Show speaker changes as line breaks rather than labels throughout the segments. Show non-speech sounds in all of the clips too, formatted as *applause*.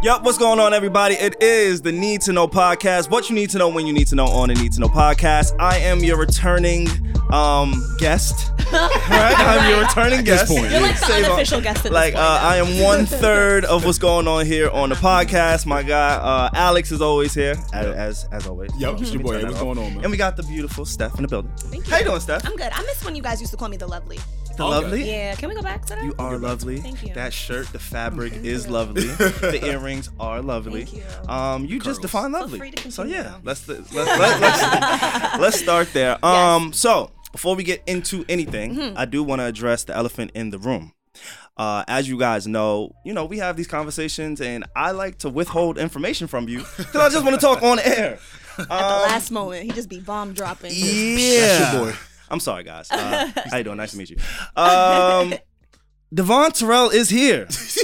Yup, what's going on, everybody? It is the Need to Know podcast. What you need to know when you need to know on the Need to Know podcast. I am your returning um, guest. *laughs* right? I'm your returning guest.
point,
You're like the
Savon-
unofficial guest at this
Like
point
uh. I am one third of what's going on here on the podcast. My guy uh, Alex is always here, as as, as always.
Yo, it's your boy.
Turn
Hey,
that
what's
off.
going on, man?
And we got the beautiful Steph in the building.
Thank
How you
you.
doing, Steph?
I'm good. I miss when you guys used to call me the lovely.
The
Okay.
lovely.
Yeah, can we go back to that?
You are lovely.
Thank you.
That shirt, the fabric is lovely. *laughs* the earrings are lovely.
Thank you.
Um, you just
Curls.
define
Feel
lovely.
free to
so
continue,
yeah,
though.
let's let, let, let's let's start there. Um, so before we get into anything,
Mm-hmm.
I do want to address the elephant in the room. Uh, as you guys know, you know we have these conversations, and I like to withhold information from you because I just want to talk on air.
At the
Um,
last moment, he just be bomb dropping.
yeah,
That's your boy.
I'm sorry, guys. Uh, *laughs* how you doing? Nice to meet you. *laughs* Um, Devon Terrell is here.
That's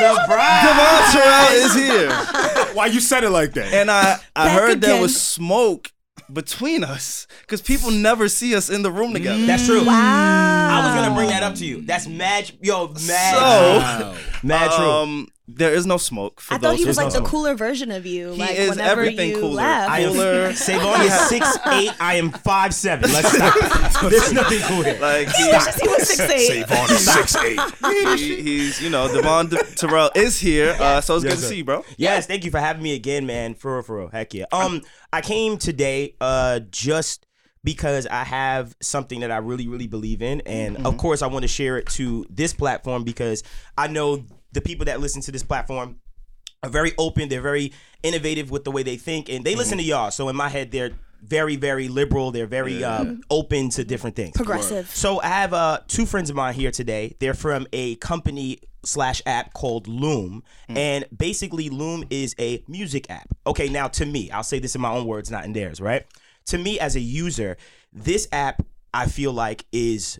a surprise!
Devon Terrell is here, *laughs*
Why you said it like that?
and I I
Back
heard there
again.
was smoke between us because people never see us in the room together.
That's true.
Wow.
I was gonna bring that up to you. That's mad, yo, mad,
So-
Wow.
mad true.
Um, there is no smoke. For
I thought he was like
don't
the
know.
cooler version of you.
He
like
is
whenever
everything
you
cooler.
left.
I am
cooler.
Savon is six eight. *laughs* I am five seven. Let's stop. *laughs* There's nothing cool here.
Like he,
he wishes he was six eight.
Savon six eight.
he- he's you know Devon De- Terrell is here. Uh, so it's
Yes,
good to see you, bro.
Yes, thank you for having me again, man. For real, for real. Heck yeah. Um, I came today, uh, just because I have something that I really, really believe in, and
Mm-hmm.
of course, I want to share it to this platform because I know the people that listen to this platform are very open. They're very innovative with the way they think, and they listen to y'all. So in my head, they're very, very liberal. They're very uh, open to different things.
Progressive.
So I have uh, two friends of mine here today. They're from a company slash app called Loom, and basically Loom is a music app. Okay, now to me, I'll say this in my own words, not in theirs, right? To me, as a user, this app I feel like is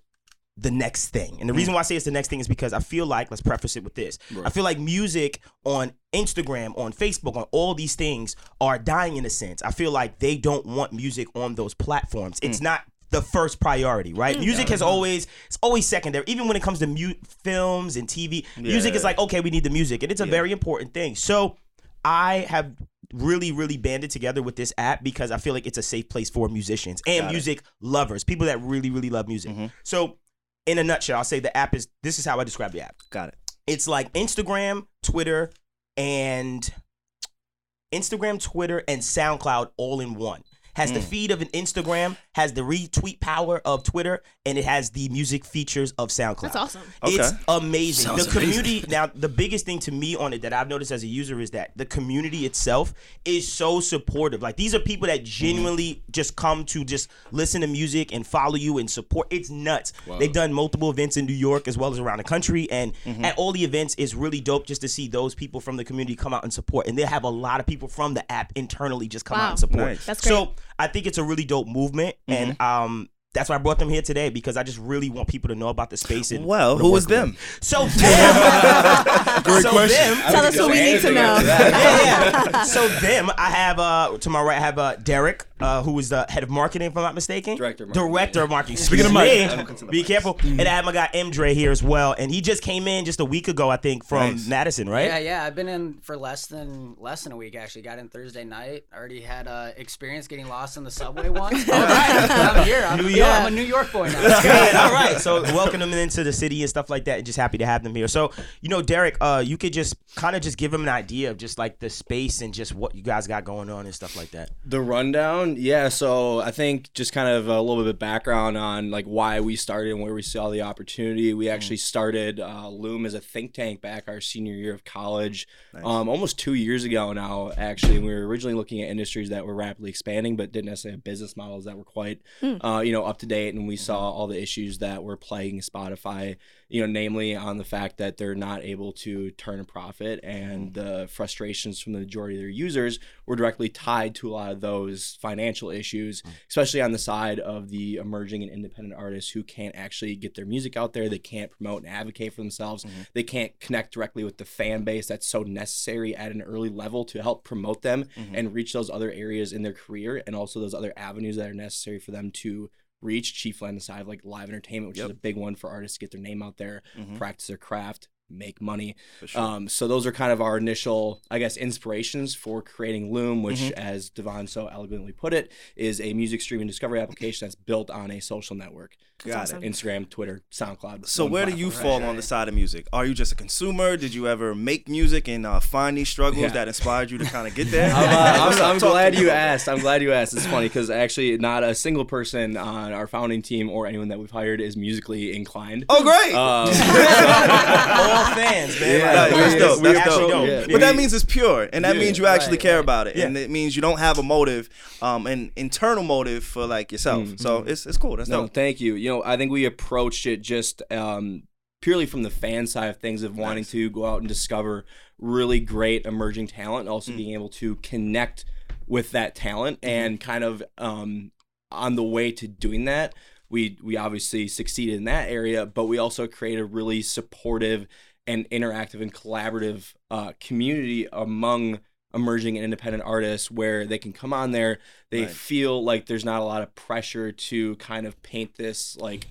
the next thing. And the mm. reason why I say it's the next thing is because I feel like, let's preface it with this. I feel like music on Instagram, on Facebook, on all these things are dying in a sense. I feel like they don't want music on those platforms. It's mm. not the first priority, right? Mm. Music has always it's always secondary. Even when it comes to mu- films and TV, music is like, okay, we need the music. And it's a very important thing. So I have really, really banded together with this app because I feel like it's a safe place for musicians and
Got it.
music lovers, people that really, really love music.
Mhm.
So, in a nutshell, I'll say the app is this is how I describe the app.
Got it.
It's like Instagram, Twitter, and Instagram, Twitter, and SoundCloud all in one. Has
Mm.
the feed of an Instagram, has the retweet power of Twitter, and it has the music features of SoundCloud.
That's awesome.
It's amazing.
Sounds
the community now, the biggest thing to me on it that I've noticed as a user is that the community itself is so supportive. Like these are people that mm-hmm. genuinely just come to just listen to music and follow you and support. It's nuts. They've done multiple events in New York as well as around the country, and mm-hmm. at all the events, it's really dope just to see those people from the community come out and support. And they have a lot of people from the app internally just come out and support.
Nice.
That's
So I think it's a really dope movement, and um. That's why I brought them here today because I just really want people to know about the space. And
Well,
the
who is
work we're
them?
So *laughs* them.
Great
so
question.
them.
Tell us what we need to know.
yeah, yeah. So them, I have uh to my right, I have uh Derek, uh, who is the head of marketing, if I'm not mistaken.
Director of marketing.
Director of marketing.
Speaking of
Excuse me. be careful. And I have my guy M Dre here as well, and he just came in just a week ago, I think, from
Nice.
Madison, right?
Yeah, yeah. I've been in for less than less than a week actually. Got in Thursday night. Already had uh, experience getting lost in the subway once. *laughs* All right, I'm here. I'm,
New
yeah,
York.
I'm a New York boy now.
Good. *laughs* All right. So welcome them into the city and stuff like that. And just happy to have them here. So you know, Derek, uh, you could just kind of just give them an idea of just like the space and just what you guys got going on and stuff like that.
The rundown, yeah. So I think just kind of a little bit of background on like why we started and where we saw the opportunity. We actually started uh, Loom as a think tank back our senior year of college, um, almost two years ago now. Actually, we were originally looking at industries that were rapidly expanding, but didn't necessarily have business models that were quite, uh, you know, up to date. And we saw mm-hmm. all the issues that were plaguing Spotify. You know, namely on the fact that they're not able to turn a profit, and mm-hmm. the frustrations from the majority of their users were directly tied to a lot of those financial issues, mm. especially on the side of the emerging and independent artists who can't actually get their music out there. They can't promote and advocate for themselves. Mm-hmm. They can't connect directly with the fan base that's so necessary at an early level to help promote them and reach those other areas in their career and also those other avenues that are necessary for them to reach Chief on the side of like live entertainment which is a big one for artists to get their name out there mm-hmm. practice their craft make money.
sure.
Um, so those are kind of our initial, I guess, inspirations for creating Loom, which,
Mm-hmm.
as Devon so elegantly put it, is a music streaming discovery application that's built on a social network.
Got
awesome.
it.
Instagram, Twitter, SoundCloud.
So where do you
platform.
fall on the side of music? Are you just a consumer? Did you ever make music and uh, find these struggles
Yeah.
that inspired you to kind of get *laughs* there?
I'm, uh? *laughs* I'm, I'm glad you asked. I'm glad you asked. It's funny because actually, not a single person on our founding team or anyone that we've hired is musically inclined.
Oh, great!
Um, *laughs*
All fans, man.
Yeah,
Like,
that's dope. That's
actually
dope.
Yeah.
But that means it's pure, and that
Yeah.
means you actually
Right,
care about it, and it means you don't have a motive, um, an internal motive for like yourself. So it's it's cool. That's
Mm-hmm. no,
dope.
thank you. You know, I think we approached it just um, purely from the fan side of things of wanting
Nice.
to go out and discover really great emerging talent, and also being able to connect with that talent,
Mm-hmm.
and kind of um, on the way to doing that. We, we obviously succeeded in that area, but we also create a really supportive and interactive and collaborative uh, community among emerging and independent artists where they can come on there they
Right.
feel like there's not a lot of pressure to kind of paint this like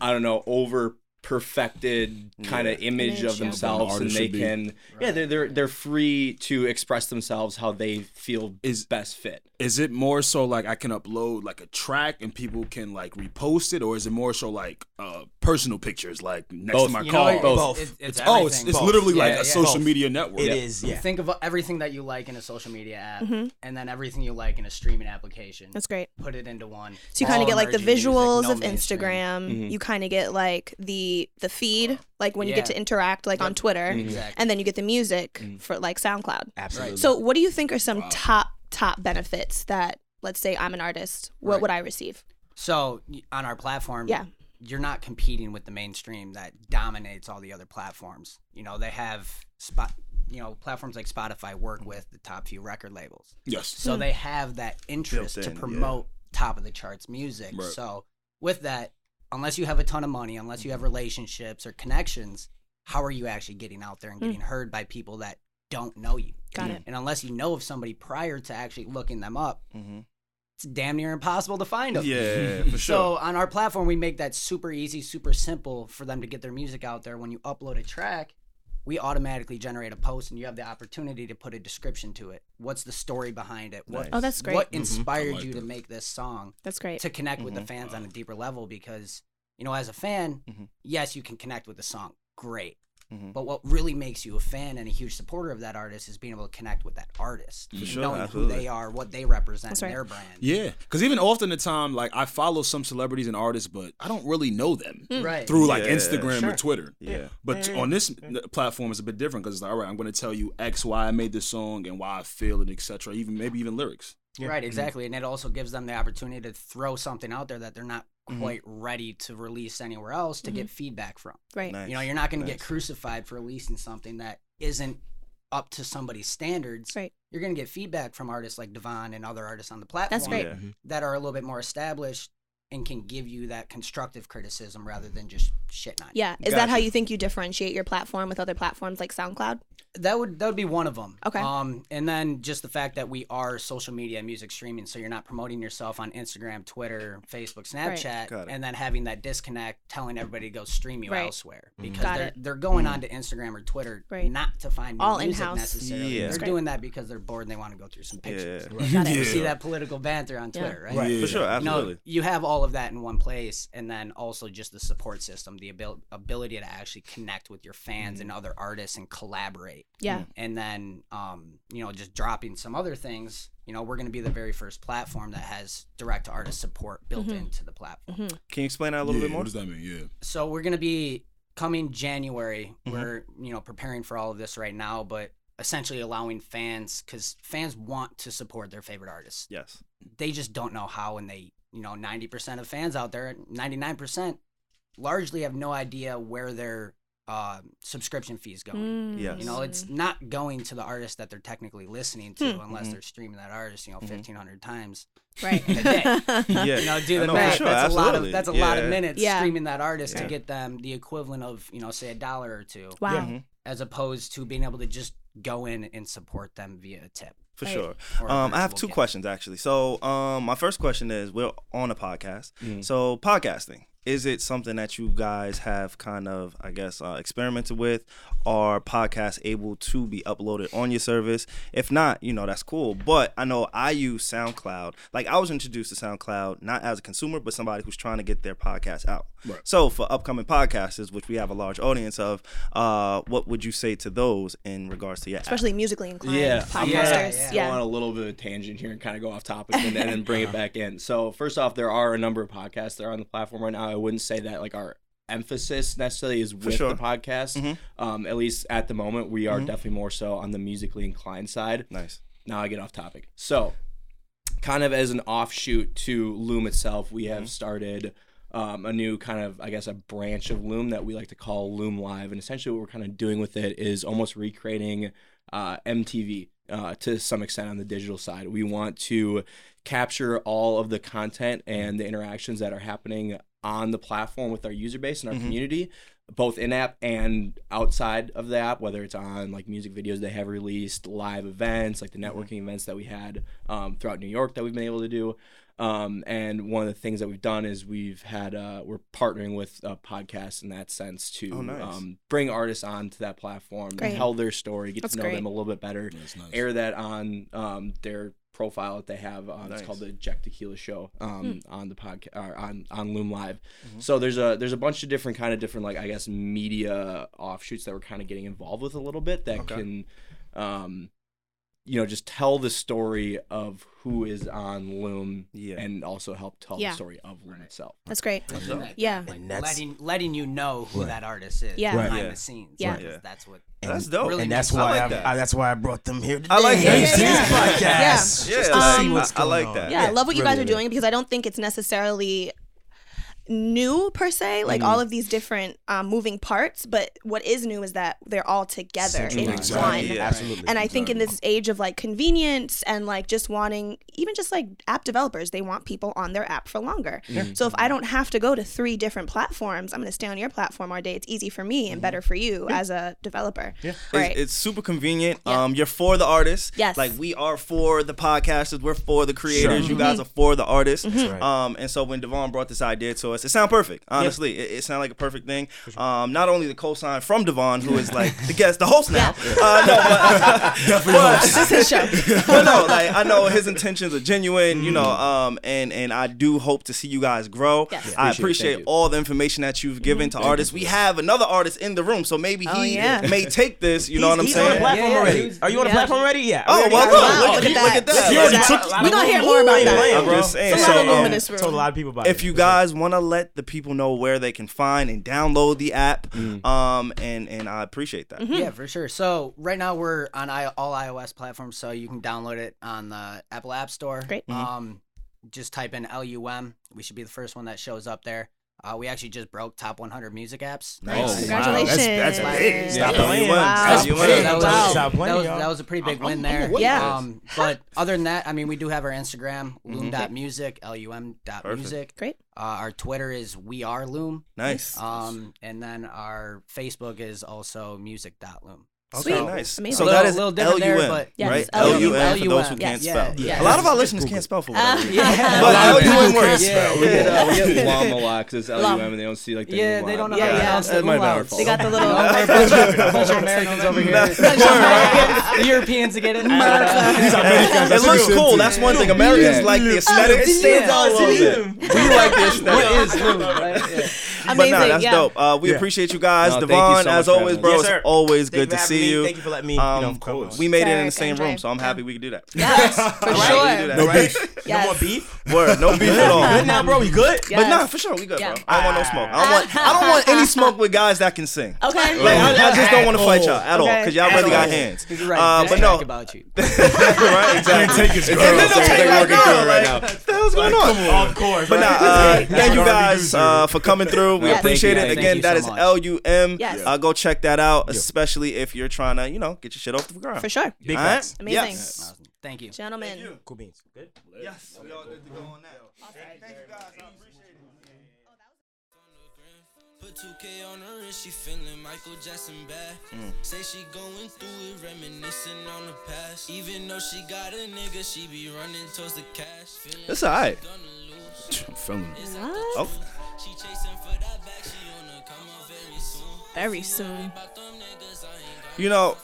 i don't know over perfected kind of
Yeah.
image
Image,
of
yeah.
themselves and they
should be.
can yeah they're, they're they're free to express themselves how they feel
Is-
best fit
Is it more so like I can upload like a track and people can like repost it, or is it more so like uh personal pictures like next
Both.
to my
You
car?
know,
both.
It's, it's,
oh, it's,
everything.
it's
Both.
literally like
Yeah,
a social
Both.
media network.
It is, yeah.
Think of everything that you like in a social media app,
Mm-hmm.
and then everything you like in a streaming application.
That's great.
Put it into one.
So you kind of get like the
emerging music,
visuals
no
of
mainstream.
Instagram.
Mhm.
You kind of get like the the feed, like when you get
Yeah.
to interact, like on Twitter,
Exactly.
and then you get the music
Mm-hmm.
for like SoundCloud.
Absolutely.
So what do you think are some top top benefits that let's say I'm an artist, what
Right.
would I receive?
So y- on our platform,
Yeah.
you're not competing with the mainstream that dominates all the other platforms. You know, they have spot. You know, platforms like Spotify work with the top few record labels,
Yes.
so they have that interest
Built
to
in, yeah.
promote top of the charts music.
Right.
So with that, unless you have a ton of money, unless you have relationships or connections, how are you actually getting out there and getting heard by people that don't know you?
Got it.
And unless you know of somebody prior to actually looking them up,
Mhm.
it's damn near impossible to find them.
Yeah, *laughs* for sure.
So on our platform, we make that super easy, super simple for them to get their music out there. When you upload a track, we automatically generate a post, and you have the opportunity to put a description to it. What's the story behind it? What
Nice.
Oh, that's great.
what
I
inspired
like
you to make this song
That's great.
to connect with the
Mm-hmm.
fans on a deeper level? Because you know, as a fan,
Mhm.
yes, you can connect with the song, great.
Mhm.
But what really makes you a fan and a huge supporter of that artist is being able to connect with that artist,
sure,
knowing
absolutely.
who they are, what they represent,
right.
their brand.
Yeah, because even often the time, like I follow some celebrities and artists, but I don't really know them
Right.
through like
Yeah,
Instagram
sure.
or Twitter.
Yeah.
But on this platform, it's a bit different because it's like, all right, I'm going to tell you X, why I made this song and why I feel it, etc. Even maybe even lyrics.
Right, exactly. And it also gives them the opportunity to throw something out there that they're not Mm-hmm. quite ready to release anywhere else to get mm-hmm. feedback from.
right.
Nice.
You know, you're not going to get crucified for releasing something that isn't up to somebody's standards.
Right.
You're going to get feedback from artists like Devon and other artists on the platform
That's great.
Yeah. Mm-hmm.
that are a little bit more established and can give you that constructive criticism rather than just shitting on.
Yeah. Is that how you think you differentiate your platform with other platforms like SoundCloud?
That would that would be one of them.
Okay.
Um, and then just the fact that we are social media music streaming, so you're not promoting yourself on Instagram, Twitter, Facebook, Snapchat,
Got it.
and then having that disconnect, telling everybody to go stream you
Right.
elsewhere mm-hmm. because
Got
they're
it.
they're going mm-hmm. on to Instagram or Twitter
Right.
not to find new
All
music
in-house.
necessarily.
Yeah.
They're
great.
doing that because they're bored and they want to go through some pictures.
Yeah.
Got it.
You
Yeah.
see that political banter on
Yeah.
Twitter, right?
Right.
For sure,
You
absolutely.
know, you have all of that in one place, and then also just the support system, the abil- ability to actually connect with your fans mm-hmm. and other artists and collaborate.
Yeah. Mm.
And then, um, you know, just dropping some other things. You know, we're going to be the very first platform that has direct artist support built mm-hmm. into the platform. Mm-hmm.
Can you explain that a little
Yeah,
bit more?
What does that mean? Yeah.
So we're going to be coming January. Mm-hmm. We're you know preparing for all of this right now, but essentially allowing fans because fans want to support their favorite artists
Yes.
they just don't know how and they you know 90% of fans out there 99% largely have no idea where their uh, subscription fees going
Yes.
you know it's not going to the artist that they're technically listening to
Hmm.
unless
Mhm.
they're streaming that artist you know 1500 times *laughs*
right.
in a day *laughs*
Yeah.
you know do the math
sure,
that's a lot of that's a lot of minutes
Yeah.
streaming that artist
Yeah.
to get them the equivalent of you know say a dollar or two
wow.
Mhm.
as opposed to being able to just go in and support them via a tip
For
Right.
sure. Um, I have two
gift.
questions actually. So, um, my first question is: We're on a podcast,
Mhm.
so podcasting. Is it something that you guys have kind of, I guess, uh, experimented with? Are podcasts able to be uploaded on your service? If not, you know that's cool. But I know I use SoundCloud. Like I was introduced to SoundCloud not as a consumer, but somebody who's trying to get their podcast out.
Right.
So for upcoming podcasters, which we have a large audience of, uh, what would you say to those in regards to your app?
Especially musically inclined
Yeah,
podcasters.
yeah,
Yeah.
yeah.
go on a little bit of a tangent here and kind of go off topic and then and bring it *laughs* back in. So first off, there are a number of podcasts that are on the platform right now. I wouldn't say that like our emphasis necessarily is with
sure.
the podcast.
Mhm.
Um, at least at the moment, we are definitely more so on the musically inclined side.
Nice.
Now I get off topic. So, kind of as an offshoot to Loom itself, we have started um, a new kind of, I guess, a branch of Loom that we like to call Loom Live. And essentially, what we're kind of doing with it is almost recreating uh, MTV uh, to some extent on the digital side. We want to capture all of the content and the interactions that are happening on the platform with our user base and our community both in app and outside of the app, whether it's on like music videos they have released, live events, like the networking events that we had um, throughout New York that we've been able to do. Um, and one of the things that we've done is we've had uh, we're partnering with uh, podcasts in that sense to
Oh, nice.
um, bring artists onto that platform,
Great.
tell their story, get
That's
to know
great.
them a little bit better,
That's nice.
air that on um, their profile that they have. Uh,
Nice.
It's called the Jack Tequila Show um,
Hmm.
on the podcast or on on Loom Live.
Mm-hmm.
So there's a there's a bunch of different kind of different like I guess media offshoots that we're kind of getting involved with a little bit that
Okay.
can, um, you know, just tell the story of who is on Loom
Yeah.
and also help tell
Yeah.
the story of Loom itself.
That's great.
Like,
Yeah.
And that's-
letting letting you know who
Right.
that artist is
Yeah.
behind
Right. Yeah.
the scenes.
Yeah.
because
Yeah.
that's what.
That's dope.
Really
and that's
makes-
I
why
like
I
that.
I, that's why I brought them here today.
I like that.
to
Yeah, yeah,
podcast.
Yeah.
Just
Yeah,
to
like,
see um, what's
I- I
going
like
on.
that.
Yeah, I love what you
really
guys are doing because I don't think it's necessarily new per se like all of these different um, moving parts but what is new is that they're all together in
Exactly.
one
Yeah.
Absolutely.
and i think in this age of like convenience and like just wanting even just like app developers they want people on their app for longer so if i don't have to go to three different platforms i'm going to stay on your platform all day it's easy for me and better for you as a developer yeah right
It's, it's super convenient.
Yeah.
Um, you're for the artists.
Yes.
Like we are for the podcasters. We're for the creators.
Sure.
You guys are for the artists.
right.
Um, and so when Devon brought this idea to us, it sounded perfect. Honestly, it, it sounded like a perfect thing. Um, not only the cosign from Devon, who is like the guest, the host now. Uh, no, but, *laughs* but,
this is show *laughs*
but no, like I know his intentions are genuine, you know, um, and and I do hope to see you guys grow.
Yes.
I
Appreciate it.
appreciate all the information that you've given to artists. We have another artist in the room, so maybe
Oh,
he
yeah.
may take this. You know what I'm saying?
he's
saying?
on the platform
Yeah, yeah,
already. Are you on the
Yeah.
platform already? Yeah.
Oh well,
Wow,
look,
look
look,
at
look
that.
at that.
You
Like,
already
I-
took-
I-
We're gonna hear more about
Ooh,
that.
playing,
I'm just saying, so,
lot of room
um,
in this room.
Told a lot of people about
if
it.
you guys want to let the people know where they can find and download the app, um, and and I appreciate that.
Yeah, for sure. So right now we're on I- all iOS platforms, so you can download it on the Apple App Store.
Great.
Um, just type in LUM. We should be the first one that shows up there. Uh, we actually just broke top 100 music apps.
Nice.
Oh, wow.
Congratulations.
That's, that's big.
Stop
Yeah.
playing.
Wow.
Stop playing.
big.
that was,
Stop playing,
that, was, that was a pretty big
I'm-
win
I'm
there.
aware
Yeah.
Um, but other than that, I mean, we do have our Instagram,
Mm-hmm.
loom.music, L-U-M.music.
Great.
Uh, our Twitter is We Are Loom.
Nice.
Um, and then our Facebook is also music.loom.
Okay,
Sweet.
nice.
Amazing.
So
Little-
that is
little different there,
L-U-M,
but-
Yes,
right?
L-U-M.
L-U-M for those who
Yes.
can't
Yeah,
spell.
yeah.
A lot of our listeners
Google
can't spell for whatever reason.
Yeah. *laughs*
But
A lot of people
L-U-M
can't
works.
spell.
We get, uh, we
Yeah. *laughs*
get Lum a lot because it's
Lum.
LUM and they don't see like the
Yeah, they don't know
Yeah,
how to
yeah.
pronounce the
That might be our
umlauts.
fault.
They got the little.
A bunch of, a bunch of Americans over here. the Europeans to get it.
These Americans,
It
that's
looks
what
cool.
do.
That's one thing. Americans
Yeah.
like the aesthetic.
It stands out.
a little bit. We like the aesthetic.
What is Loom, right? Yeah.
But
Amazing.
nah, that's
yeah.
dope. Uh, we
Yeah.
appreciate you guys,
No, thank you
Devon.
so
as always, bro,
us.
it's always
Thank
good to see
me.
you.
Thank you for letting me. you know,
Um,
come on.
we made it in the same room, so I'm
Yeah.
happy we could do that.
Yes, for sure.
We
No
right?
beef.
No more beef.
Word, no beef at all.
Good now, bro. We good?
But
Yes.
nah, for sure, we good,
Yeah.
bro. I don't want no smoke. I don't want. I don't want any *laughs* smoke with guys that can sing.
Okay.
Like I, I just don't want to fight y'all at all because y'all really got
all.
hands.
He's right.
Uh, but no,
about you. *laughs*
right? Exactly.
Take his girl.
they'll
Take
take
working
girl.
through right now.
what the hell's going on?
Of course.
But nah,
right?
uh, *laughs*
That's
thank you guys uh, for coming through. We
Yes.
appreciate
Thank
it.
you.
Again,
you
that
so
is
much.
L U M.
Yes.
Uh, go check that out, especially if you're trying to, you know, get your shit off the ground.
For sure.
Big
All right?
facts.
Amazing.
Yes.
Awesome. Thank you.
Gentlemen.
Cool beans. Good.
Yes, we all good to go on that. Thank you guys. I appreciate it.
Put 2K on her and she feeling Michael Jackson bad. Say she going through it, reminiscing on the past. Even though she got a nigga, she be running towards the cash. Feeling
It's alright.
gonna
she chasing
for that
back,
she
come
up very soon.
Very soon.
You know,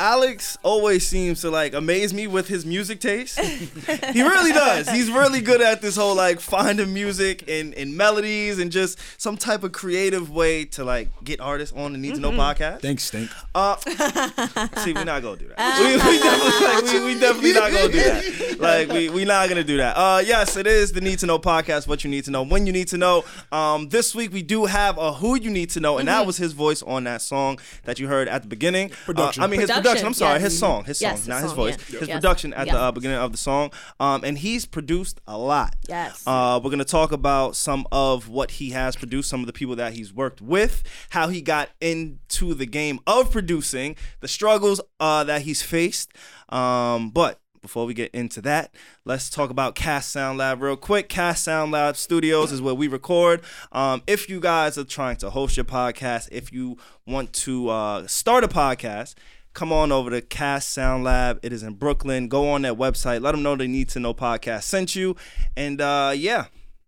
Alex always seems to like amaze me with his music taste. *laughs* he really does. He's really good at this whole like finding music and, and melodies and just some type of creative way to like get artists on the Need to Know podcast.
Thanks, Stink.
Uh, *laughs* see, we're not gonna do that. We, we definitely, like, we, we definitely not gonna do that. Like, we we not gonna do that. Uh, yes, it is the Need to Know podcast. What you need to know, when you need to know. Um, this week we do have a who you need to know, and that was his voice on that song that you heard at the beginning.
Production.
Uh, I mean his
Production,
production. I'm sorry,
yes.
his song, his song,
Yes, his
not his voice.
yeah.
His
Yes.
production at the uh, beginning of the song. Um, and he's produced a lot.
Yes.
Uh, we're gonna talk about some of what he has produced, some of the people that he's worked with, how he got into the game of producing, the struggles uh, that he's faced. Um, but before we get into that, let's talk about Cast Sound Lab real quick. Cast Sound Lab Studios is where we record. Um, if you guys are trying to host your podcast, if you want to uh, start a podcast, come on over to Cast Sound Lab. It is in Brooklyn. Go on that website. Let them know they need to know podcast sent you. And uh, yeah,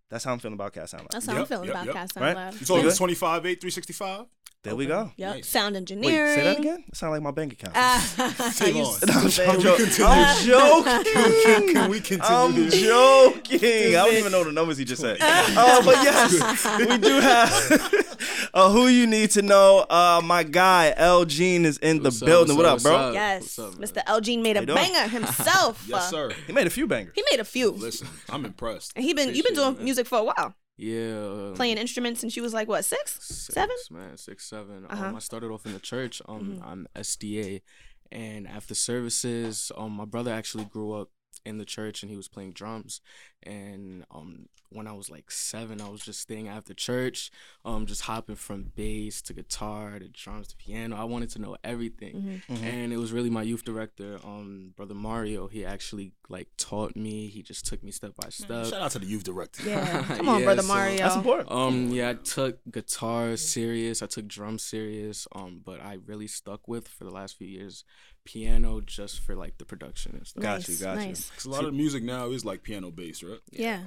that's how I'm feeling about Cast Sound Lab.
That's how I'm feeling
yep,
about
yep.
Cast
Right?
Sound Lab.
You told
You
us
good?
25, 8, 365?
There we go.
Yep.
Nice.
Sound
Wait, say that again? It sounds like my bank account. *laughs*
Savon.
I'm, I'm, jo- I'm joking.
Can we continue?
I'm joking. I don't even know the numbers he just said. *laughs* Uh, but yes, *laughs* we do have uh, who you need to know. Uh, my guy L Jean is in the
up,
building. What up, bro?
up,
Yes.
What's up, man?
Mr. L Jean made a banger himself.
Yes, sir.
He made a few bangers.
He made a few.
Listen, I'm impressed.
And he been you've been doing
it,
music for a while.
Yeah. um,
Playing instruments and she was like what, six?
six,
Seven?
man, six, seven.
Uh-huh.
Um, I started off in the church. Um,
Mm-hmm.
I'm SDA, and after services, um, my brother actually grew up in the church and he was playing drums. And um, when I was like seven, I was just staying after church, um, just hopping from bass to guitar to drums to piano. I wanted to know everything,
Mm-hmm.
and it was really my youth director, um, brother Mario. He actually like taught me. He just took me step by step.
Shout out to the youth director.
Yeah. *laughs* *laughs* Come on,
Yeah,
brother
so-
Mario.
That's important.
Um, yeah, I took guitar serious. I took drum serious. Um, but I really stuck with for the last few years piano just for like the production and stuff.
Got
nice,
you, got you.
Because a lot of music now is like piano based, right?
Yeah.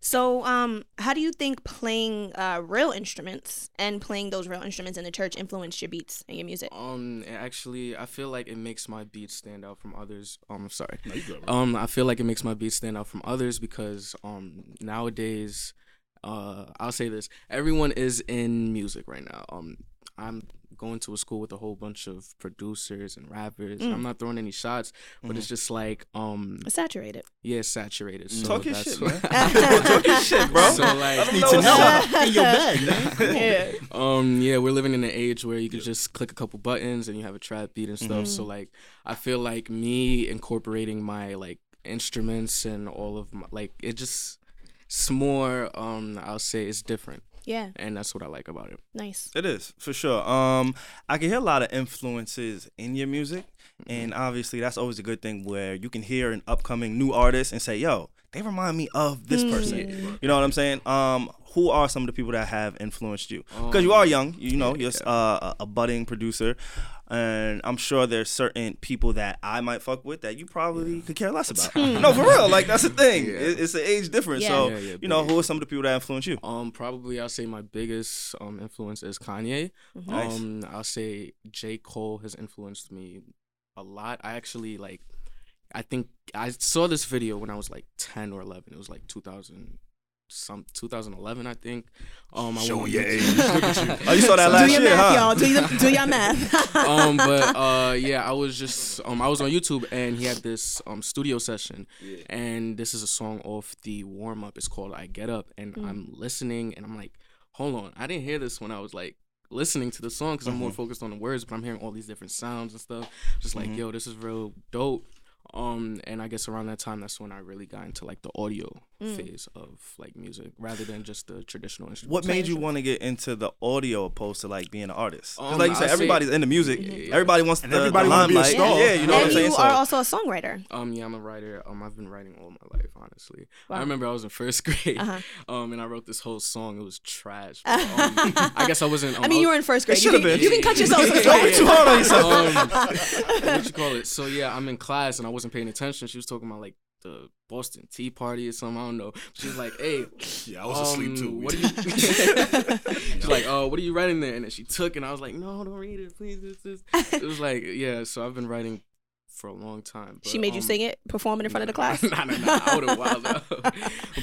So, um, how do you think playing uh, real instruments and playing those real instruments in the church influenced your beats and your music?
Um, actually, I feel like it makes my beats stand out from others. Um, I'm sorry.
No, you good.
Um, I feel like it makes my beats stand out from others because um nowadays, uh, I'll say this: everyone is in music right now. Um, I'm going to a school with a whole bunch of producers and rappers.
Mm.
I'm not throwing any shots, but it's just like um,
saturated.
yeah, saturated. So
Talk your shit, man. *laughs* *laughs* Talk your shit, bro.
So like,
Need to know. *laughs*
in your bag, man.
yeah.
um yeah we're living in an age where you could just click a couple buttons and you have a trap beat and stuff so like i feel like me incorporating my like instruments and all of my like it just it's more um i'll say it's different
Yeah.
and that's what i like about it
Nice.
It is for sure. Um, I can hear a lot of influences in your music, and obviously that's always a good thing where you can hear an upcoming new artist and say, "Yo, they remind me of this person." You know what I'm saying? Um, who are some of the people that have influenced you? Because you are young, you know, you're uh, a- budding producer, and I'm sure there's certain people that I might fuck with that you probably could care less about. *laughs* no, for real, like that's the thing. It- it's an age difference.
Yeah.
So
Yeah, yeah,
you know, who are some of the people that influence you?
um probably i'll say my biggest um influence is kanye
Nice.
um i'll say j cole has influenced me a lot i actually like i think i saw this video when i was like 10 or 11 it was like 2000 some 2011 i think um I
Showing
went
your
on
age.
YouTube.
Look at you.
Oh, you saw that *laughs*
do
last
your
year,
math,
huh?
y'all. Do your, do your math. *laughs* *laughs*
um but uh yeah i was just um i was on youtube and he had this um studio session and this is a song off the warm up it's called i get up and i'm listening and i'm like hold on i didn't hear this when i was like listening to the song because i'm more focused on the words but i'm hearing all these different sounds and stuff just like yo this is real dope um and i guess around that time that's when i really got into like the audio phase of like music rather than just the traditional instrument.
What made you want to get into the audio opposed to like being an artist? 'Cause
Um,
like you said,
I'll say-
everybody's into music. Everybody wants
And
the,
everybody
the
wanna be a
limelight.
star.
Yeah, you know what I'm
and
saying.
you
So
are also a songwriter.
Um, yeah, I'm a writer. Um, I've been writing all my life, honestly.
Wow.
I remember I was in first *laughs* grade,
Uh-huh.
um, and I wrote this whole song. It was trash. *laughs* but, um, I guess I wasn't. Um,
I mean, you were in first grade. You
should've been.
you can cut yourself *laughs* some
Yeah,
slack.
yeah.
too hard on yourself.
um, what you call it? So yeah, I'm in class and I wasn't paying attention. She was talking about like the Boston Tea Party or something. I don't know. She was like, "Hey, *laughs*
Yeah, I was asleep
um,
too.
What are you? *laughs* *laughs* She's like, oh, what are you writing there? And then she took, and I was like, no, don't read it, please. This, this. It was like, yeah. So I've been writing for a long time.
she
but,
made you
um,
sing it, perform it in front of the class.
nah, nah, nah. I would have wild out.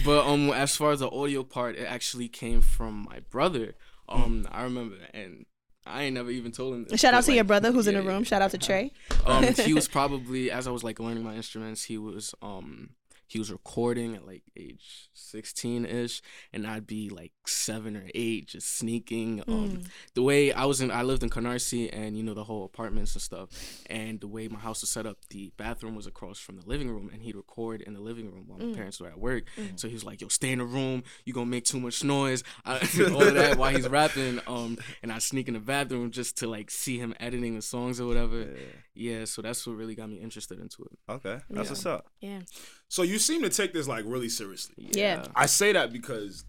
but um, as far as the audio part, it actually came from my brother. Um, I remember, and I ain't never even told him. This,
Shout out to your brother who's in the room. Shout out to Trey.
Um, he *laughs* was probably as I was like learning my instruments, he was um he was recording at like age 16 ish and I'd be like 7 or 8 just sneaking um
Mm.
the way I was in I lived in Canarsie and you know the whole apartments and stuff and the way my house was set up the bathroom was across from the living room and he'd record in the living room while my
Mm.
parents were at work so he was like yo stay in the room you gonna make too much noise I, *laughs* *laughs* all of that while he's rapping um and I sneak in the bathroom just to like see him editing the songs or whatever yeah so that's what really got me interested into it
Okay, that's
Yeah.
what's up.
Yeah.
So you seem to take this like really seriously.
Yeah.
I say that because,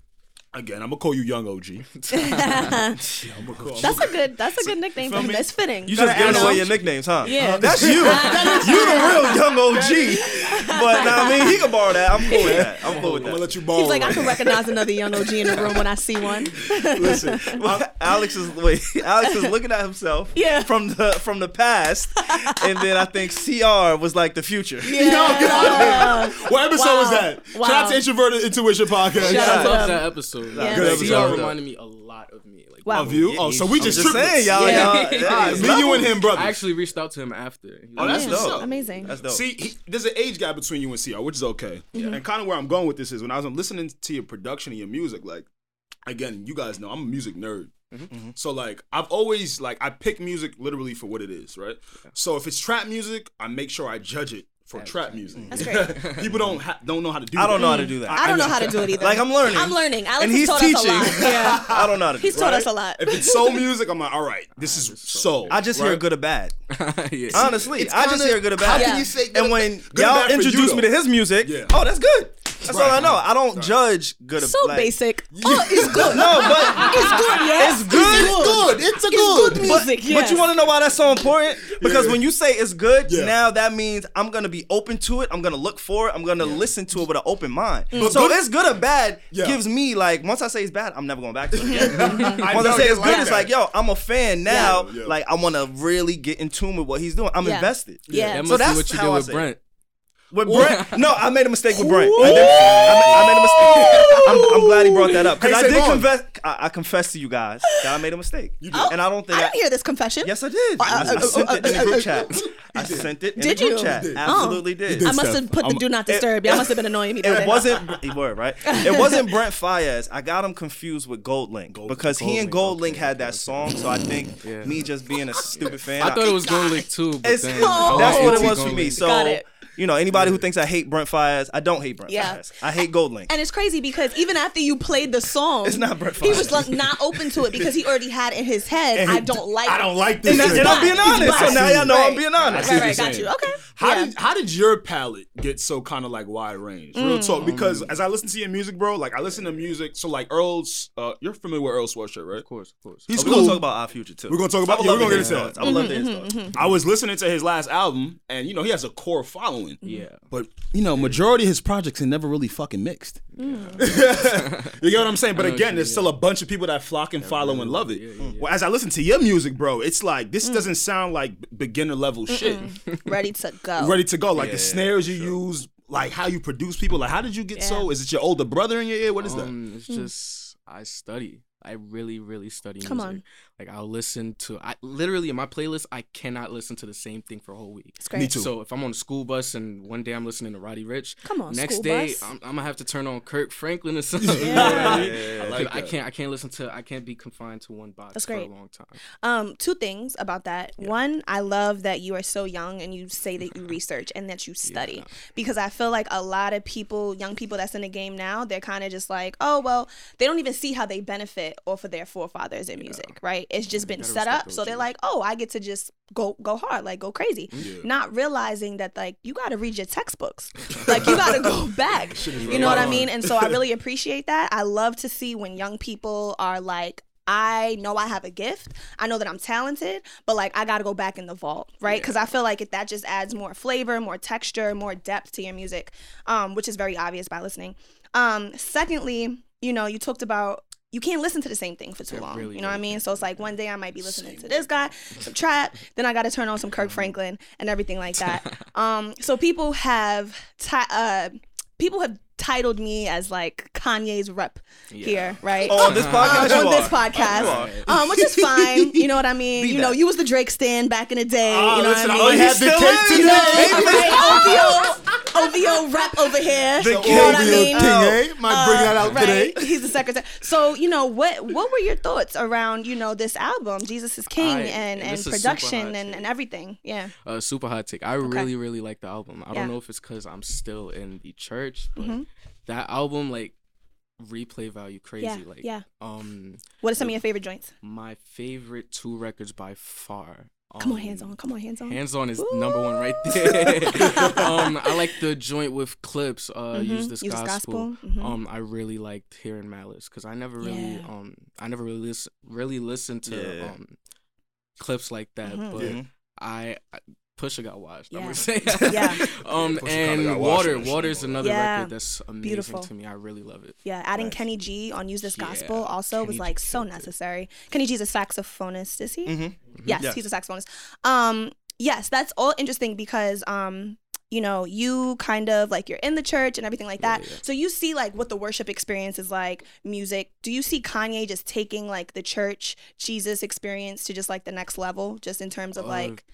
again, I'm gonna call you Young OG. *laughs* *laughs*
that's
I'm
a good. That's a good nickname for
feel
him.
me?
That's fitting.
You just
You
giving away your nicknames, huh?
Yeah.
that's *laughs* you. you the real young OG. But nah, I mean, he can borrow that. I'm cool with that. I'm cool with
I'm gonna let you borrow.
He's like, I can recognize another young OG in the room when I see one.
Listen,
Well, Alex is wait. Alex is looking at himself
Yeah.
from the from the past, and then I think CR was like the future.
Yo, get out of here. What episode was that?
Wow.
Shout out to Introverted Intuition Podcast.
Shout
I
out to
that episode
Yeah.
Good
CR
episode.
reminded me a lot of me like
Wow.
Of you? Oh, so we
I'm
just
just saying, y'all.
Yeah.
y'all
Ah,
it's
me, you, and him, brothers.
I actually reached out to him after
Oh, that's
like,
what's
dope.
Amazing.
That's dope.
See, he, there's an age gap between you and CR, which is okay. Yeah. And kind of where I'm going with this is when I was listening to your production and your music, like, again, you guys know I'm a music nerd. So like I've always like I pick music literally for what it is, right? So if it's trap music, I make sure I judge it for trap music.
That's *laughs* great.
People don't ha- don't know how to do.
I don't
that.
know how to do that.
I don't know how to do it *laughs* either.
Like I'm learning.
I'm learning. Alex
and he's
taught
teaching.
us a lot. *laughs* Yeah.
I don't know how to.
He's
do
taught
it.
us a lot.
If it's soul music, I'm like, all right, this is soul.
I just
right?
hear good or bad.
yeah.
Honestly,
it's
I just
kinda-
hear good or bad.
how
bad.
can you
say good
and
or-
when
good
y'all
bad for you,
introduce me to his music,
Yeah.
oh, that's good. That's all I know. I don't judge good.
So
like,
basic. Oh, it's *laughs* good.
No, but
It's good. Yes.
it's good.
It's good. It's a
It's
good.
good music.
But
yes.
you want to know why that's so important? Because
Yeah.
when you say it's good,
Yeah.
now that means I'm gonna be open to it. I'm gonna look for it. I'm gonna listen to it with an open mind. Mm.
But
so
good-
it's good or bad
Yeah.
gives me like once I say it's bad, I'm never going back to it again. *laughs*
I
once
know
I say
you
it's good,
like
it's like yo, I'm a fan now.
Yeah. Yeah.
Like I want to really get in tune with what he's doing. I'm
Yeah.
invested.
Yeah.
That
So
must
that's
be what you
how
did with. Brent.
With Brent, no, I made a mistake with Brent. I, did, I, ma- I made a mistake. I'm, I'm glad he brought that up because
Hey,
I did
Savon.
confess. I, I confessed to you guys that I made a mistake,
You did.
and I don't think
I didn't hear this confession.
Yes, I did. I, I
uh,
sent
uh,
it in the
uh,
group
uh,
chat. *laughs* I sent it in
Did
the group
you?
chat.
You did.
Absolutely did.
I must have put the
I'm-
do not disturb. Y'all must have been *laughs* annoying me. the other
It wasn't. You were right. It wasn't *laughs* Brent Faiyaz. I got him confused with GoldLink because he and GoldLink had that song. So I think
Yeah.
me just being a stupid fan.
I thought it was Gold Link too, but
It's,
then
Oh.
that's what it was for me. So
Got it.
You know, anybody who thinks I hate Brent Faiyaz, I don't hate Brent
Yeah.
Faiyaz. I hate GoldLink.
And it's crazy because even after you played the song,
It's not Brett
he was like not open to it because he already had in his head,
And
I don't like. It.
I don't like this.
and,
shit.
and I'm being
He's
honest. So now y'all know
Right.
I'm being honest.
Right, right, got
saying.
you. Okay.
How
yeah.
did how did your palette get so kind of like wide range? Real talk, because
Mm.
as I listen to your music, bro, like I listen to music. So like Earl's, uh, you're familiar with Earl Sweatshirt, right?
Of course, of course.
He's cool.
We're gonna talk about our future too.
We're gonna talk about-
I would
yeah, we're gonna get into
thoughts. I would love to hear his thoughts.
I was listening to his last album, and you know he has a core following.
Yeah.
But you know, majority of his projects are never really fucking mixed. *laughs* you get what I'm saying? But
I know what
again, there's still a bunch of people that flock and follow and love it.
yeah, yeah, yeah.
Well, as I listen to your music, bro, it's like this doesn't sound like beginner level shit. *laughs*
ready to go?
Ready to go, like the snares you use, like how you produce people. Like how did you get so? Is it your older brother in your ear? What is that?
Um, it's just I study. I really, really study
Come
music.
on.
Like I'll listen to I literally in my playlist I cannot listen to the same thing for a whole week.
It's great.
Me too.
So if I'm on the school bus and one day I'm listening to Roddy Ricch,
Come on,
next day
bus.
I'm, I'm gonna have to turn on Kirk Franklin or *laughs* something. You know
Yeah.
what I mean?
Yeah,
like
I can't I can't listen to I can't be confined to one box
That's
for a long time.
Um, two things about that. One, I love that you are so young and you say that you research and that you *laughs* study because I feel like a lot of people, young people that's in the game now, they're kind of just like, oh well, they don't even see how they benefit off of their forefathers in music, right? It's just been set up, so they're like, oh, I get to just go go hard, like go crazy, not realizing that like you got to read your textbooks, *laughs* like you got to go back. You know what I mean? And so I really *laughs* appreciate that. I love to see when young people are like. I know I have a gift. I know that I'm talented, but like I got to go back in the vault, right? Because I feel like it, that just adds more flavor, more texture, more depth to your music, um, which is very obvious by listening. Um, secondly, you know, you talked about you can't listen to the same thing for too long.
really,
you know what I mean? So it's like one day I might be listening to this guy, some trap, then I got to turn on some Kirk Franklin and everything like that. *laughs* um, so people have ti- uh, people have titled me as like Kanye's rep here, right?
Oh, on this podcast,
Um,
you
on this
are. Oh,
podcast, um, which is fine. You know what I *laughs* mean?
Be
you know, you was the Drake stand back in the day.
Ah,
you know
listen,
what I
I
mean?
had the
still
cake
is.
You know,
today. *laughs*
right? OVO, OVO rep over here.
The
you know what I
OVO
mean?
king, eh? Might bring that out
right?
today.
He's the secretary. So you know what? What were your thoughts around you know this album, Jesus is King,
I-
and
and
and
this is super
production and, and everything? Yeah.
uh, super hot take. I really, really like the album. I
Yeah.
don't know if it's because I'm still in the church, but
Mhm.
that album, like, replay value crazy.
Yeah,
like,
yeah.
um,
What are some of your favorite joints?
my favorite two records by far.
Come on,
um,
hands on. Come on, hands on.
Hands on is number one right there. *laughs* *laughs* um, I like the joint with Clipse. Uh, use
Mhm.
this
Use This
gospel.
Gospel, mhm.
Um, I really liked hearing Malice because I never really,
Yeah.
um, I never really listen, really listened to
Yeah.
um Clipse like that.
Mhm.
But. I, I Pusha got washed. I'm
Yeah.
gonna say. *laughs*
Yeah. *laughs*
um,
Pusha kinda got
and
washed
water,
on that
water's
shit,
another
Yeah.
record that's amazing
Beautiful.
to me. I really love it.
Yeah, adding
Nice.
Kenny G on Use This
Yeah,
Gospel also was
Kenny G
like so
killed it.
necessary. Kenny G's a saxophonist, is he?
Mhm.
Yes,
Yes.
he's a saxophonist. Um, yes, that's all interesting because um, you know, you kind of like you're in the church and everything like that.
Yeah, yeah.
So you see like what the worship experience is like, music. Do you see Kanye just taking like the church Jesus experience to just like the next level, just in terms of
Uh,
like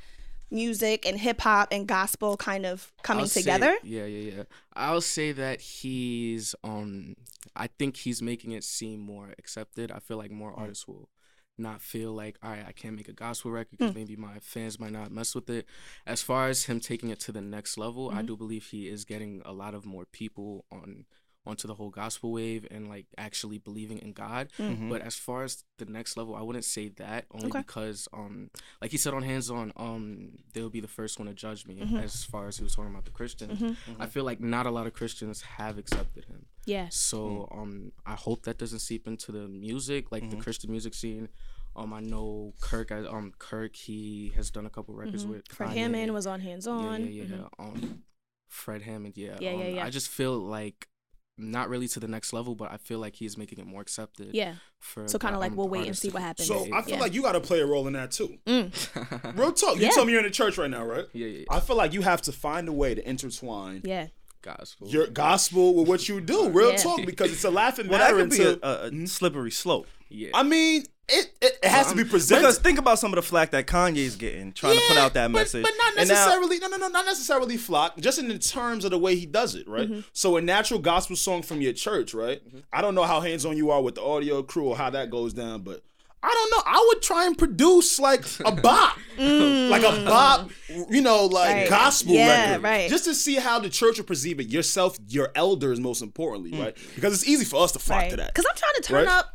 music and hip hop and gospel kind of coming
I'll say-
together?
yeah, yeah, yeah. I'll say that he's um I think he's making it seem more accepted. I feel like more
Mm.
artists will not feel like, all right, I can't make a gospel record because
Mm.
maybe my fans might not mess with it. As far as him taking it to the next level, I
Mhm.
do believe he is getting a lot of more people on onto the whole gospel wave and like actually believing in God.
Mm.
But as far as the next level, I wouldn't say that only
Okay.
because um like he said on hands on um they'll be the first one to judge me
Mhm.
as far as he was talking about the Christians.
Mhm.
I feel like not a lot of Christians have accepted him.
Yeah.
So um I hope that doesn't seep into the music, like the Christian music scene. Um I know Kirk I- um Kirk he has done a couple records
Mhm.
with
Fred
Kanye.
Hammond was on Hands
yeah,
On.
yeah, yeah.
Mhm.
Um Fred Hammond, yeah.
Yeah, yeah,
um,
yeah.
I just feel like not really to the next level, but I feel like he's making it more accepted.
Yeah.
For
So kind of like we'll wait and see what happens.
So I feel
Yeah.
like you got to play a role in that too.
Mm. *laughs*
Real talk. You
Yeah.
tell me you're in the church right now, right?
yeah, yeah, yeah.
I feel like you have to find a way to intertwine
Yeah.
Gospel.
your gospel with what you do. Real
Yeah.
talk, because it's a laughing
Well, that
matter.
could be
Into,
a, a slippery slope.
yeah.
I mean, it it, it has to be presented.
Because think about some of the flack that Kanye's getting trying to put out that
but,
message.
But not
And now-
necessarily. no, no, no, not necessarily flock. Just in the terms of the way he does it, right?
Mm-hmm.
So a natural gospel song from your church, right? I don't know how hands on you are with the audio crew or how that goes down, but. I don't know. I would try and produce like a *laughs* bop, like a bop, you know, like
Mm. Right.
gospel
Yeah,
record,
right.
Just to see how the church will perceive it. Yourself, your elders, most importantly, right? Because it's easy for us to flock
Mm. Right.
to that.
Because I'm trying to turn
Right?
up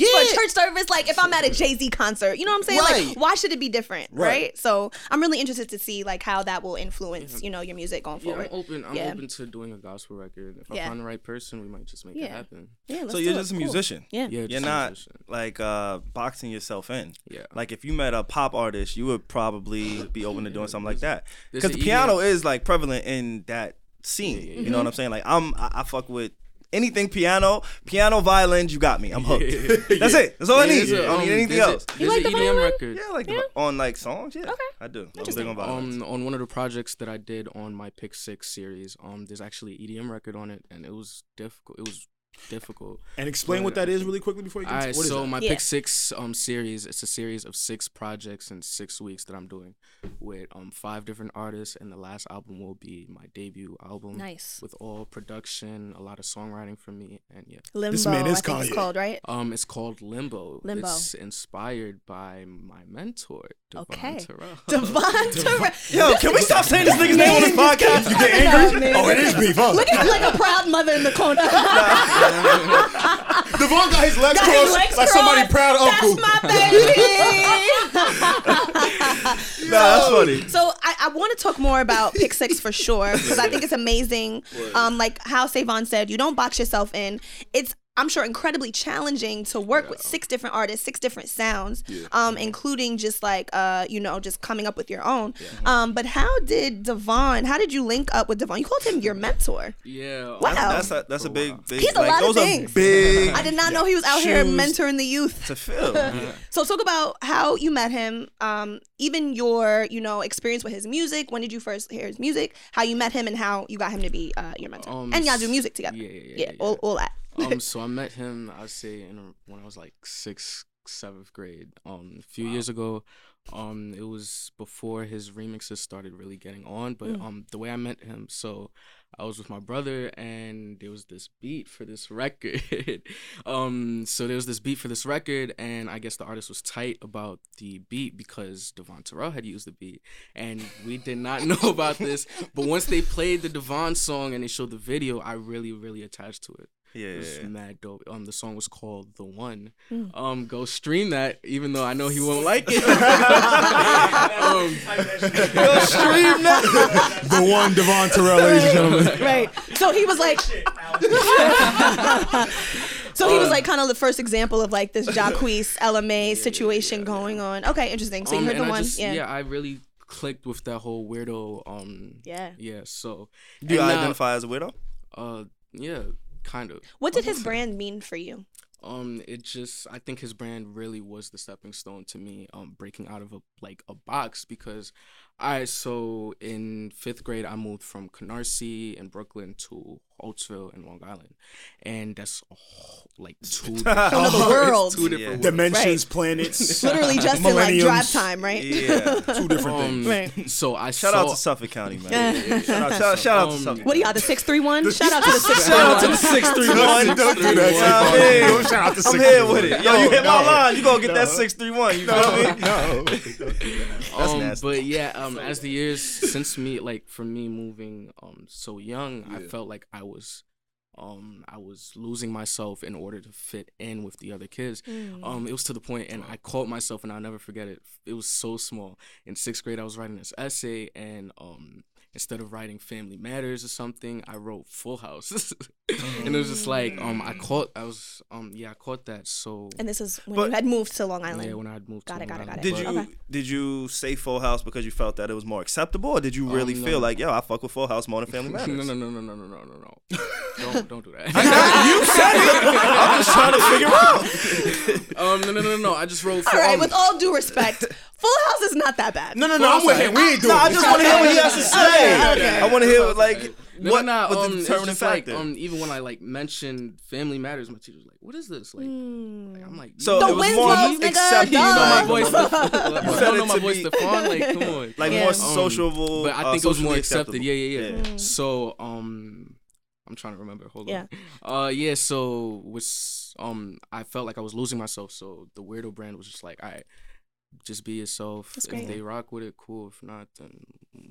Yeah,
for a church service. Like if I'm at a Jay Z concert, you know what I'm saying?
Right.
Like why should it be different, right.
Right.
So I'm really interested to see like how that will influence, you know, your music going
Yeah, I'm
forward.
open. I'm
Yeah.
open to doing a gospel record. If
Yeah.
I find the right person, we might just make
Yeah.
it happen.
Yeah, let's
so
do
you're
it.
just a
Cool.
musician.
Yeah.
Yeah,
You're not
musician.
like uh, boxing yourself in.
Yeah.
Like if you met a pop artist, you would probably be open to doing something like that. Because the piano is like prevalent in that scene.
yeah,
You know what I'm saying? Like I'm, I, I fuck with anything piano, piano, violins. You got me. I'm hooked. *laughs* That's it. That's all I need.
There's a,
I don't need anything
there's a-
else.
There's
like the
EDM
violin?
record.
Yeah, like on like songs. Yeah, okay. I do. I'm big on violins.
Um, on one of the projects that I did on my Pick Six series, um, there's actually an EDM record on it, and it was difficult. It was difficult.
and explain what that is really quickly before you
All
get.
right,
what is
so
that?
my
Yeah.
Pick Six um series, it's a series of six projects in six weeks that I'm doing with um five different artists, and the last album will be my debut album.
Nice.
With all production, a lot of songwriting from me, and yeah.
Limbo,
This man is
I think it's called, right?
Um, it's called Limbo.
Limbo.
It's inspired by my mentor, Devon
Okay.
Terrell. *laughs*
Devon Terrell.
Yo, can we stop saying this nigga's name on this *laughs* podcast?
You get *laughs* angry?
Oh, it is beef, huh?
Look at like a proud mother in the corner.
Devon got his legs
Got his
crossed
legs
like somebody
crossed.
proud uncle.
That's my *laughs* baby.
Nah, that's funny.
So I, I want to talk more about Pick Six for sure because I think it's amazing. *laughs* Um, like how Savon said, you don't box yourself in. It's I'm sure incredibly challenging to work with six different artists, six different sounds, um, including just like uh, you know, just coming up with your own. Um, but how did Devon? How did you link up with Devon? You called him your mentor.
Yeah.
Wow.
That's a, that's a big, big.
He's a
like,
lot of things.
are big
I did not know he was out here mentoring the youth.
to fill. *laughs*
So talk about how you met him, um, even your, you know, experience with his music. When did you first hear his music? How you met him and how you got him to be uh, your mentor.
Um,
and y'all do music together.
yeah, yeah, yeah, yeah,
all, all that.
Um, *laughs* so I met him. I'd say in when I was like sixth, seventh grade. Um, a few years ago. Um, it was before his remixes started really getting on. But
Mm.
um, the way I met him, so I was with my brother, and there was this beat for this *laughs* record. um, so there was this beat for this record, and I guess the artist was tight about the beat because Devon Terrell had used the beat, and we did not *laughs* know about this. But once they played the Devon song and they showed the video, I really, really attached to it.
Yeah,
It was
yeah, yeah.
mad dope. Um, the song was called "The One."
Mm.
Um, go stream that, even though I know he won't like it. *laughs* um, go stream that. *laughs*
The one Devon Terrell, ladies and gentlemen.
right. So he was like, *laughs* so he was like kind of the first example of like this Jacquees LMA situation going on. Okay, interesting. So you
Um,
heard the
I
one,
just-
yeah.
I really clicked with that whole weirdo. Um,
Yeah.
yeah. So,
Do you
now-
identify as a weirdo?
Uh, yeah, kind of.
What did his brand mean for you?
Um, it just I think his brand really was the stepping stone to me um breaking out of a like a box because I so in fifth grade I moved from Canarsie in Brooklyn to Holtsville in Long Island, and that's a whole, like two *laughs* different,
Another world.
two different
Yeah.
worlds.
Dimensions, planets. *laughs*
Literally just in like drive time, right?
Yeah. *laughs*
Two different
Um,
things.
Right.
So I
Shout
saw,
out to Suffolk County, man.
Yeah.
Shout out, shout, shout out to
Um,
Suffolk.
What do you got? The six three one. Shout out to the six.
Shout out to the six three one.
Don't do that.
I'm here.
Shout out to
I'm here with it. Yo, you hit my line. You gonna get that six three one. You feel me?
No.
That's
um,
nasty.
But yeah, um, as the years *laughs* since me, like for me moving um so young, I felt like I was, um, I was losing myself in order to fit in with the other kids. Um, it was to the point, and I caught myself, and I'll never forget it. It was so small. In sixth grade, I was writing this essay, and um, instead of writing Family Matters or something, I wrote Full House, *laughs* and it was just like um, I caught, I was um, yeah, I caught that. So
And this is when
But-
you had moved to Long Island.
yeah, when I had moved
Got
to
it, got
Long
it, got it.
Did
But-
you
Okay.
did you say Full House because you felt that it was more acceptable, or did you really
Um, no.
feel like, yo, I fuck with Full House more than Family *laughs* Matters?
No, no, no, no, no, no, no, no, no. *laughs* don't don't do that.
you said it. I'm just trying to figure out.
um, no, no, no, no. I just wrote. For,
All right,
um,
with all due respect, Full House is not that bad.
No, no, no. I'm with him. We ain't doing
No, I just want to hear what he has to *laughs* say.
okay.
I want to hear what, like
no,
what
no, no,
was
um,
the
it's
determining
just like,
factor.
um, even when I like mentioned Family Matters, my teacher was like, "What is this?" Like,
Hmm.
I'm like,
so
you
The
it was more
Winslows, nigga,
accepted.
you know my voice. The,
You
you
said
don't know my voice,
be-
Stefan. Like, come on. *laughs*
like
Yeah.
more
Um,
sociable.
but I
uh,
think it was more
socially
accepted.
acceptable.
Yeah, yeah, yeah.
Yeah.
So, um, I'm trying to remember. Hold
Yeah.
on. Uh, yeah. So was um, I felt like I was losing myself. So the weirdo brand was just like, all right, just be yourself.
That's
if
great.
they rock with it, cool. If not, then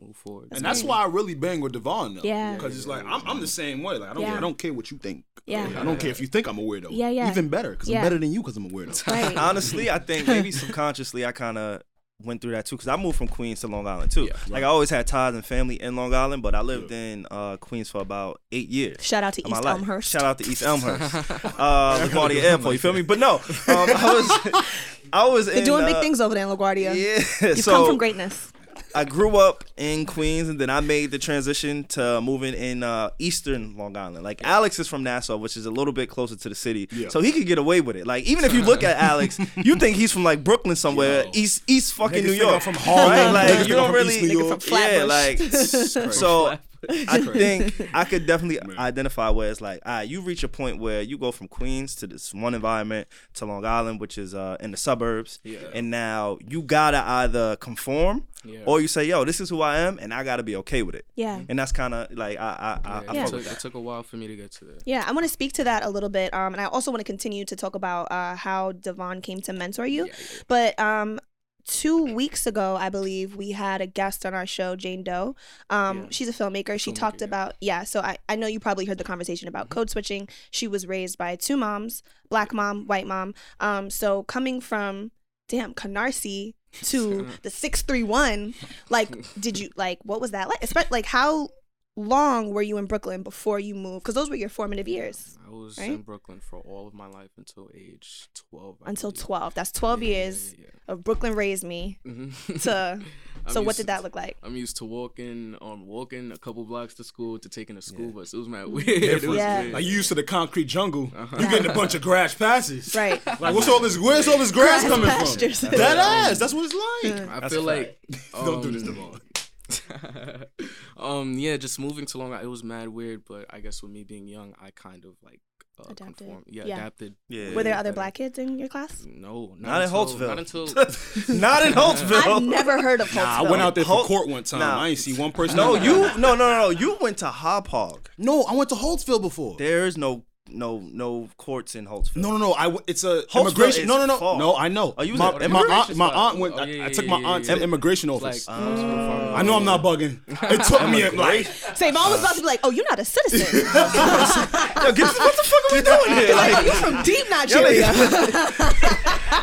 move forward.
And that's why I really bang with Devon though.
Yeah.
Because it's like I'm, I'm the same way. Like I don't
Yeah.
care. I don't care what you think.
Yeah.
I don't care if you think I'm a weirdo.
Yeah, yeah.
Even better because
Yeah.
I'm better than you because I'm a weirdo.
Right. *laughs*
Honestly, I think maybe *laughs* subconsciously I kind of went through that too because I moved from Queens to Long Island too.
Yeah,
Like I always had ties and family in Long Island, but I lived in uh, Queens for about eight years.
Shout out to East
life.
Elmhurst.
Shout out to East Elmhurst, *laughs* uh, LaGuardia Airport. You feel me? But no, um, I was, *laughs* I was
They're
in,
doing big
uh,
things over there in LaGuardia.
Yeah,
You've
so
come from greatness.
I grew up in Queens, and then I made the transition to moving in uh, Eastern Long Island. Like Alex is from Nassau, which is a little bit closer to the city,
Yeah.
so he could get away with it. Like even if you look at Alex, *laughs* you think he's from like Brooklyn somewhere,
Yo.
East East fucking
Niggas
New York,
from Harlem.
right? Like
think
you don't
from East
really,
New York.
from
yeah, like *laughs* so. I *laughs* think I could definitely identify where it's like, ah, you reach a point where you go from Queens to this one environment to Long Island, which is uh, in the suburbs,
Yeah.
and now you gotta either conform
Yeah.
or you say, yo, this is who I am, and I gotta be okay with it.
Yeah.
And that's kind of like I I I,
Yeah,
I
Yeah.
It, took, it took a while for me to get to that.
Yeah, I want to speak to that a little bit, um, and I also want to continue to talk about uh, how Devon came to mentor you.
Yeah, yeah.
But um, two weeks ago, I believe we had a guest on our show, Jane Doe. Um,
Yeah.
she's a filmmaker. She
Filmmaker,
talked
yeah. Mm-hmm.
about yeah. So I I know you probably heard the conversation about code switching. She was raised by two moms, black mom, white mom. Um, so coming from damn Canarsie *laughs* to the six three one, like did you like what was that like? Especially like how long were you in Brooklyn before you moved? Because those were your formative years.
I was
Right?
in Brooklyn for all of my life until age 12. I
Until
believe.
12. That's 12
Yeah, yeah,
years
yeah,
of Brooklyn raised me
yeah. Mhm.
to. *laughs* So what did
to-
that look like?
I'm used to walking, um, walking a couple blocks to school to taking a school bus. It was mad weird. *laughs* It was
Yeah.
weird.
Like you used to the concrete jungle, you getting a bunch of grass passes.
Right. *laughs*
Like what's all this? Where's all this grass,
Grass
coming
pastures.
from? Dead ass. That's what it's like.
I
That's
feel
a
like
fact. Don't do this,
um,
Devon. *laughs*
um yeah just moving to long island it was mad weird but i guess with me being young i kind of like uh,
Adapted.
conformed yeah,
Yeah.
adapted
Yeah.
Were there
way
other
better.
black kids in your class?
no not,
Not in
until,
Holtsville.
not until *laughs*
Not in *laughs* Holtsville.
I've never heard of Holtsville.
Nah, I went out there for court one time.
Nah.
I ain't see one person.
No, you no no no no. You went to Hauppauge.
No, I went to Holtsville before.
There's no no no courts in Holtsville.
No, no, no. I w- it's a
Holtsville
immigration.
is
No, no, no.
far.
No, I know.
Oh, you was
my,
at
and my aunt, my aunt went.
Oh,
I,
yeah,
I
yeah,
took
yeah,
my
yeah,
aunt to the immigration
like
office.
uh, Holtsville
I know I'm not bugging. It took me like *laughs*
Say, mom was about to be like, "Oh, you're not a citizen. *laughs*
Yo, get, what the fuck are we doing *laughs* here?
like, oh,
Like,
you're from deep
y'all
Nigeria."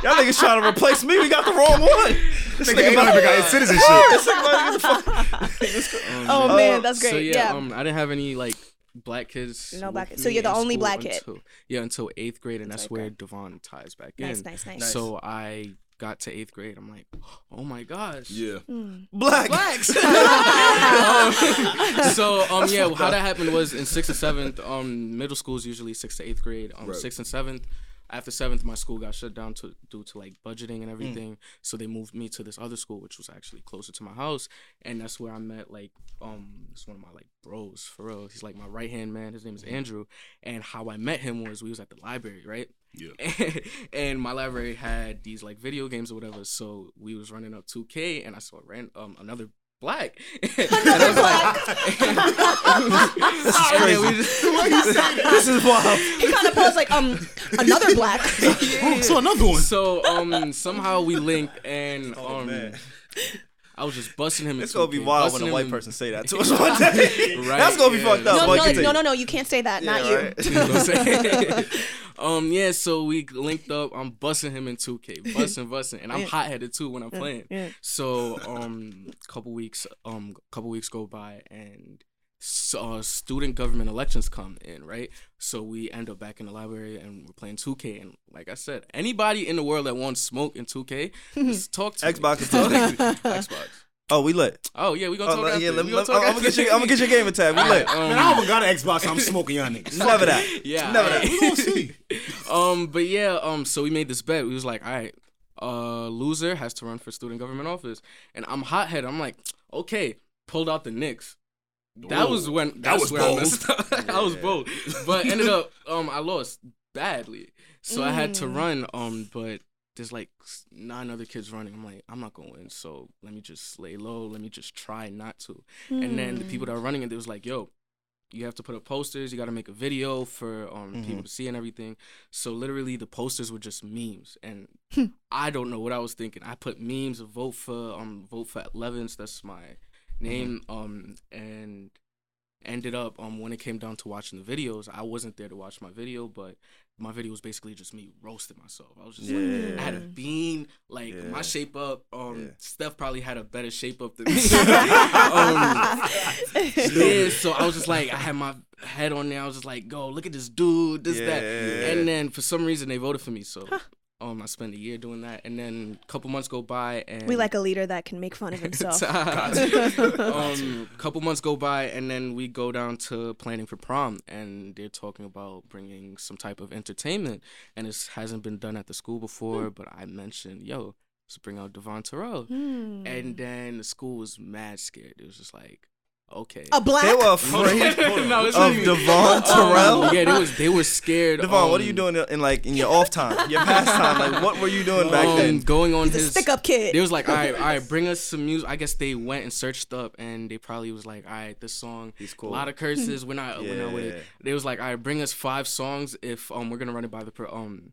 y'all niggas trying to replace me. We got the wrong one. This
nigga ain't even got his citizenship.
This nigga about to get the fuck-
oh man, that's great.
So yeah,
yeah.
um, I didn't have any like black kids.
No black kids. So you're the only black kid.
until- Yeah, until eighth grade, and that's
eighth
where Devon ties back
Nice,
in.
nice, nice. nice.
So I got to eighth grade. I'm like, oh my gosh.
Yeah.
Black.
Blacks. *laughs* *laughs* Um, so um yeah, how that happened was in sixth and seventh. Um, middle school is usually sixth to eighth grade. Um,
Right.
sixth and seventh. After seventh, my school got shut down to due to like budgeting and everything. So they moved me to this other school, which was actually closer to my house, and that's where I met like um, it's one of my like bros for real. He's like my right hand man. His name is Andrew, and how I met him was we was at the library, right?
Yeah. *laughs*
and my library had these like video games or whatever. So we was running up 2K, and I saw ran um another black. *laughs* another black. *laughs* this is *laughs*
crazy. This is wild.
he kind of paused like, um, another black.
Oh, so another one.
so um somehow we linked, and
Oh,
um
man.
I was just busting him.
It's gonna be wild when a white
in-
person say that *laughs* to us one day.
Right,
That's gonna be
yeah.
fucked up.
No, no, like, no, no, no, you can't say that. not
Yeah,
you.
right. *laughs* *laughs*
You know what I'm saying? um, yeah, so we linked up. I'm busting him in 2K, busting, busting, and I'm hot headed too when I'm playing.
yeah.
So, um, couple weeks, um, couple weeks go by, and s- uh, student government elections come in, right? So we end up back in the library and we're playing 2K. And like I said, anybody in the world that wants smoke in 2K, *laughs* just talk to
Xbox *laughs*
me.
is
Talk
talking.
to me. Xbox.
Oh, we lit.
Oh yeah, we gonna
Oh,
talk.
let-
after.
yeah, let
We
me.
gonna
Let,
talk
I'm gonna get you. I'm gonna get your game attack. We lit.
Um,
Man, I haven't got an Xbox. I'm smoking y'all niggas.
Never that. *laughs*
Yeah,
Never
alright.
that.
We gonna see.
um, but yeah, um, so we made this bet. We was like, all right, uh, loser has to run for student government office, and I'm hothead. I'm like, okay, pulled out the Knicks. That
Ooh,
was when
that
that's
was
where
bold.
I messed up. *laughs* I was bold, but *laughs* ended up um I lost badly, so I had to
Mm.
run. Um, but there's like nine other kids running. I'm like, I'm not gonna win, so let me just lay low. Let me just try not to. And then the people that are running it, they was like, yo, you have to put up posters. You got to make a video for um people to see and everything. So literally, the posters were just memes, and I don't know what I was thinking. I put memes, of vote for um vote for Levens. That's my name. Um and ended up um when it came down to watching the videos, I wasn't there to watch my video, but my video was basically just me roasting myself. I was just like, I had a bean, like
Yeah.
my shape up. Um,
Yeah.
Steph probably had a better shape up than *laughs* me. *laughs* um, yeah, so I was just like, I had my head on there. I was just like, go, look at this dude, this, that. And then for some reason they voted for me. So um, I spent a year doing that. And then a couple months go by and
We like a leader that can make fun of *laughs* himself. *laughs*
um, couple months go by and then we go down to planning for prom and they're talking about bringing some type of entertainment and this hasn't been done at the school before but i mentioned yo let's bring out devon terrell
Hmm.
and then the school was mad scared it was just like okay
a black.
They were *laughs* afraid
No,
of
not
Devon Terrell.
Um, *laughs* yeah, they was they were scared.
Devon, what are you
um,
doing in like in your off time, your pastime? Like, what were you doing back
um,
then?
Going on
He's a
his
stick up kid.
They was like, all right, all right, *laughs* bring us some music. I guess they went and searched up, and they probably was like, all right, this song,
He's cool.
a lot of curses. We're not, we're not with it. They was like, all right, bring us five songs if um we're gonna run it by the pr- um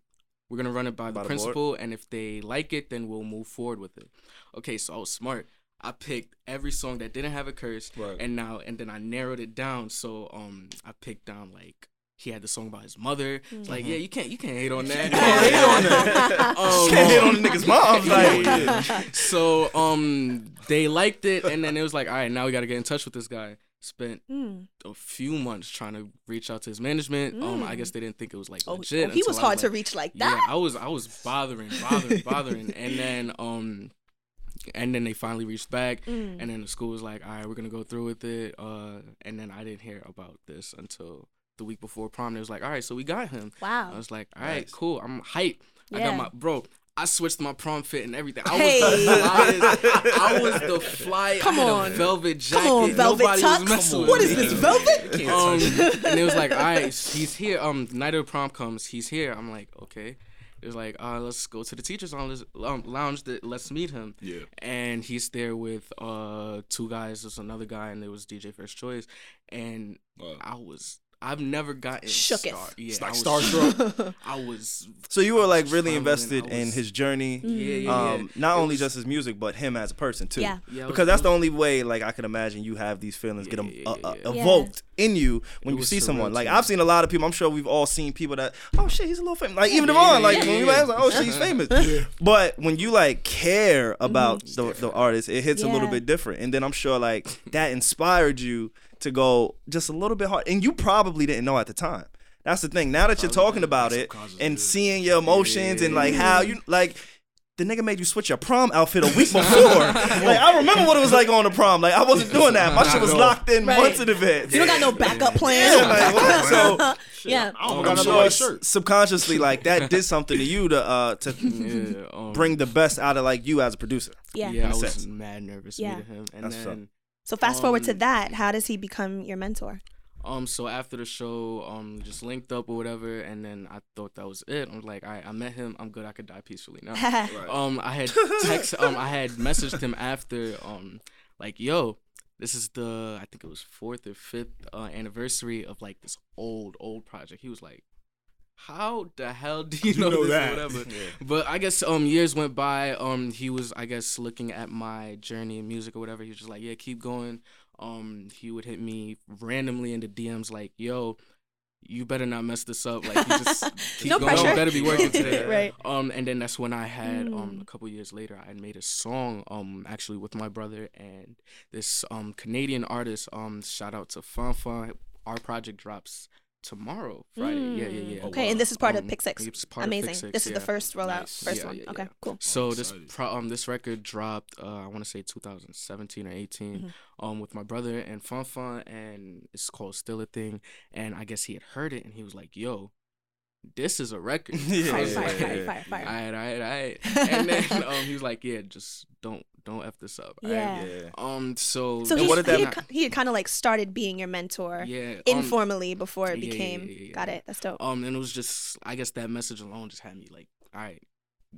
we're gonna run it by the
By the board?
principal, and if they like it, then we'll move forward with it. Okay, so I was smart. I picked every song that didn't have a curse,
Right.
and now and then I narrowed it down. So um I picked down like. He had the song about his mother. It's like, yeah, you can't, you can't hate on that. *laughs*
Can't hate on that. *laughs*
Um,
Can't hit on the niggas' mom. *laughs* Like,
so um they liked it and then it was like all right now we got to get in touch with this guy Spent
Mm.
a few months trying to reach out to his management. Um, I
Mm.
guess they didn't think it was like
Oh,
legit.
oh, he was
until I
hard to
like-
reach like that. Yeah.
I was I was bothering, bothering, bothering, and then um, and then they finally reached back,
Mm.
and then the school was like, all right, we're gonna go through with it. Uh, and then I didn't hear about this until the week before prom. They was like, all right, so we got him.
Wow.
I was like, all right,
Nice.
cool. I'm hype. I got my bro. I switched my prom fit and everything. I
Hey.
was the flyest. I was the *laughs* fly.
Come
I
on.
A velvet jacket.
Come on, velvet
Nobody
tux.
was messing with
What
me.
is this, velvet?
Um, and it was like, all right, he's here. Um, night of prom comes. He's here. I'm like, okay. Was like, uh, let's go to the teachers' lounge. Um, lounge. That let's meet him.
Yeah.
And he's there with uh two guys. There's another guy, and there was DJ First Choice. And
Wow.
I was. I've never gotten
Shooketh.
star- Yeah,
It's like starstruck. *laughs*
I was.
So you were like really invested
I
in his journey.
Yeah, yeah, yeah.
Um, not
It
only
was-
just his music, but him as a person too.
Yeah.
Yeah, it was-
because that's the only way, like I can imagine you have these feelings get
Yeah,
em-
yeah,
uh,
yeah,
uh,
yeah.
Yeah.
evoked in you when
It
you see someone. Like. I've seen a lot of people. I'm sure we've all seen people that, oh shit, he's a little famous. Like even
Yeah,
Devon, like
yeah,
when we
yeah.
like, oh shit, he's *laughs* famous. But when you like care about
Mm-hmm.
the, the artist, it hits a little bit different. And then I'm sure like that inspired you to go just a little bit hard. And you probably didn't know at the time. That's the thing. Now that you're talking about it and seeing your emotions and like how you like the nigga made you switch your prom outfit a week before. *laughs* like I remember what it was like going to prom. Like I wasn't *laughs* doing that. My shit was locked in
Right.
months in advance.
You don't got no backup plan.
Yeah, like, what? *laughs* so
yeah.
I don't
I'm
got another
sure
white shirt.
subconsciously like that did something to you to uh to
Yeah, um,
bring the best out of like you as a producer.
Yeah.
Yeah, I
Makes
was
sense.
mad nervous
Yeah.
meeting him, and
That's what's
then
So fast forward to
Um,
that. How does he become your mentor?
um, so after the show, um, just linked up or whatever, and then I thought that was it. I'm like, all right, I met him. I'm good. I could die peacefully now. *laughs* *laughs* Um, I had text. Um, I had messaged him after. Um, like, yo, this is the I think it was fourth or fifth uh, anniversary of like this old old project. He was like, how the hell *laughs* do you,
You
know,
know
this
that.
or whatever? *laughs* But I guess um years went by. Um, he was I guess looking at my journey in music or whatever. He was just like, yeah, keep going. Um, he would hit me randomly in the DMs like, yo. You better not mess this up. Like you just *laughs* keep
No
going.
pressure.
Better be working today.
Right.
Um, and then that's when I had um
Mm.
a couple years later I had made a song um actually with my brother and this um Canadian artist um shout out to Fanfan. Our project drops tomorrow Friday. Yeah, yeah, yeah.
Mm. Okay, and this is part of
Um,
Pick Six.
it's part of
Amazing.
Pick Six,
this is the first rollout,
Nice.
first
Yeah,
one.
yeah,
okay,
yeah.
cool.
So this pro- um this record dropped uh I want to say 2017 or 18
Mm-hmm.
um with my brother and Fanfan and it's called Still a Thing and I guess he had heard it and he was like yo this is a record *laughs*
Yeah,
I was
Fire,
like,
fire, fire, fire, fire.
all right all right all right *laughs* and then um he was like yeah just don't don't f this up?
Yeah.
Yeah.
um so
So he,
what did that
he, had, he had kind of like started being your mentor
yeah um,
informally before it
yeah,
became.
yeah,
Got it. That's dope.
Um, and it was just, I guess that message alone just had me like, all right,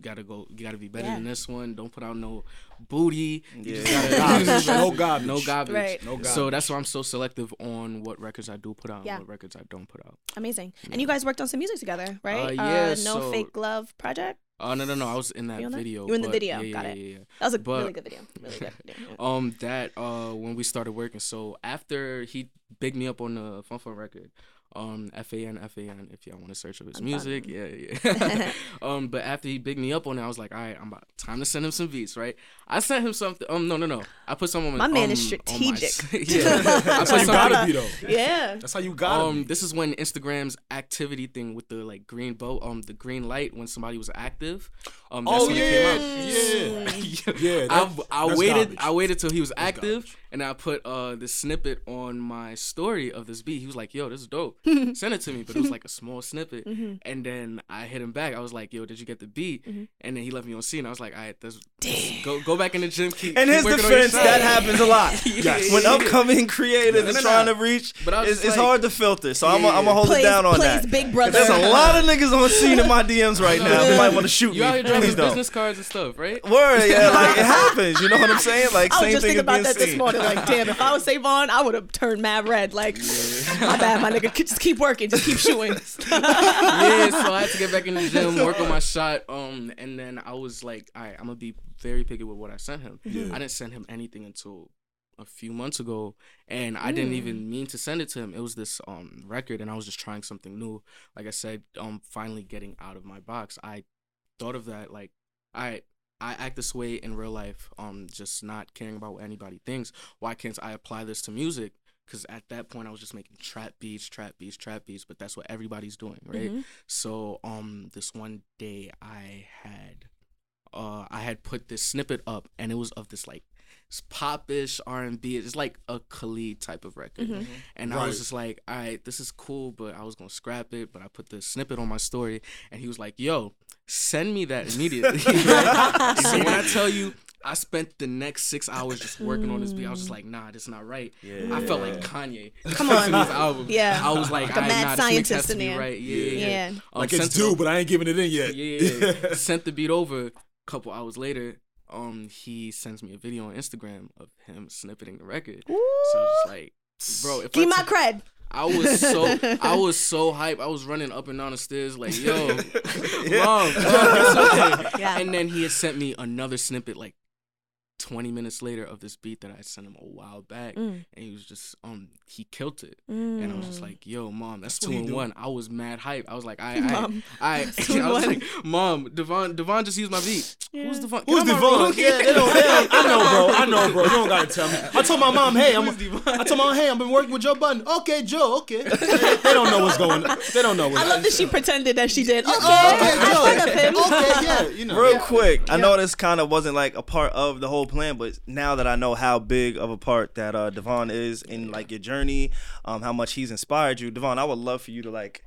gotta go, you gotta be better
Yeah.
than this one. Don't put out no booty. You just
Yeah.
gotta, *laughs*
No garbage.
no garbage.
Right.
No
So that's why I'm so selective on what records I do put out
Yeah.
and what records I don't put out.
Amazing. And you guys worked on some music together, right?
Uh, yeah,
no
so-
fake love project.
Oh no no no! I was in that
You that?
video.
You were in the video,
Yeah,
got
yeah,
it.
yeah, yeah.
That was a
But-
really good video. Really good *laughs* video.
Um, that uh, when we started working, so after he bigged me up on the Fanfan record, um, F A N F A N. If y'all want to search up his
I'm
music, yeah, yeah. *laughs* *laughs* um, but after he bigged me up on it, I was like, all right, I'm about time to send him some beats, right? I sent him something. Um, no, no, no. I put some on
My own. My man is
um, on my-
strategic. *laughs*
yeah,
That's how you gotta be though.
Yeah.
That's how you gotta
um,
be.
this is when Instagram's activity thing with the like green boat, um, the green light when somebody was active. Um, that's
Oh
when
yeah,
it came out.
yeah, yeah.
I,
that-
I
that's
waited.
garbage.
I waited till he was active,
garbage.
and I put uh this snippet on my story of this beat. He was like, "Yo, this is dope. *laughs* Send it to me." But it was like a small snippet,
Mm-hmm.
and then I hit him back. I was like, "Yo, did you get the beat?"
Mhm.
And then he left me on scene. I was like, "All right, that's go go back in the gym." Keep,
In
keep
his
working
defense, that happens a lot. *laughs*
Yes.
When
Yeah.
upcoming creators
No,
is
no,
trying to reach,
But I was
it's, it's hard to filter. So I'm
Yeah.
gonna hold
Plays,
it down on
plays
that.
Big Brother.
There's a lot of niggas on scene in my *laughs* DMs right now. They might want to shoot
You
me.
out here dropping business cards and stuff, right?
Word, yeah, like it happens. You know what I'm saying? Like
I was just thinking about that this morning. Like, damn, if I was Savon, I would have turned mad red. Like, *laughs* my bad, my nigga. Just keep working. Just keep shooting. *laughs*
yeah, so I had to get back in the gym, work on my shot. Um, and then I was like, all right, I'm gonna be very picky with what I sent him. I didn't send him anything until a few months ago, and I didn't even mean to send it to him. It was this um record, and I was just trying something new. Like I said, um, finally getting out of my box. I thought of that like, I. I act this way in real life, um, just not caring about what anybody thinks. Why can't I apply this to music? Because at that point I was just making trap beats, trap beats, trap beats. But that's what everybody's doing, right?
Mm-hmm.
So um, this one day I had uh I had put this snippet up, and it was of this like s- popish R and B. It's like a Khalid type of record,
Mm-hmm.
and I was just like, all right, this is cool, but I was gonna scrap it. But I put the snippet on my story, and he was like, yo, send me that immediately. *laughs* *laughs* so when I tell you. I spent the next six hours just working on this beat. I was just like, nah, this is not right. I felt like Kanye. *laughs*
Come on.
this album.
Yeah.
I was like,
Like a
"Aight,
mad
nah, this mix has
scientist in
be
there.
right. Yeah, yeah. yeah.
Yeah.
Um,
Like it's due, but I ain't giving it in yet.
yeah, yeah, *laughs* yeah. sent the beat over. A couple hours later, um, he sends me a video on Instagram of him snippeting the record. Ooh. So I was just like, bro, if
Give
I
my
t-
cred.
I was so I *laughs* was so hype. I was running up and down the stairs like, yo, mom, mom, it's okay.
Yeah.
And then he had sent me another snippet like 20 minutes later of this beat that I sent him a while back.
Mm.
And he was just um he killed it. And I was just like, yo, mom, that's two and one. I was mad hype. I was like, I *laughs*
Mom,
I I, *laughs* I was like, Mom, Devon Devon just used my beat. Who's Devon?
Who's
Get on my
Devon?
road.
Yeah, they don't, they don't, I know, bro. I know, bro. You don't gotta tell me. I told my mom, hey, I'm. I told my mom, hey, I've been working with Joe Budden. Okay, Joe. Okay. They, *laughs* they don't know what's going. on. They don't know. What
I love that she pretended that she did. Okay,
Oh, okay, Joe.
heard of him.
Okay, yeah, you know.
Real quick, I know this kind of wasn't like a part of the whole plan, but now that I know how big of a part that uh, Devon is in like your journey, um, how much he's inspired you, Devon, I would love for you to like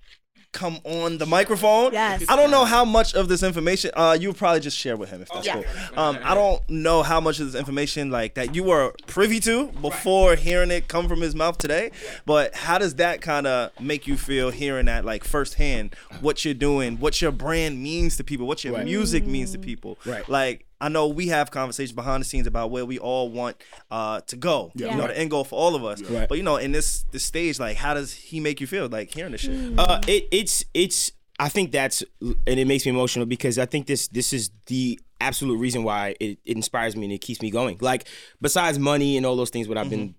come on the microphone.
Yes.
I don't know how much of this information uh you probably just share with him if that's
Yeah.
cool. Um, I don't know how much of this information like that you were privy to before hearing it come from his mouth today. But how does that kind of make you feel hearing that like firsthand what you're doing, what your brand means to people, what your
Right.
music means to people?
Right.
Like I know we have conversations behind the scenes about where we all want uh, to go.
Yeah.
You know, the end goal for all of us.
Right.
But you know, in this this stage, like, how does he make you feel? Like hearing this shit.
Mm.
Uh, it, it's it's. I think that's and it makes me emotional because I think this this is the absolute reason why it, it inspires me and it keeps me going. Like besides money and all those things, what I've been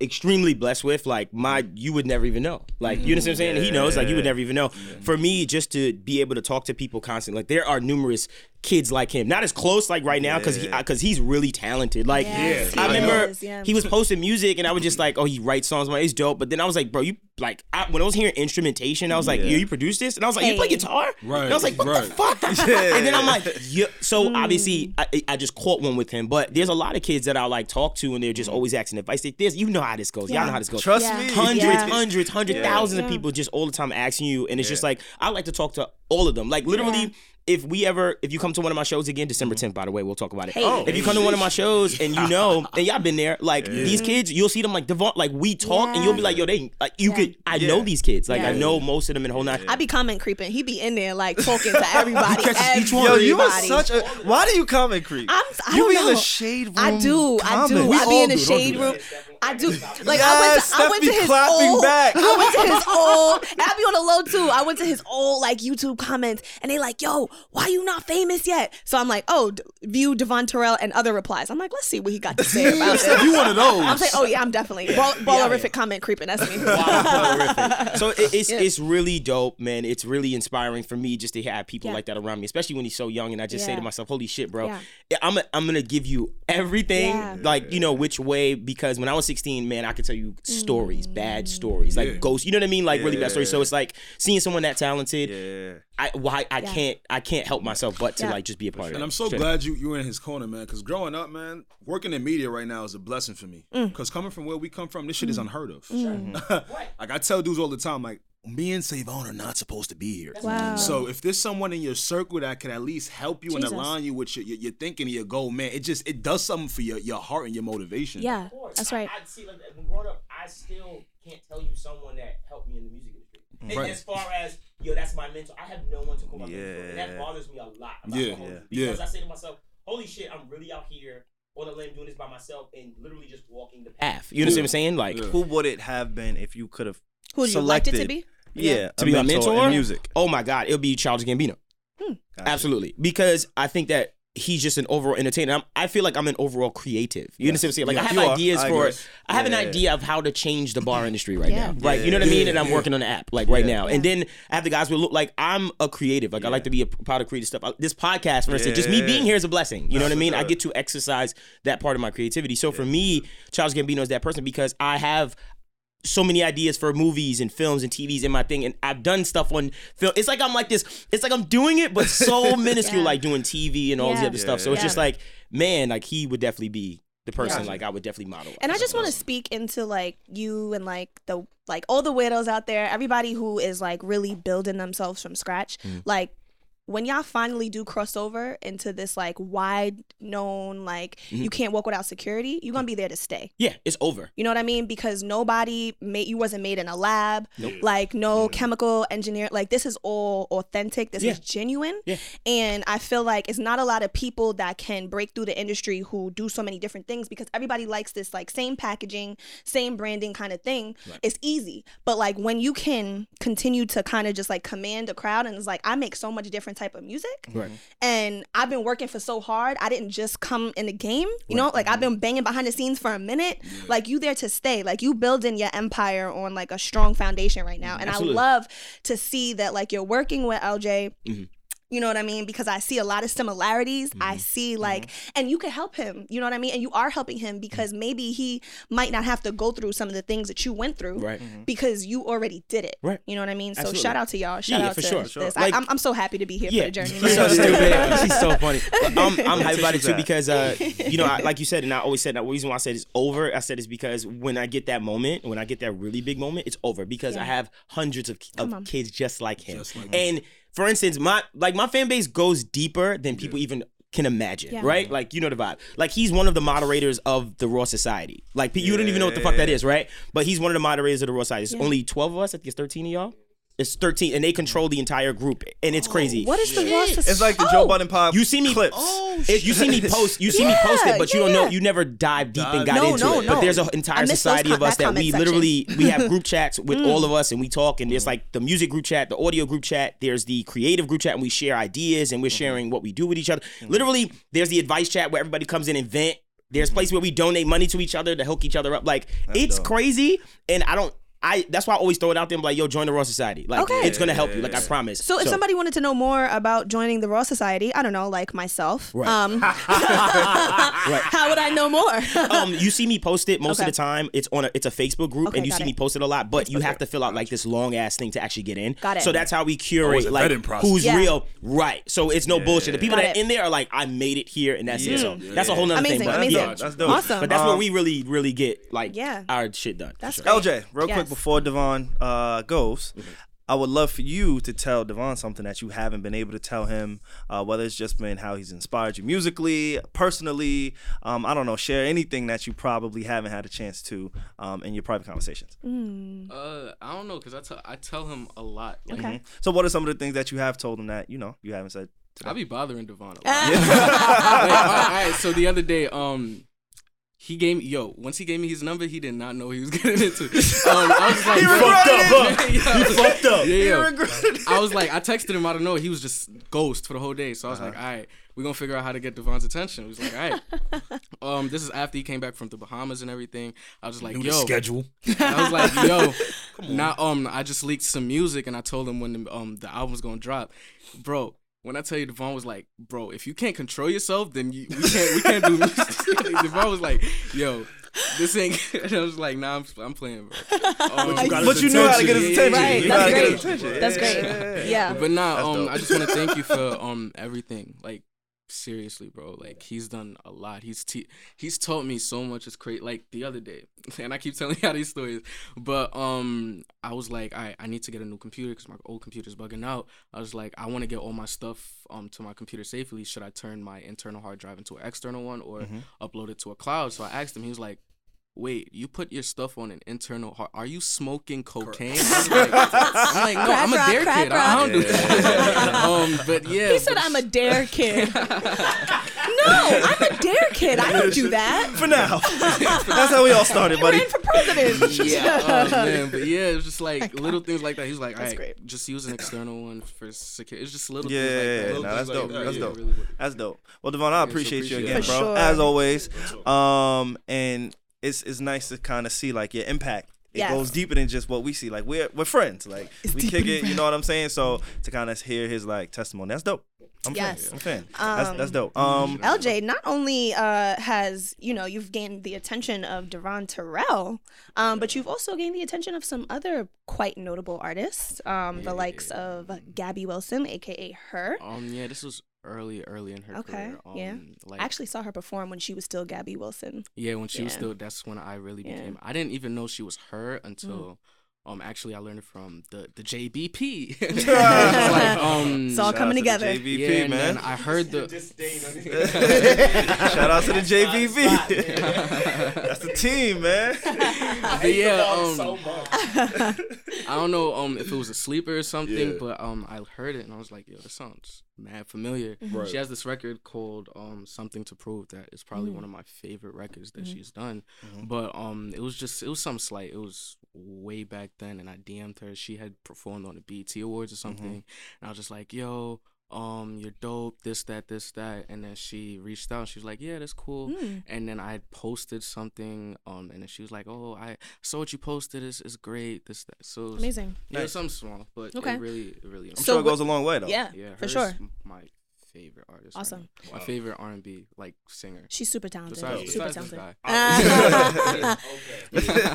extremely blessed with, like my you would never even know. Like you know what I'm saying? And he knows, like you would never even know. For me, just to be able to talk to people constantly, like there are numerous kids like him, not as close like right now because he because uh, he's really talented. Like
Yes,
I remember
is, yeah.
he was posting music and I was just like, oh, he writes songs, man, it's dope. But then I was like, bro, you like I, when I was hearing instrumentation, I was like, yo, you produced this, and I was like, you play guitar,
Right,
And I was like, what
right.
the fuck? *laughs* *laughs* and then I'm like, yeah. So mm. obviously, I, I just caught one with him. But there's a lot of kids that I like talk to, and they're just mm. always asking advice. They- this, you know how this goes. Y'all know how this goes.
Trust
Yeah.
me.
Hundreds,
Yeah.
hundreds, hundred thousands
Yeah.
of people just all the time asking you, and it's just like I like to talk to all of them. Like literally, if we ever, if you come to one of my shows again, December 10th, by the way, we'll talk about it.
Hey. Oh.
If you come to one of my shows and you know, *laughs* and y'all been there, like these kids, you'll see them like Devon, like we talk, and you'll be like, yo, they, like you
Yeah.
could, I know these kids, like I know most of them in whole nine.
I be comment creeping. He be in there like talking to *laughs* everybody.
catches each one.
Yo, you are such a. Why do you comment creep?
I'm, I
you
don't
be in the shade room.
I do. I do.
We
I be in the
do.
Shade room. I do. Like I went
Yes,
to I went to his
clapping
old.
back.
I went to his *laughs* old. And I be on the low too. I went to his old like YouTube comments, and they like, "Yo, why you not famous yet?" So I'm like, "Oh, d- view Devon Terrell and other replies." I'm like, "Let's see what he got to say *laughs* about
Steph, you one of those.
I'm saying, "Oh yeah, I'm definitely ball, ballerific comment creeping." That's me. *laughs*
so it, it's
Yeah.
it's really dope, man. It's really inspiring for me just to have people
Yeah.
like that around me, especially when he's so young. And I just say to myself, "Holy shit, bro!
Yeah.
Yeah, I'm a, I'm gonna give you everything,
Yeah.
like you know which way." Because when I was 16, man, I could tell you stories, bad mm. stories, like
Yeah.
ghosts. You know what I mean? Like really bad stories. So it's like seeing someone that talented.
Yeah.
I why I
Yeah.
can't I can't help myself but to
Yeah.
like just be a part of it.
And I'm so
Straight.
glad you you were in his corner, man. Because growing up, man, working in media right now is a blessing for me.
Mm.
Because coming from where we come from, this shit is unheard of.
Mm. *laughs*
like I tell dudes all the time, like me and Savon are not supposed to be here.
Wow.
So if there's someone in your circle that could at least help you
Jesus.
and align you with your, your, your thinking and your goal, man, it just it does something for your your heart and your motivation.
Yeah, that's right.
I, I see like when growing up, I still can't tell you someone that helped me in the music industry. And
Right.
as far as yo, that's my mentor. I have no one to call my mentor, and that bothers me a lot. About
Yeah.
the
Yeah.
Because I say to myself, "Holy shit, I'm really out here on a limb doing this by myself and literally just walking the path." You understand what I'm saying? Like.
Yeah.
Who would it have been if you could have
Who do you like it to be?
Yeah,
to
a
be my mentor
in music?
Oh my God, it'll be Charles Gambino.
Hmm.
Gotcha.
Absolutely, because I think that he's just an overall entertainer. I'm, I feel like I'm an overall creative. You understand what I'm saying? Like
Yeah,
I have
you are.
ideas
I
for. I have an
Yeah.
idea of how to change the bar industry right
Yeah.
now. Right, you know what I mean? And I'm
Yeah.
working on the app like right
Yeah.
now. And then I have the guys who look like I'm a creative. Like I like to be a part of creative stuff. Uh, This podcast, for instance, just me being here is a blessing. You know what I
for
mean? I get to exercise that part of my creativity. So for me, Charles Gambino is that person because I have so many ideas for movies and films and TVs in my thing, and I've done stuff on film. It's like I'm like this. It's like I'm doing it, but so *laughs* minuscule,
Yeah.
like doing TV and all
Yeah.
the other stuff. So it's just like, man, like he would definitely be the person.
Yeah.
Like I would definitely model.
And I just want to speak into like you and like the like all the widows out there, everybody who is like really building themselves from scratch.
Mm.
Like when y'all finally do cross over into this like wide known like
Mm-hmm.
you can't walk without security, you're gonna be there to stay.
yeah, it's over.
You know what I mean? Because nobody made you wasn't made in a lab. Like no chemical engineer. Like this is all authentic. This
Yeah.
is genuine.
Yeah.
And I feel like it's not a lot of people that can break through the industry who do so many different things because everybody likes this like same packaging, same branding kind of thing. It's easy. But like when you can continue to kind of just like command a crowd and it's like I make so much different type of music.
Right.
And I've been working for so hard. I didn't just come in the game. You know, like I've mm-hmm. been banging behind the scenes for a minute. Like you there to stay. Like you building your empire on like a strong foundation right now. Mm-hmm. And
Absolutely.
I love to see that like you're working with LJ. Mm-hmm. You know what I mean? Because I see a lot of similarities. I mm-hmm. see mm-hmm. like, and you can help him. You know what I mean? And you are helping him mm-hmm. because maybe he might not have to go through some of the things that you went through
Right.
because you already did it.
Right.
You know what I mean? So
Absolutely.
shout out to y'all. Shout
yeah,
out
for
to
sure,
this.
sure.
I,
Like-
I'm, I'm so happy to be here
Yeah,
for the journey.
she's so
man.
stupid. *laughs* She's so funny. *laughs* But I'm, I'm hyped about it too because, uh, *laughs* you know, I, like you said, and I always said that. The reason why I said it's over, I said it's because when I get that moment, when I get that really big moment, it's over because I have hundreds of, of kids just like him. and for instance, my like my fan base goes deeper than people even can imagine,
Yeah.
right? Like you know the vibe. Like he's one of the moderators of the Raw Society. Like pe- you don't even know what the fuck that is, right? But he's one of the moderators of the Raw Society. It's only twelve of us. I think it's thirteen of y'all. It's thirteen, and they control the entire group, and it's crazy.
What is the Raw Soc-
It's like the
Oh!
Joe Budden pop.
You see me
clips.
Oh, It- you see me *laughs* post. You see me post it, but you
yeah,
don't know. You never dive deep and got
No,
into
no,
it.
no.
But there's an entire society
com-
of us
that
that we
section. Mm.
literally we have *laughs* group chats with all of us, and we talk. And there's like the music group chat, the audio group chat. There's the creative group chat, and we share ideas and we're
Mm-hmm.
sharing what we do with each other. Literally, there's the advice chat where everybody comes in and vent. There's places where we donate money to each other to hook each other up. Like it's
dope.
crazy, and I don't. I that's why I always throw it out there. I'm like, yo, join the Raw Society. Like
Okay.
it's gonna help you. Like I promise.
So if somebody wanted to know more about joining the Raw Society, I don't know, like myself,
Right.
um, *laughs* *laughs* how would I know more? *laughs*
um, you see me post it most
Okay.
of the time. It's on a it's a Facebook group,
Okay,
and you see
it.
me post it a lot. But you have to fill out like this long ass thing to actually get in.
Got it.
So that's how we curate like who's
Yeah.
real, right? So it's no bullshit. The people
Got
that
it.
in there are like, I made it here, and that's it. So
Yeah.
that's a whole nother
Amazing,
thing. But
amazing.
yeah,
That's dope.
Awesome.
but that's where
Um,
we really really get like
Yeah.
our shit done.
That's
for.
LJ, real quick
Yes.
Before Devon uh, goes,
Mm-hmm.
I would love for you to tell Devon something that you haven't been able to tell him, uh, whether it's just been how he's inspired you musically, personally. Um, I don't know, share anything that you probably haven't had a chance to um, in your private conversations.
Uh, I don't know, cause I tell I tell him a lot. Like,
Okay.
So, what are some of the things that you have told him that you know you haven't said?
I'll be bothering Devon a lot. *laughs* *laughs* Like, all, right, all right, so the other day, um, he gave me yo. Once he gave me his number, he did not know he was *laughs* getting into. Um, I was *laughs* like, *laughs*
He fucked up, huh? He fucked up.
Yeah, yeah.
regretted it.
I was like, I texted him out of nowhere. He was just ghost for the whole day. So I was like, all right, we're gonna figure out how to get Devon's attention. He was like, all right. Um, this is after he came back from the Bahamas and everything. I was just like, yo,
schedule.
I was like, yo, now um, I just leaked some music and I told him when the um the album's gonna drop, bro. When I tell you, Devon was like, bro, if you can't control yourself, then you, we can't we can't do music. *laughs* Devon was like, yo, this ain't. *laughs* And I was like, nah, I'm, I'm playing, bro. Um, *laughs*
you
But you knew how to get his
Yeah, yeah,
attention.
yeah,
Right,
know how
that's
to get
great.
his attention.
That's great.
yeah, yeah.
Yeah.
But nah, um. I just want to thank you for um everything. Like seriously, bro. Like he's done a lot. He's te- he's taught me so much. It's great. Like the other day, *laughs* and I keep telling *laughs* you all these stories. But um, I was like, I I need to get a new computer because my old computer's bugging out. I was like, I want to get all my stuff um to my computer safely. Should I turn my internal hard drive into an external one or
Mm-hmm.
upload it to a cloud? So I asked him. He was like. Wait, you put your stuff on an internal heart. Are you smoking cocaine? *laughs* I was like, I'm like, no, I'm a dare
crack
kid. I don't do that. *laughs* um, but *laughs* yeah,
He said I'm a dare kid. no, I'm a dare kid. I don't do that.
For now, that's how we all started, buddy.
Ran for president.
yeah, oh man, but yeah, it's just like little things like that. He was like, all
That's
right,
great.
just use an external one for security. It's just little
Yeah,
things like that.
nah,
Little
that's
things like
dope.
that.
That's
Yeah,
dope.
really.
That's dope. Well, Devon, I
so
appreciate you again,
it.
For
bro.
sure.
As always. Um, and it's it's nice to kind of see like your impact. It
Yes.
goes deeper than just what we see. Like we're we're friends. Like we kick it. You know what I'm saying? So to kind of hear his like testimony, that's dope. I'm
Yes.
fan. I'm fan. that's, that's dope. Um,
LJ, not only uh, has you know you've gained the attention of Devon Terrell, um, but you've also gained the attention of some other quite notable artists, um, the likes of Gabby Wilson, aka Her.
Um, yeah, this was early, early in her
Okay,
career. Um,
yeah.
Like,
I actually saw her perform when she was still Gabby Wilson.
yeah, when she was still, that's when I really
Yeah.
became. I didn't even know she was her until. Um, actually, I learned it from the the JBP. It's *laughs* like, um,
It's all coming
out to the
together.
Yeah,
man.
then I heard the. *laughs* *laughs*
Shout out to the JBP. That's the team, man.
But yeah, um, I don't know um if it was a sleeper or something,
Yeah.
but um I heard it and I was like, yo, this sounds mad familiar.
Right.
She has this record called um Something to Prove that is probably one of my favorite records that she's done. But um it was just it was some slight. It was way back then and I DM'd her. She had performed on the BET Awards or something. And I was just like, yo, um, you're dope, this, that, this, that. And then she reached out and she was like, Yeah, that's cool.
Mm.
And then I posted something, um, and then she was like, "Oh, I saw what you posted. It's, it's great. This that." So
Amazing.
Yeah, it's something small, but
Okay.
it really, it really.
I'm
So
sure it goes a long way, though.
Yeah,
yeah,
for sure.
My favorite artist. right
Awesome.
My favorite R and B like singer.
She's super talented.
Besides,
super
besides this
talented.
guy.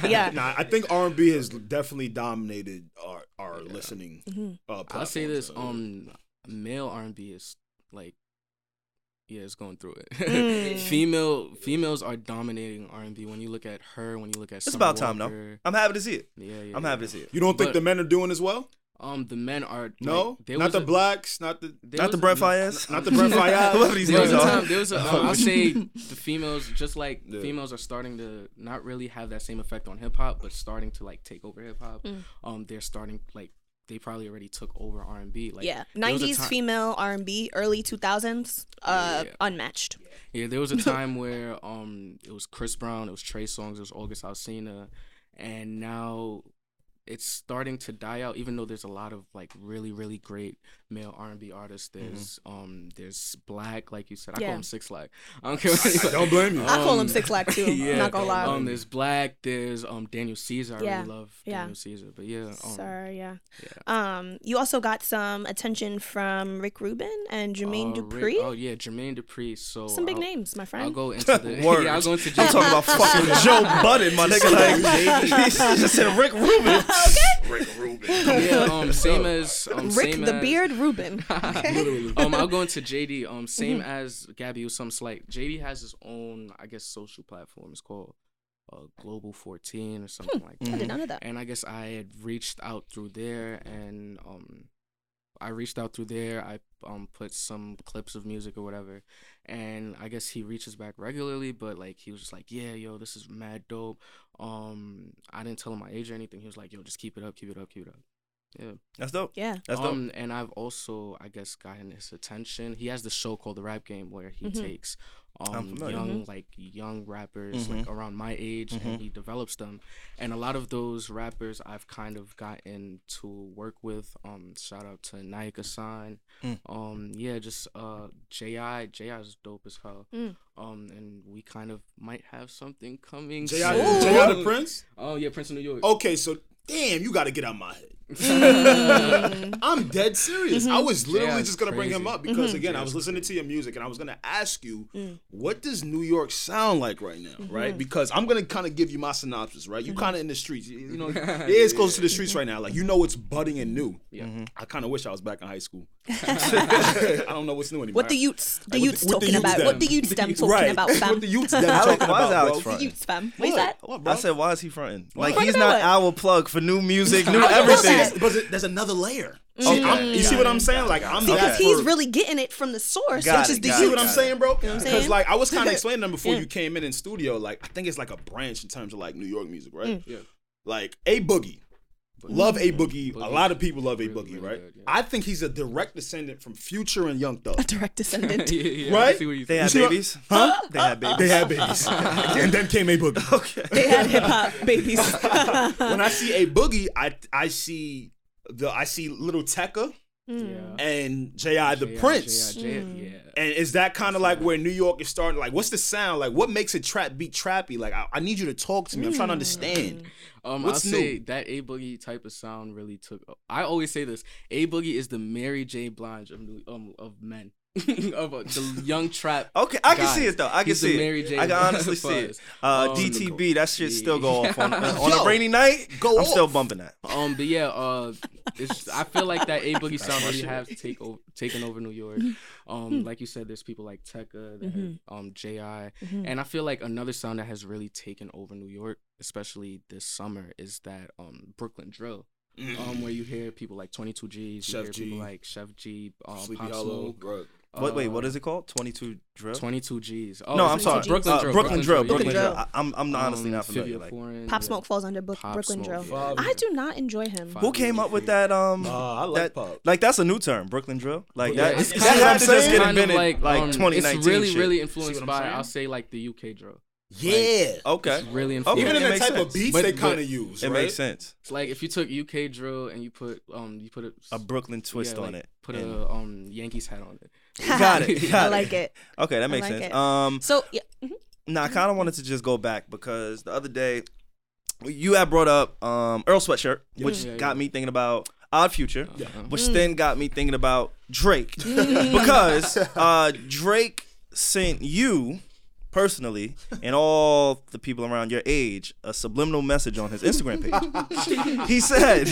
*laughs*
yeah. *laughs*
Nah, I think R and B has definitely dominated our our listening.
Mhm.
Uh,
I'll say this:
platforms, uh,
um, male R and B is like, yeah, it's going through it. *laughs*
Mm.
Female females are dominating R and B. When you look at her, when you look at
It's
Summer
about time, though.
Walker,
I'm happy to see it.
Yeah, yeah.
I'm
yeah.
happy to see it.
you don't think
but-
the men are doing as well?
Um, the men are
No,
like, there
not
was
the
a-
blacks, not the
Not the
was
Brent *laughs* Fayez.
not the Brent Faiyaz.
Whoever these
There was a
are.
time. There was a. *laughs* Um, I'll say the females, just like
Yeah.
females, are starting to not really have that same effect on hip hop, but starting to like take over hip hop.
Mm.
Um, they're starting like they probably already took over R and B. Like
yeah.
there was a
90s
time-
female R&B, early 2000s, uh,
Yeah.
unmatched.
Yeah, there was a *laughs* time where um it was Chris Brown, it was Trey Songz, it was August Alsina, and now it's starting to die out. Even though there's a lot of like really really great male R and B artists. There's um there's 6LACK, like you said. I
Yeah.
call him Six Flag. I don't care. What *laughs* anybody-
Don't blame you.
I call him
Um,
Six Lack too. *laughs*
yeah.
Not gonna lie.
Um, there's 6LACK. There's um Daniel Caesar. I
Yeah,
really love
yeah.
Daniel Caesar. But yeah, um,
Sorry, yeah.
yeah.
Um, you also got some attention from Rick Rubin and Jermaine
Uh, Rick- oh yeah, Jermaine Dupri. So
some big
I'll,
names, my friend
I'll
friend.
go into *laughs* the
Word.
yeah. I'll go into
I'm talking about fucking Joe Budden, my nigga. Like, he just said Rick Rubin. Rick Rubin. *laughs*
yeah. Um, same as um,
Rick
same
the
as,
Beard Rubin. *laughs*
um, I'll go into JD. Um, same
Mm-hmm.
as Gabby with some slight. JD has his own, I guess, social platform. It's called uh, Global 14 or something like that.
I did not know that.
And I guess I had reached out through there, and um, I reached out through there. I um put some clips of music or whatever, and I guess he reaches back regularly. But like he was just like, yeah, yo, this is mad dope. Um, I didn't tell him my age or anything. He was like, yo, just keep it up, keep it up, keep it up. Yeah.
That's dope.
Yeah.
That's dope.
Um, and I've also, I guess, gotten his attention. He has the show called The Rap Game where he
Mhm.
takes
I'm
um
familiar.
young like young rappers like
Mhm.
around my age
Mhm.
and he develops them. And a lot of those rappers I've kind of gotten to work with. Um, shout out to Naika San.
Mm.
Um, yeah, just uh Ji Ji is dope as hell.
Mm.
Um, and we kind of might have something coming.
J.I.
soon.
J.I. the Prince.
Oh yeah, Prince of New York.
Okay, so damn, you got to get out my head.
Mm. *laughs*
I'm dead serious.
Mm-hmm.
I was literally
Yeah,
just gonna bring him up because
Mhm.
again, I was
it's
listening to your music and I was gonna ask you,
Mm.
what does New York sound like right now,
Mm-hmm.
right? Because I'm gonna kind of give you my synopsis, right? You kind of in the streets, you, you know, *laughs* it is close to the streets right now. Like you know, what's budding and new.
Yeah.
I kind of wish I was back in high school. *laughs* I don't know what's new anymore.
What the youths, the
Like, what
youths
the- what the
talking about?
them?
What the youths them talking
right?
about, fam?
what the youths them
Alex,
talking
why is Alex
bro?
fronting?
The youths, fam. What is that?
What.
I said, why is he fronting? Like he's not our plug for new music, new *laughs* everything.
But there's another layer. See,
Okay.
I'm- you see what I'm saying? Like I'm
Because he's
for-
really getting it from the source,
Got
which
it,
is the
got
See what I'm
youths.
got
saying, bro?
what I'm
Because like I was kind of *laughs* explaining them before
Yeah.
you came in in studio. Like I think it's like a branch in terms of like New York music, right?
Mm.
Yeah.
Like a boogie. Love a boogie. A lot of people love a boogie,
really
right?
good, yeah.
I think he's a direct descendant from Future and Young Thug.
A direct descendant. *laughs*
yeah, yeah,
Right?
see what
They had babies.
Huh? *laughs*
They had babies.
They had babies, *laughs* and then came a boogie.
Okay.
they had hip hop babies.
when I see a boogie, I I see the I see Lil Tecca
Mm.
and J.I. the Prince.
J.I., J.I., yeah.
And is that kind of like where New York is starting? Like, what's the sound? Like, what makes a trap beat trappy? Like, I, I need you to talk to me. I'm trying to understand.
Um,
What's
I'll say
new?
that A Boogie type of sound really took. I always say this: A Boogie is the Mary J. Blige of new, um of men. *laughs* of a, the young trap.
Okay, I can
guys.
see it though. I can
He's the
see
Mary
it.
J.
I can honestly see it. Uh,
Um,
DTB, that shit still go off on, uh, on *laughs*
Yo,
a rainy night.
go
I'm still bumping that.
Um, but yeah, uh, it's, I feel like that A Boogie sound really has take over, taken over New York. Um, like you said, there's people like Tecca, that, um, Ji, and I feel like another sound that has really taken over New York, especially this summer, is that um Brooklyn drill. Um, where you hear people like 22 G's, you
Chef
hear people like Sheff G, um,
Sleepy
Pop
Hollow,
Smoke.
Bro.
Wait, wait, what is it called? 22 drill.
22 G's. Oh,
no, I'm sorry.
Brooklyn
Uh,
drill.
Brooklyn drill.
Brooklyn
Brooklyn drill.
drill.
I, I'm I'm honestly
Um,
not familiar. Like,
Foreign,
Pop
yeah.
Smoke falls under Brook-
Pop
Brooklyn
Smoke,
Drill.
yeah.
I do not enjoy him.
Five
who came up with that? Um,
Nah, I like
that,
Pop.
like that's a new term, Brooklyn drill. Like
Yeah,
that.
it's
that
kind of-
had to just get
kind of
invented like, like
um,
2019.
It's really,
shit.
really influenced by
saying?
I'll say like the UK drill.
Yeah.
okay.
It's really
Okay.
influenced.
Even in
it
the
makes
type of beats
But-
they kind of use,
It
right?
makes sense.
It's like if you took UK drill and you put um you put a,
A Brooklyn twist
yeah,
on
like,
it.
Put
and-
a um Yankees hat on it. *laughs*
Got it. Got
I
it.
like it.
Okay, that makes
like
sense.
it.
Um,
So yeah, mhm.
Now, I kind of wanted to just go back because the other day you had brought up um, Earl Sweatshirt, which
Yeah,
got
yeah.
me thinking about Odd Future,
Uh-huh.
which then got me thinking about Drake *laughs* because uh, Drake sent you personally and all the people around your age a subliminal message on his Instagram page. *laughs* he said,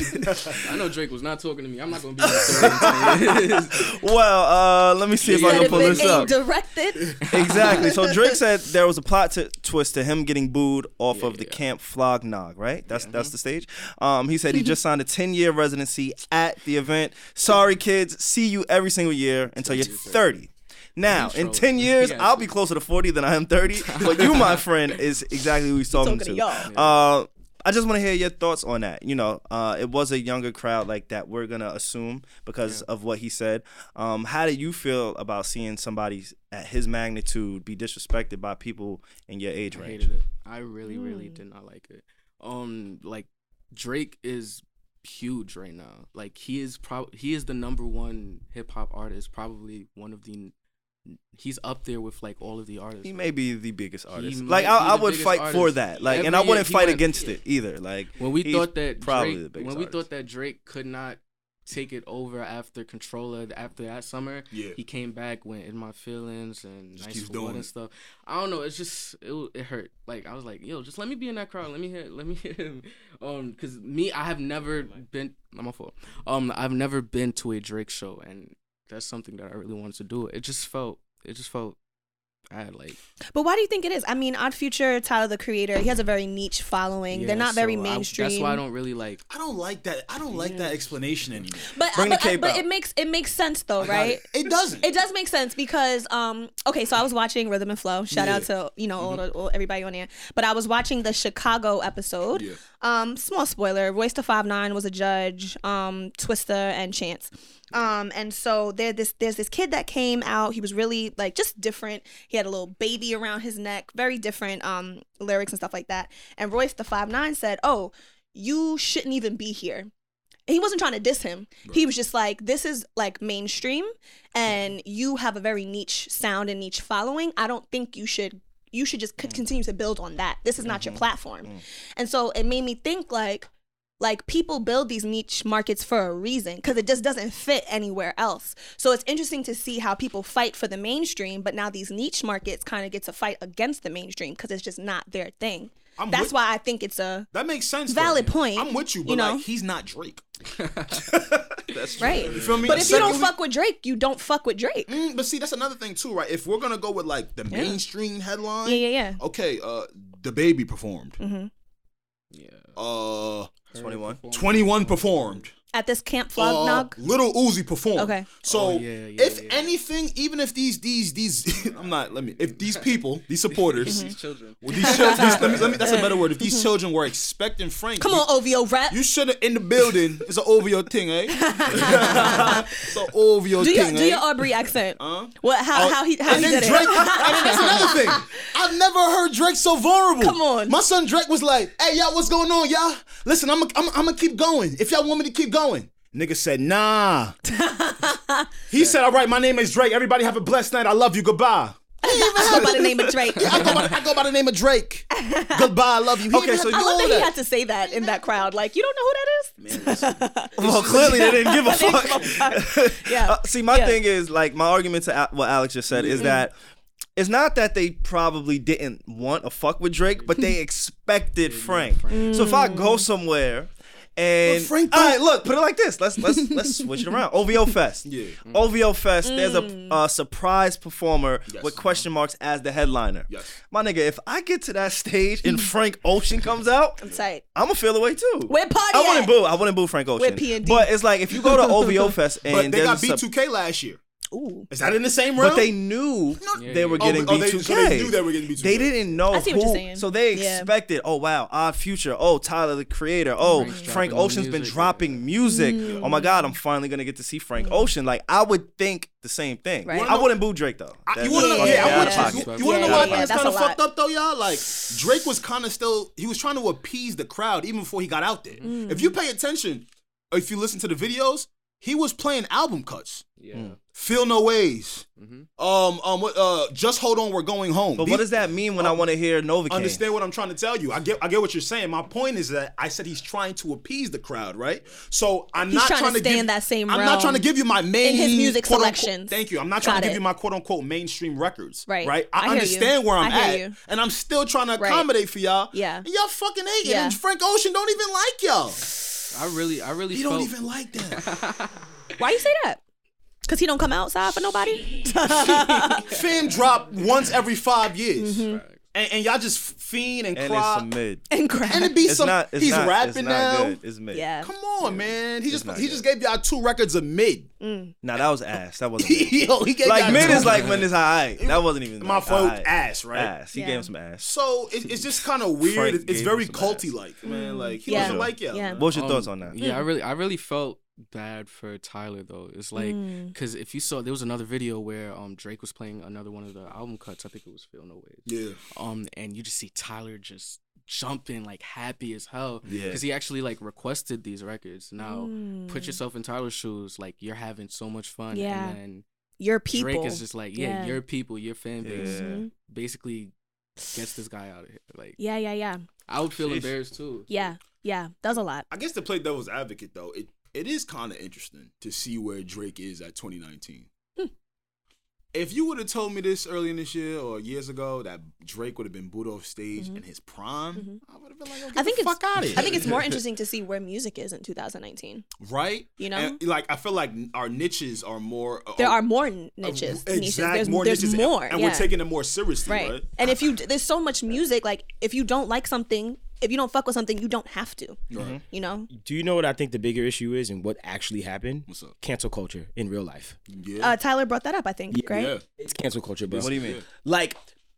I know Drake was not talking to me. I'm not gonna be *laughs* in the
"Well, uh, let me see if I can pull this
ain't
up."
directed.
exactly. So Drake *laughs* said there was a plot to, twist to him getting booed off
Yeah,
of the
yeah.
Camp Flog Gnaw, right? That's that's the stage. Um, he said he just signed a 10 year residency at the event. Sorry, kids. See you every single year until you're 30. Now, in 10 *laughs* years,
Yeah,
I'll be closer to 40 than I am 30. *laughs* But you, my friend, is exactly who he's talking,
Talking to
to.
y'all.
Uh, I just want to hear your thoughts on that. You know, uh, it was a younger crowd like that. We're gonna assume because of what he said. Um, how do you feel about seeing somebody at his magnitude be disrespected by people in your age range?
I
range?
hated it. I really, really did not like it. Um, like Drake is huge right now. Like he is prob he is the number one hip hop artist. Probably one of the. He's up there with like all of the artists.
He
right?
may be the biggest artist.
might
Like I, I would
biggest
fight for that. Like, and I wouldn't fight
went-
against it either. Like
when we
he's
thought that
probably
Drake,
the biggest
when we
artist.
thought that Drake could not take it over after Controller after that summer,
Yeah.
he came back went in my feelings and
Just
nice
keeps doing
what and
it.
stuff. I don't know. It's just it, it hurt. Like I was like, yo, just let me be in that crowd. Let me hear. Let me *laughs* hear him. Um, cause me, I have never been. I'm my fault. Um, I've never been to a Drake show, and that's something that I really wanted to do. It just felt. It just felt bad. Like
But why do you think it is? I mean, Odd Future, Tyler the Creator, he has a very niche following. They're
yeah,
not very
so I-
mainstream.
that's why I don't really like.
I don't like that. I don't like that explanation anymore.
But
Bring the
but,
cape
but
out.
it makes it makes sense though,
I
right?
It. It doesn't.
It does make sense because um okay, so I was watching Rhythm and Flow. Shout out to you know all, the, all everybody on there. But I was watching the Chicago episode.
Yeah.
Um, small spoiler: Royce the Five Nine was a judge. Um, Twista and Chance. Um, and so there this there's this kid that came out. He was really like just different. He had a little baby around his neck. Very different um lyrics and stuff like that. And Royce the Five Nine said, "Oh, you shouldn't even be here." he wasn't trying to diss him. He was just like, this is like mainstream and you have a very niche sound and niche following. I don't think you should you should just c- continue to build on that. This is not your platform. And so it made me think like like people build these niche markets for a reason because it just doesn't fit anywhere else. So it's interesting to see how people fight for the mainstream, but now these niche markets kind of get to fight against the mainstream because it's just not their thing.
I'm
That's
with-
why I think it's a
That makes sense.
Valid point,
I'm with you, but
you know?
like he's not Drake. *laughs*
That's
right.
You feel me?
But if you don't fuck with Drake, you don't fuck with Drake.
Mm, but see, that's another thing too, right? If we're gonna go with like the mainstream headline,
Yeah, yeah, yeah.
Okay, uh, the baby performed.
Yeah.
Uh,
21.
Twenty One performed.
At this Camp
Uh, Little Uzi performed.
Okay.
So
Oh, yeah, yeah,
if
yeah.
anything, even if these these these *laughs* I'm not let me if these people these supporters *laughs*
These children.
well, these children these, let me, let me, that's a better word if these children were expecting Frank
Come on, OVO rap.
You should have in the building. *laughs* It's an OVO thing, eh? it's an OVO
do your
thing,
do
eh?
your Aubrey accent.
Huh?
What? How
Oh,
how he how
and
he
then
did
Drake,
it?
I mean, that's another thing. I've never heard Drake so vulnerable.
Come on.
My son Drake was like, hey, y'all, what's going on, y'all? Listen, I'm going I'm, I'm gonna keep going. If y'all want me to keep going. Nigga said, nah. *laughs* he said, all right, my name is Drake. Everybody have a blessed night. I love you. Goodbye.
I go by the name of Drake.
I go, by, I go by the name of Drake. Goodbye, I love you. He
Okay,
even
so
had
I
to
love
do
that he had to say that in that crowd. Like, you don't know who that is? *laughs*
Well, clearly they didn't give a *laughs* fuck.
Yeah.
Uh, see, my
Yeah.
thing is like my argument to Al- what Alex just said is that it's not that they probably didn't want to fuck with Drake, but they expected Frank. So if I go somewhere. And
But Frank
all look, put it like this. Let's let's let's switch it around. *laughs* OVO Fest.
Yeah.
OVO Fest. There's
Mm.
a, a surprise performer
Yes.
with question marks as the headliner.
Yes.
My nigga, if I get to that stage and Frank Ocean comes out, I'm
Tight.
I'm gonna feel the way too.
Where party
I wouldn't
at?
boo. I wouldn't boo Frank Ocean.
P&D?
But it's like if you go to OVO Fest and
But they got B2K last year.
Ooh.
Is that in the same realm?
but they knew
Yeah,
they were
Oh,
getting
oh, they-
B2K.
so they knew they were getting B2K.
They didn't know
I see what
who,
you're saying.
so they
Yeah.
expected. Oh wow, Odd Future. Oh Tyler the Creator. Oh
Frank's
Frank
dropping new
Ocean's been dropping music.
Mm.
Oh my God, I'm finally gonna get to see Frank Ocean. Like I would think the same thing.
Right.
I wouldn't boo Drake though.
I, you wanna know?
fucking
Yeah, I
out
you. You, you wanna
Yeah,
know why I think it's kind of fucked up though, y'all? Like Drake was kind of still. He was trying to appease the crowd even before he got out there.
Mm.
If you pay attention, if you listen to the videos, he was playing album cuts.
Yeah.
Feel no ways.
Mm-hmm.
Um, um. Uh, just hold on, we're going home.
But
These-
what does that mean when I want to hear Novacane?
Understand what I'm trying to tell you. I get I get what you're saying. My point is that I said he's trying to appease the crowd, right? So I'm
He's
not
trying to
to
stay
give,
in that same
I'm not trying to give you my main in
his music
quote, unquote-
selections.
Thank you. I'm not trying
Got
to give
it.
you my quote unquote mainstream records.
Right.
Right.
I
I,
hear you.
understand where I'm
I
at.
you.
And I'm still trying to
Right.
accommodate for y'all.
Yeah.
And y'all fucking hating.
Yeah.
And Frank Ocean don't even like y'all.
I really, I really
He
felt.
don't even like that. *laughs*
Why you say that? Cause he don't come outside for nobody. *laughs*
Fam drop once every five years.
Mm-hmm.
And, and y'all just fiend and,
and
cry.
it's a mid.
and crap.
and it be
It's
some
not. It's
he's
not,
rapping
it's not
now.
Good. It's mid.
Yeah.
Come on, man. He just
not
he
good.
just gave y'all two records of mid.
Nah, that was ass. That wasn't. *laughs* Mid.
Yo, he gave
like
y'all
mid
two.
is like when it's alright. That wasn't even
my
like,
fault.
alright.
Ass, right?
Ass. He
Yeah.
gave him some ass.
So it, it's just kind of weird.
Frank
It- it's
gave
very
him some
culty like, man. Like he
Yeah.
doesn't like y'all.
Yeah.
What's your
Um,
thoughts on that?
Yeah, I really, I really felt bad for Tyler though. It's like
Mm.
because if you saw, there was another video where um Drake was playing another one of the album cuts. I think it was Feel No Ways.
Yeah.
Um, and you just see Tyler just jumping like happy as hell.
Yeah.
Because he actually like requested these records. Now put
Mm.
yourself in Tyler's shoes. Like you're having so much fun.
Yeah.
And then
Your people.
Drake is just like, yeah,
Yeah.
your people, your fan base,
Yeah.
Mhm.
basically gets this guy out of here. Like
Yeah, yeah, yeah,
I would feel
Sheesh.
embarrassed too.
yeah, yeah. Does a lot.
I guess to play devil's advocate though, it it is kind of interesting to see where Drake is at 2019.
Hmm.
If you would have told me this early in this year or years ago that Drake would have been booed off stage in his prime, I would have been like, oh,
Mm-hmm. I think
fuck out of here.
I think it's more *laughs* interesting to see where music is in 2019.
right?
You know?
And, like I feel like our niches are more. uh,
There
uh,
are more niches.
Exact,
niches. There's
more
there's
niches, and-
more.
and,
yeah.
we're taking it more seriously, right?
right. And if you there's so much music, like if you don't like something, if you don't fuck with something, you don't have to.
Right. Mm-hmm.
You know.
Do you know what I think the bigger issue is and what actually happened?
What's up?
Cancel culture in real life.
Yeah.
Uh, Tyler brought that up. I think. right.
yeah.
It's cancel culture, bro.
What do you mean?
Like,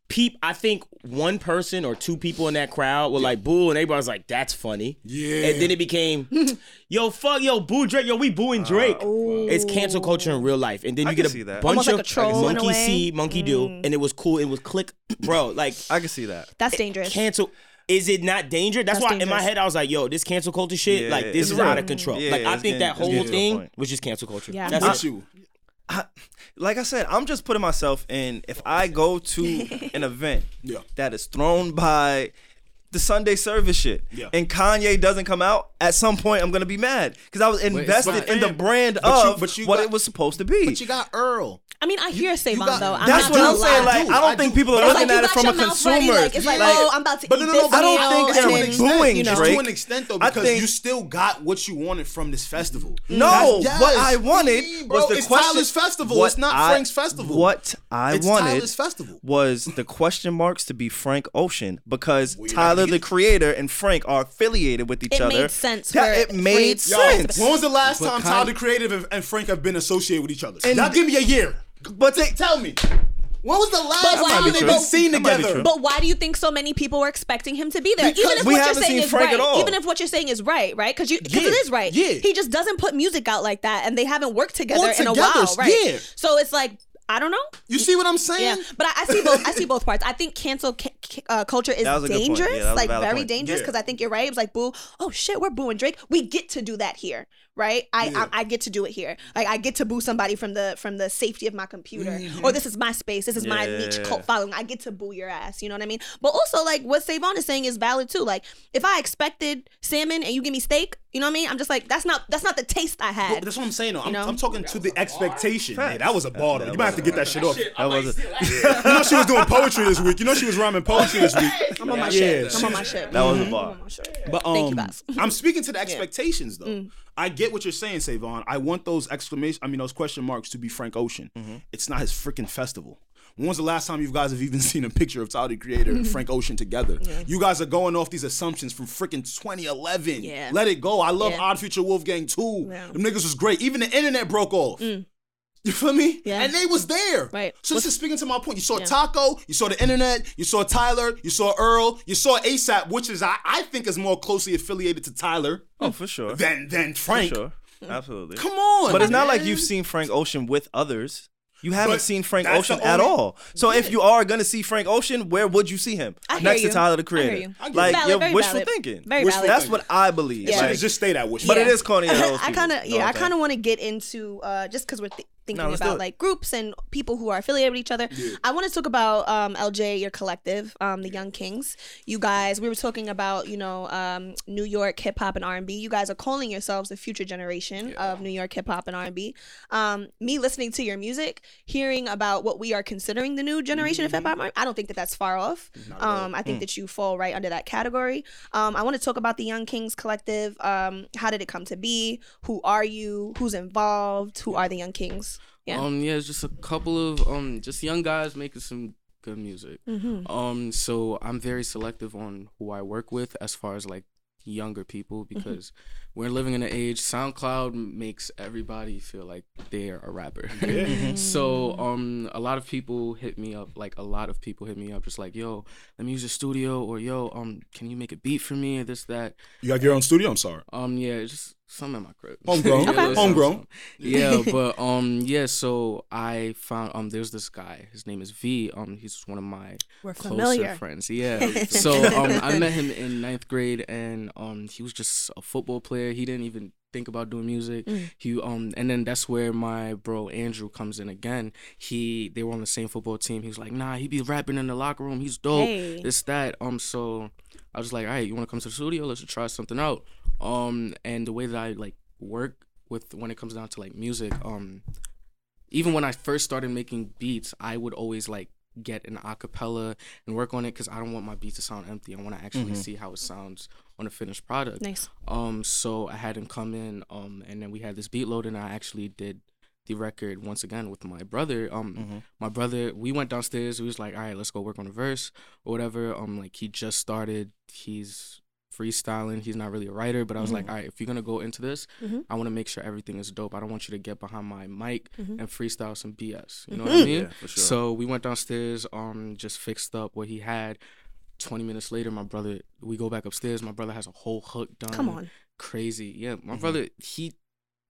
peep. I think one person or two people in that crowd were like boo, and everybody's like, "That's funny."
Yeah.
And then it became, *laughs* "Yo, fuck, yo, boo Drake, yo, we booing uh, Drake." it's cancel culture in real life, and then
I
you
can
get
see
a
that.
bunch
Almost like
of
a troll a
monkey see, monkey do, mm. and it was cool. It was click, *clears throat* bro. Like
I can see that.
That's dangerous.
cancel. Is it not dangerous? That's,
That's
why in my head I was like, "Yo, this cancel culture shit,
Yeah,
like this is
real.
out of control."
Yeah,
like I think that whole
getting to a
thing
point.
was just cancel culture.
Yeah.
That's
What's
it.
you?
I, like I said, I'm just putting myself in. If I go to *laughs* an event
Yeah.
that is thrown by the Sunday service shit,
Yeah.
and Kanye doesn't come out, at some point I'm gonna be mad because I was invested
not-
in the brand
but you-
of
but you
what
got-
it was supposed to be.
But you got Earl.
I mean, I hear Savon
got-
though. I'm
That's
not
what I'm saying. Like, I don't
I
think
do.
people are looking
like
at it from a
mouth ready,
consumer.
Like, it's like,
Like,
oh, I'm about to
But
eat
no, no,
this
I don't think
and
they're
then,
booing
you know,
Drake.
to an extent though, because
think-
you still got what you wanted from this festival.
No,
That's-
what. I wanted
Mm, bro,
was the
it's
question.
Tyler's festival. It's not
I-
Frank's festival.
What I
It's
wanted
Tyler's festival.
was the question marks to be Frank Ocean because
Well,
Tyler, the creator, and Frank are affiliated with each
It
other.
It made sense
That- it made
Frank-
Yo,
sense.
when was the last
But
time
kind-
Tyler Creative and- and Frank have been associated with each other?
And-
now give me a year.
But they,
Tell me. When was the last
But
time
do
they've been seen
That
together?
But why do you think so many people were expecting him to be there?
Because
even if
we
what you're
haven't
saying
seen
is
Frank
right,
at all.
even if what you're saying is right, right? Because you, because
Yeah,
it is right.
yeah.
He just doesn't put music out like that, and they haven't worked together
Or
in a
together,
while, right?
yeah.
So it's like. I don't know.
You see what I'm saying?
Yeah, but I, I see both. I see both parts. I think cancel ca- ca- uh, culture is
That was a good point.
dangerous,
Yeah, that was a
like very
point.
dangerous.
Yeah.
Because I think you're right. It was like, boo, oh shit, we're booing Drake. We get to do that here, right? I, I I get to do it here. Like I get to boo somebody from the from the safety of my computer, mm-hmm. or this is my space. This is my niche cult following. I get to boo your ass. You know what I mean? But also, like what Savon is saying is valid too. Like if I expected salmon and you give me steak, you know what I mean? I'm just like that's not that's not the taste I
But
had.
that's what I'm saying. Though. I'm. I'm talking to the expectation. Yeah, that was a ball. though. You might have to get that shit off.
That was a, *laughs*
You know she was doing poetry this week. You know she was rhyming poetry this week. *laughs*
I'm on my
Yeah,
shit. I'm on my shit.
that was a mm-hmm.
I'm
bar.
on my shit.
But um,
Thank you um, guys.
I'm speaking to the *laughs* expectations though. Mm. I get what you're saying, Savon. I want those exclamation, I mean those question marks to be Frank Ocean. Mm-hmm. It's not his freaking festival. When was the last time you guys have even *laughs* seen a picture of Tyler the Creator and *laughs* Frank Ocean together? You guys are going off these assumptions from freaking 2011.
Yeah.
Let it go. I love
Yeah.
Odd Future Wolfgang too.
Yeah.
Them niggas was great. Even the internet broke off. Mm. You feel me?
Yeah.
And they was there.
Right.
So this is speaking to my point. You saw
Yeah.
Taco, you saw the internet, you saw Tyler, you saw Earl, you saw ASAP, which is I, I think is more closely affiliated to Tyler
oh, for sure.
than than
For
Frank.
sure. Absolutely.
Come on.
But it's not like you've seen Frank Ocean with others. You haven't
But
seen Frank
that's the
Ocean at all. So if you are gonna see Frank Ocean, where would you see him?
I hear
Next
you.
to Tyler the
I hear
Creator.
you.
Like
it.
Valid,
you're
very
wishful
valid.
thinking.
Very
Wishful
valid.
That's what I believe.
Yeah.
should
Like,
have just stayed at wish.
but it is corny.
I kind of yeah, I kind of want to get into uh, just because we're th- thinking
No,
about like groups and people who are affiliated with each other. I want to talk about um, LJ, your collective, um, the Young Kings. You guys, we were talking about you know um, New York hip hop and R and B. You guys are calling yourselves the future generation of New York hip hop and R and B. Um, me listening to your music, hearing about what we are considering the new generation of hip hop, I don't think that that's far off. Um, I think
Mm.
that you fall right under that category. Um, I want to talk about the Young Kings collective. Um, how did it come to be? Who are you? Who's involved? Who are the Young Kings? Yeah.
Um, yeah, it's just a couple of um, just young guys making some good music.
Mm-hmm.
Um, so I'm very selective on who I work with as far as like younger people
Mm-hmm.
because we're living in an age. SoundCloud makes everybody feel like they're a rapper. *laughs* so um, a lot of people hit me up. Like a lot of people hit me up, just like, "Yo, let me use your studio," or "Yo, um, can you make a beat for me?" or this that.
You have your own studio. I'm sorry.
Um, yeah, just some in my crib. *laughs*
Homegrown.
Yeah,
Okay. Homegrown.
some. Yeah, *laughs* but um, yeah. So I found um, there's this guy. His name is V. Um, he's one of my
We're
closer
familiar.
friends. Yeah. *laughs* so um, I met him in ninth grade, and um, he was just a football player. He didn't even think about doing music.
Mm.
He um, and then that's where my bro Andrew comes in again. He they were on the same football team. He was like, nah, he be rapping in the locker room. He's dope.
Hey.
This that. Um, so I was like, all right, you want to come to the studio? Let's try something out. Um, and the way that I like work with when it comes down to like music, um, even when I first started making beats, I would always like get an acapella and work on it because I don't want my beat to sound empty. I want to actually see how it sounds on a finished product.
Nice.
Um, so I had him come in, um, and then we had this beat load, and I actually did the record once again with my brother. Um, my brother, we went downstairs. He was like, "All right, let's go work on a verse or whatever." Um, like he just started. He's freestyling. He's not really a writer, but I was like, "All right, if you're gonna go into this,
Mhm.
I want to make sure everything is dope. I don't want you to get behind my mic
Mhm.
and freestyle some BS. You know what I mean?"
Yeah, for sure.
So we went downstairs, um, just fixed up what he had. Twenty minutes later, my brother, we go back upstairs. My brother has a whole hook done.
Come on.
crazy. Yeah, my brother, he.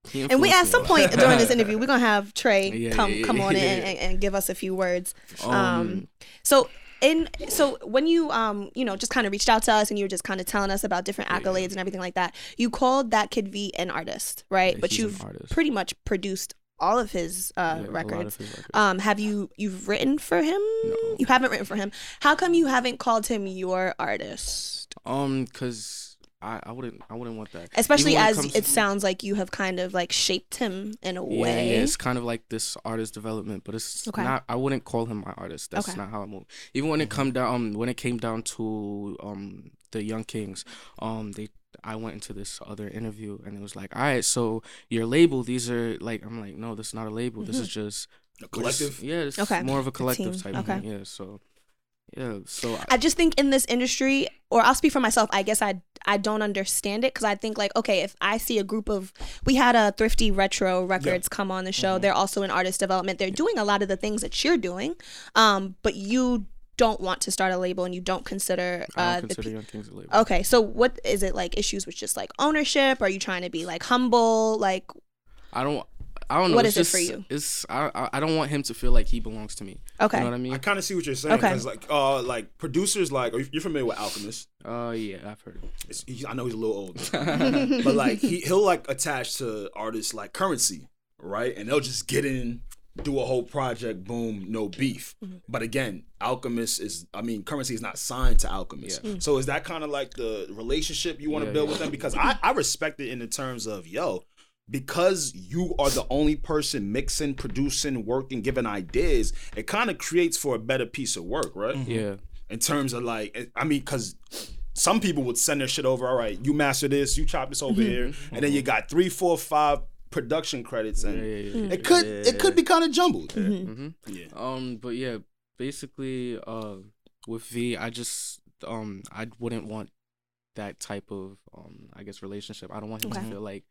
he
And we at some point during this interview, we're gonna have Trey *laughs*
Yeah,
come
yeah,
come on in
yeah.
and, and give us a few words. Um,
Um,
so in so when you um you know just kind of reached out to us and you were just kind of telling us about different accolades and everything like that, you called that kid V an artist, right?
Yeah,
but you've pretty much produced all of his uh,
yeah, lot of
records.
his records.
Um, have you you've written for him?
No.
You haven't written for him. How come you haven't called him your artist?
Um, cause I, I wouldn't I wouldn't want that.
Especially as
comes
it
to-
sounds like you have kind of like shaped him in a
Yeah,
way.
yeah, it's kind of like this artist development, but it's
Okay.
not. I wouldn't call him my artist. That's
Okay.
not how I move. Even when it come down, um, when it came down to um the Young Kings, um, they. I went into this other interview and it was like, all right, so your label, these are like, I'm like, no, this is not a label. This is just
A
we're
collective.
yeah, it's
Okay.
more of a
A
collective
team.
type
Okay.
of thing. Yeah, so yeah, so I,
I just think in this industry, or I'll speak for myself. I guess I I don't understand it because I think like okay, if I see a group of we had a thrifty retro records come on the show,
Mm-hmm.
they're also in artist development. They're doing a lot of the things that you're doing, um, but you don't want to start a label and you don't consider uh,
don't
the pe-
Young Kings a label.
Okay, so what is it like? Issues with just like ownership? Are you trying to be like humble? Like
I don't. I don't know.
What
it's
is it for you?
It's I I- I don't want him to feel like he belongs to me.
Okay.
You know what I mean?
I kind of see what you're saying
Okay.
because like uh like producers like are you- you're familiar with Alchemist.
Uh, yeah, I've heard. It.
It's, he, I know he's a little old, *laughs* *laughs* but like he he'll like attach to artists like Curren$y, right? And they'll just get in, do a whole project, boom, no beef.
Mm-hmm.
But again, Alchemist is I mean Curren$y is not signed to Alchemist,
Yeah.
Mm.
so is that kind of like the relationship you want to
Yeah,
build
yeah.
with them? Because I I respect it in the terms of yo. Because you are the only person mixing, producing, working, giving ideas, it kind of creates for a better piece of work, right?
Yeah.
in terms of like I mean because some people would send their shit over all right you master this you chop this over here and then you got three four five production credits and
Yeah, yeah, yeah.
It could it could be kind of jumbled
hmm
yeah
Um, but yeah, basically, uh, with V, I just um, I wouldn't want that type of um, I guess relationship. I don't want him
Okay.
to feel like,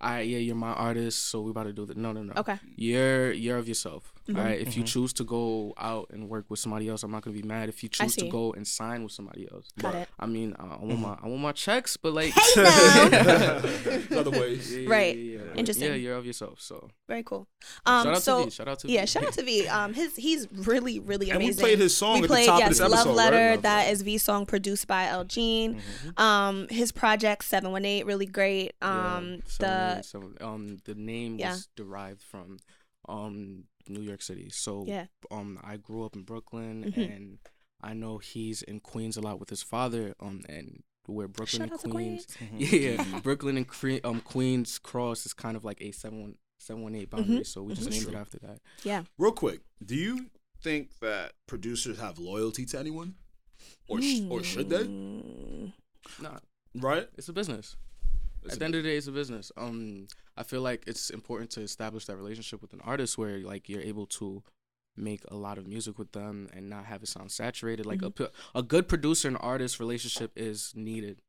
I yeah, you're my artist, so we're about to do that. No, no, no.
Okay.
You're you're of yourself.
Mhm.
All right. If you choose to go out and work with somebody else, I'm not gonna be mad. If you choose to go and sign with somebody else,
Got it.
I mean, uh, I want my I want my checks, but like,
Hey, *laughs* now.
other ways
Yeah, yeah,
Right.
yeah, yeah.
Interesting.
Yeah, you're of yourself. So
Very cool. Um,
shout out
so
to V. Shout out to
yeah,
V.
shout out to V. Um, his he's really really
and we played his song
we
at
played
the top
yes,
of this episode
Love Letter.
right?
That is V song produced by L Jean.
Mm-hmm.
Um, his project Seven One Eight really great. Um,
Yeah,
the
so, so, um the name
Yeah.
was derived from um New York City. So
Yeah.
um I grew up in Brooklyn
Mhm.
and I know he's in Queens a lot with his father um and where Brooklyn
Shout
and
out to
Queens,
Queens. *laughs*
yeah Brooklyn and Cre- um Queens cross is kind of like a seven one seven one eight boundary.
Mhm.
So we just
Mhm.
named it after that.
yeah.
real quick do you think that producers have loyalty to anyone or sh- or should they
Not.
Nah,
right
it's a business.
It's
At
a
the end of the day, it's a business. Um, I feel like it's important to establish that relationship with an artist where like you're able to make a lot of music with them and not have it sound saturated. Like a
Mm-hmm.
a a good producer and artist relationship is needed,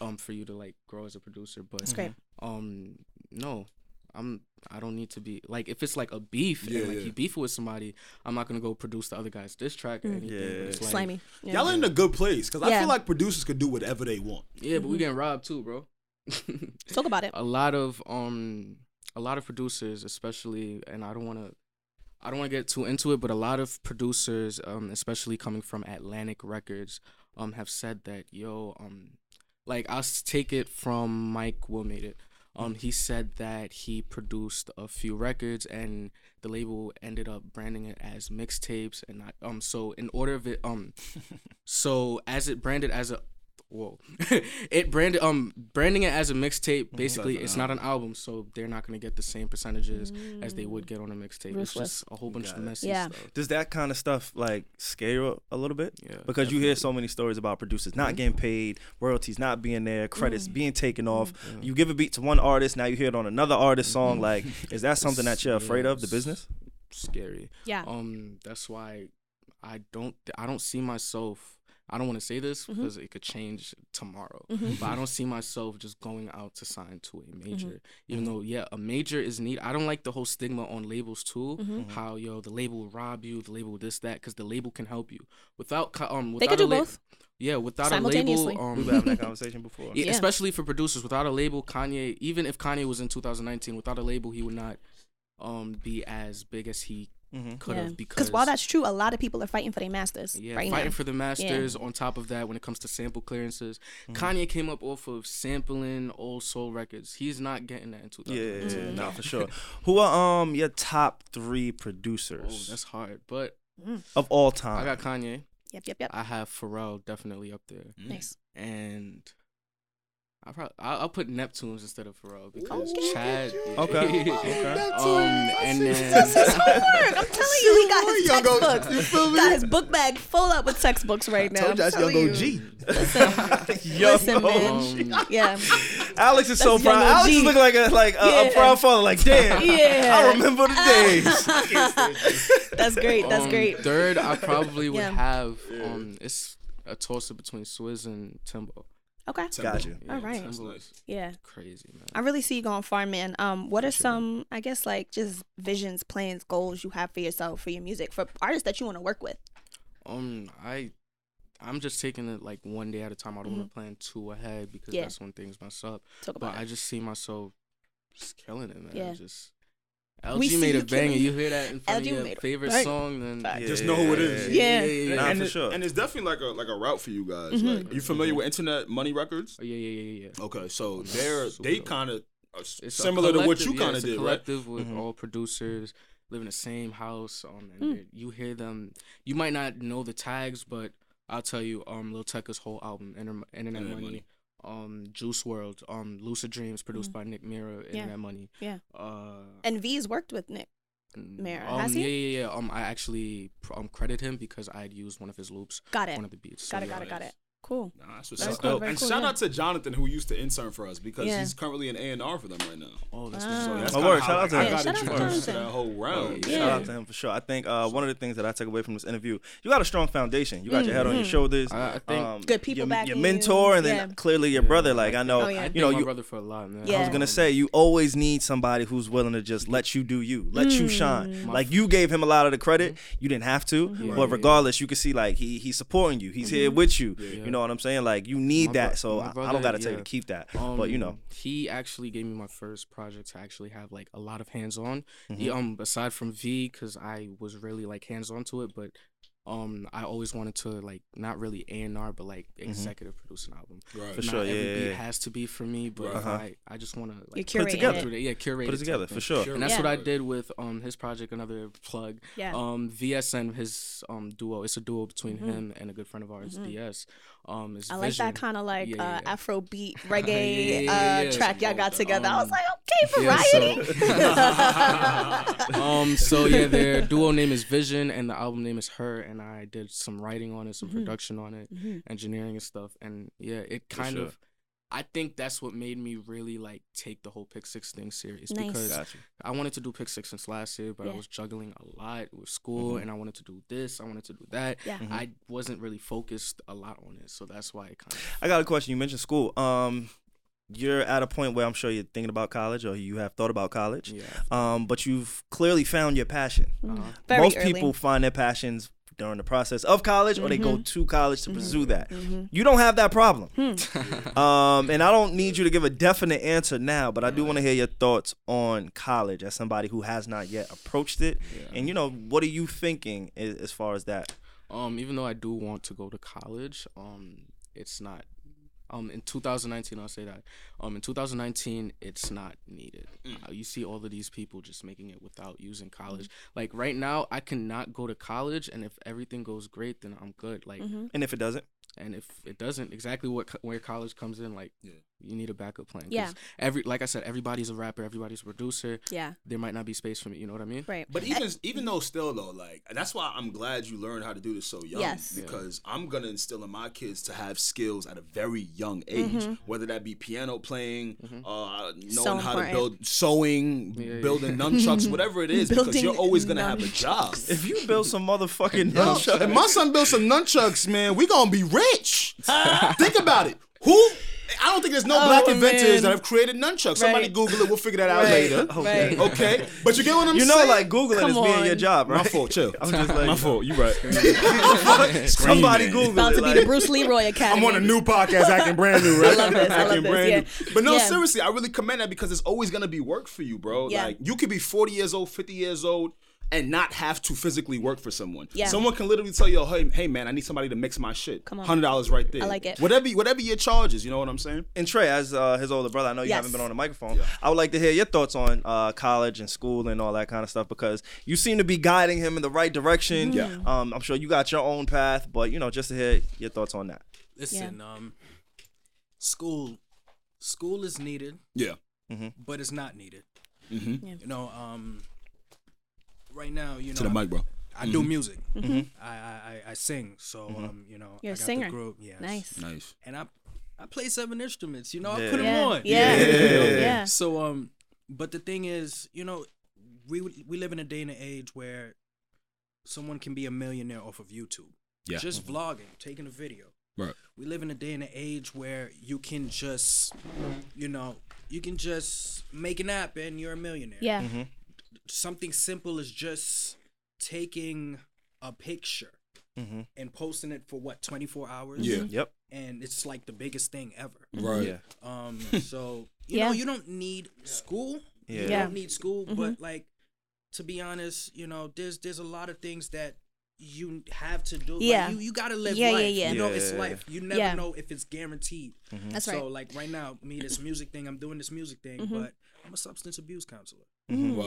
um, for you to like grow as a producer. But
That's great.
um, no, I'm I don't need to be like if it's like a beef
Yeah,
and like
yeah.
he beefing with somebody, I'm not gonna go produce the other guy's diss track or
Mm.
anything.
Yeah.
but it's like,
Slimy. Yeah.
y'all are in a good place because I feel like producers could do whatever they want
Yeah, but we
Mhm.
getting robbed too, bro. *laughs*
Talk about it.
a lot of um a lot of producers especially and i don't want to i don't want to get too into it but a lot of producers um especially coming from atlantic records um have said that yo um like i'll take it from mike will made it um he said that he produced a few records and the label ended up branding it as mixtapes and not um so in order of it um *laughs* so as it branded as a whoa *laughs* it branded um branding it as a mixtape basically it's not an album so they're not going to get the same percentages as they
Mm.
would get on a mixtape it's just a whole bunch of
it.
messy
Yeah.
stuff
Does that kind of stuff like scare you a little bit?
yeah
Because you hear so many stories about producers not getting paid, royalties not being there, credits
Mm.
being taken off.
Yeah.
You give a beat to one artist, now you hear it on another artist's song.
Mhm.
Like, *laughs* is that something that you're afraid of? The business?
scary
Yeah.
um that's why i don't i don't see myself i don't want to say this because it could change tomorrow
Mhm.
but i don't see myself just going out to sign to a major
Mm-hmm.
even though yeah a major is neat i don't like the whole stigma on labels too
Mhm.
how yo the label will rob you the label this that because the label can help you without co- um
They
without
could do
a la-
both.
yeah without a label um
We've been having that *laughs* conversation before.
yeah,
Yeah.
especially for producers without a label kanye even if kanye was in 2019 without a label he would not um be as big as he
Mm-hmm.
could
Yeah.
have because
while that's true, a lot of people are fighting for their masters
yeah,
right
fighting
now.
for the masters. On top of that, when it comes to sample clearances, Kanye came up off of sampling old soul records. He's not getting that in 2019.
Yeah,
Mm.
nah, for *laughs* sure. Who are um your top three producers
Oh, that's hard. But
of all time, I
got Kanye.
Yep, yep, yep.
I have Pharrell definitely up there,
Nice.
and I probably I'll, I'll put Neptunes instead of Pharrell because
Okay.
Chad. *laughs*
Okay, okay.
um, and then
This is homework. *laughs* I'm telling you, he got his
Young O-
textbooks.
you feel me?
Got his book bag full up with textbooks right now.
told you
I'm
that's young
telling
OG.
you. Listen, *laughs* listen, man.
um,
Yeah,
Alex is so proud.
young
Alex is looking like a like a, a proud father. Like, damn,
yeah.
I remember the days.
That's great. That's
um,
great.
Third, I probably would
Yeah.
have um, it's a toss up between Swizz and Timbo.
Okay.
Got you.
Yeah,
All right.
Timbo is
Yeah.
crazy, man.
I really see you going far, man. Um, what are some, I guess, like just visions, plans, goals you have for yourself for your music for artists that you want to work with?
Um, I, I'm just taking it like one day at a time. I don't want to plan too ahead because
Mm-hmm. Yeah.
that's when things mess up.
Talk about
But
about
I just see myself just killing it, man.
Yeah.
Just,
We
LG
see
made a banger.
killing-
You hear that in front
LG
of your
made
favorite
bang.
song, then
Facts.
Just know who it is.
Yeah.
yeah,
Nah,
and
for
it-
sure.
And it's definitely like a like a route for you guys.
Mm-hmm.
Like, are you familiar with Internet Money Records?
Oh, yeah, yeah, yeah, yeah.
Okay, so they're
Super
they kind of
It's
similar to what you kind of
it's a
did, right?
collective with
Mhm.
all producers live in the same house. Um, and
Mm.
you hear them. You might not know the tags, but I'll tell you. Um, Lil Tecca's whole album, Inter- Internet,
Internet
Money.
Money.
Um, Juice WRLD. Um, Lucid Dreams, produced by Nick Mira. and that Money.
Mm. Yeah.
Uh,
And V's worked with Nick. Mira,
um,
has he?
Yeah, yeah, yeah. Um, I actually um credit him because I had used one of his loops,
Got it.
one of the beats.
Got
So,
it, got it, got it. Cool.
Nah, that's what's
Very
up.
cool, very
and
cool,
shout
yeah.
out to Jonathan who used to intern for us because
Yeah.
he's currently an A and R for them right now.
Oh, that's
Ah.
what's
So
up.
that's
Oh, word, shout out
like,
to
I
him.
got
Yeah, shout out to
introduced to that whole round.
Yeah.
Shout out to him for sure. I think uh, one of the things that I take away from this interview, you got a strong foundation. You got your head on your
Mhm.
shoulders.
I, I think
um,
Good people
your,
backing
your
you.
mentor, and then
Yeah.
clearly your
Yeah,
brother. Like I know,
Oh, yeah.
You know,
my
you.
brother for a lot, man.
Yeah.
I was gonna say you always need somebody who's willing to just let you do you, let you shine.
Mm.
Like you gave him a lot of the credit, you didn't have to,
Mm-hmm.
But regardless, you can see like he he's supporting you. He's here with you. You know what I'm saying? Like you need
My
that.
bro-
So
my
I, I don't gotta tell you to keep that.
Um,
but you know,
he actually gave me my first project to actually have like a lot of hands on.
Mm-hmm.
He um aside from V, because I was really like hands on to it, but um I always wanted to like not really A and R, but like executive produce an album.
Right.
Mm-hmm. For
not
sure, yeah,
every
yeah,
beat
yeah.
has to be for me, but
Uh-huh.
I I just want to
You
like
curate
it together.
it.
yeah, curate
put it together for sure.
Sure.
And that's
Yeah.
what I did with um his project. Another plug.
Yeah.
Um, VSN, his um duo. It's a duo between
Mhm.
him and a good friend of ours, DS. Um, is
I like that kind of like
Yeah, yeah,
uh,
yeah.
Afro beat *laughs*
Yeah,
reggae
yeah,
uh, track y'all got
like that.
together. I was
Um,
like, okay,
yeah,
variety. *laughs*
um so yeah their duo name is vision and the album name is her and i did some writing on it some
Mm-hmm.
production on it engineering and stuff and yeah it kind
sure.
of i think that's what made me really like take the whole pick six thing serious
Nice.
because
Got you.
i wanted to do pick six since last year but
Yeah.
i was juggling a lot with school and i wanted to do this i wanted to do that
Yeah.
Mm-hmm.
i wasn't really focused a lot on it so that's why it kind of
I got a question. You mentioned school. Um, you're at a point where I'm sure you're thinking about college, or you have thought about college.
yeah
Um, but you've clearly found your passion.
uh-huh.
Very
Most
early.
people find their passions during the process of college, or they go
Mm-hmm.
to college to pursue that. You don't have that problem.
Hmm.
um, and I don't need you to give a definite answer now, but I do want to hear your thoughts on college as somebody who has not yet approached it. And you know, what are you thinking as, as far as that?
Um, even though I do want to go to college, um, it's not. Um, in 2019, I'll say that. Um, in 2019, it's not needed. Uh, you see all of these people just making it without using college. Like right now, I cannot go to college, and if everything goes great, then I'm good. Like,
And if it doesn't,
and if it doesn't, exactly what where college comes in, like, you need a backup plan.
Yeah.
Every like I said, everybody's a rapper, everybody's a producer.
Yeah.
There might not be space for me. You know what I mean?
Right.
But even even though still though, like that's why I'm glad you learned how to do this so young.
Yes. Yeah.
Because I'm gonna instill in my kids to have skills at a very young age, whether that be piano playing, mm-hmm. uh, knowing
So
how to build sewing,
Yeah, yeah.
building nunchucks, whatever it is, because you're always gonna have a job. *laughs*
if you build some motherfucking nunchucks-
if my son builds some nunchucks, man, we gonna be rich. *laughs* Think about it. Who? I don't think there's no
Oh,
black inventors
man.
that have created nunchucks. Somebody Google it. We'll figure that out
Right,
later. *laughs*
right.
Okay. But you get what I'm
you
saying?
know, like Googling
Come
is being your job, right?
my fault. Chill. *laughs*
I'm just like
my fault. You right. *laughs*
Somebody
Screaming.
Google
About
it.
to be the Bruce Leroy Academy.
I'm on a new podcast acting brand new, right?
I love this, I love
Acting
this, yeah.
new. But no,
Yeah.
seriously, I really commend that because it's always gonna be work for you, bro.
Yeah.
Like you could be 40 years old, 50 years old, and not have to physically work for someone.
Yeah.
Someone can literally tell you, hey, hey man, I need somebody to mix my shit.
Come on.
Hundred dollars right there.
I like it.
Whatever whatever your charges, you know what I'm saying?
And Trey, as uh, his older brother, I know you
Yes.
haven't been on the microphone. I would like to hear your thoughts on uh, college and school and all that kind of stuff because you seem to be guiding him in the right direction.
Yeah.
Um, I'm sure you got your own path, but you know, just to hear your thoughts on that.
Listen, um, school, school is needed,
Yeah.
but it's not needed.
Mm-hmm.
Yeah.
You know, um, right now, you know,
To the mic, bro.
I do mm-hmm. music. Mm-hmm. I, I, I, I sing. So, mm-hmm. um, you know,
You're
I
a
got
singer.
The group, yes.
Nice.
Nice.
And I, I play seven instruments. You know, I
Yeah.
put them
Yeah.
on.
Yeah.
Yeah.
Yeah.
So, um, but the thing is, you know, we we live in a day and an age where someone can be a millionaire off of YouTube.
Yeah.
Just vlogging, taking a video.
Right.
We live in a day and an age where you can just, you know, you can just make an app and you're a millionaire.
Yeah.
Something simple is just taking a picture
Mhm.
and posting it for what 24 hours.
Yeah.
Yep.
And it's like the biggest thing ever.
Right.
Yeah.
Um. *laughs* So you
Yeah.
know, you don't need school.
Yeah.
You
Yeah.
don't need school, but like to be honest, you know, there's there's a lot of things that you have to do. Like,
Yeah.
you, you gotta live
Yeah, yeah,
life.
yeah.
You know, it's life. You never
Yeah.
know if it's guaranteed.
That's right so
like right now, me, this music thing, I'm doing this music thing,
Mm-hmm.
but I'm a substance abuse counselor. Mm-hmm.
Wow.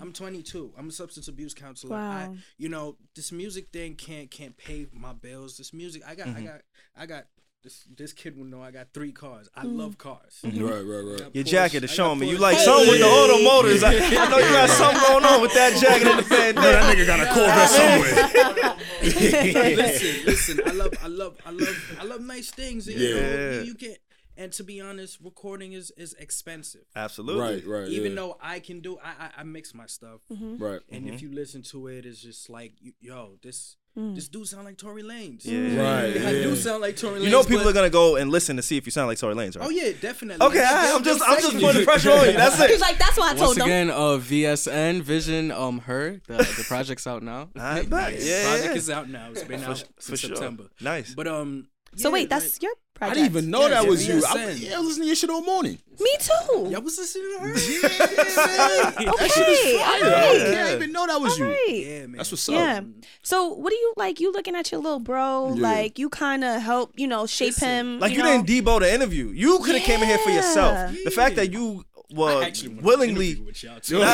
I'm 22. I'm a substance abuse counselor.
Wow.
I, you know, this music thing can't can't pay my bills. This music, I got, I mm-hmm. got, I got. This this kid will know I got three cars. I
Mm.
love cars.
Right, right, right.
Your
Porsche.
jacket is showing me. You
Porsche.
like something with the automotors. I, I know you got something going on with that jacket in the band.
that nigga got a Corvette somewhere. *laughs*
listen, listen. I love, I love, I love, I love nice things. and, You, know,
Yeah.
you, you get, and to be honest, recording is is expensive.
Absolutely.
right, right.
Even
yeah.
though I can do, I I, I mix my stuff,
Right.
and if you listen to it, it's just like, yo, this this dude sound like Tory Lanez.
Yeah.
Right,
I do sound like Tory Lanez.
You know people are gonna go and listen to see if you sound like Tory Lanez, right?
Oh yeah, definitely.
Okay,
Like,
all right,
they'll-
I'm just I'm just putting the pressure on you. That's *laughs*
He's
it.
like, that's what I told
Once
them.
again, uh, VSN Vision, um, her the, the project's out now. *laughs*
I bet.
The
Yeah,
project
yeah.
is out now. It's been out
for
since
sure.
September.
Nice.
But um.
so wait, that's
like-
your
I didn't even know
Yeah,
that was you.
yeah,
I,
same.
yeah, I was listening to your shit all morning.
Me too.
Y'all was listening to her. *laughs*
okay. All
I
right.
didn't even know that was you.
All right.
Yeah, man.
That's what's up.
Yeah. So what do you like? You looking at your little bro,
Yeah.
like you kind of help, you know, shape him.
Like you,
you, know?
didn't debo the interview. You could have came in here for yourself.
Yeah.
The fact that you
I
were
to
willingly.
with y'all too.
He's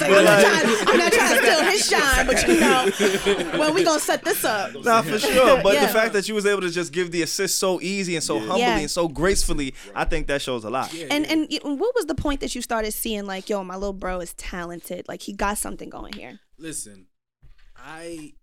like, I'm, not trying, I'm not trying to steal his shine, but you know, *laughs* when we gonna set this up?
Nah, for sure. *laughs* But
Yeah.
the fact that you was able to just give the assist so easy and so humbly
Yeah.
and so gracefully, I think that shows a lot.
And and what was the point that you started seeing like, yo, my little bro is talented, like he got something going here?
Listen, I,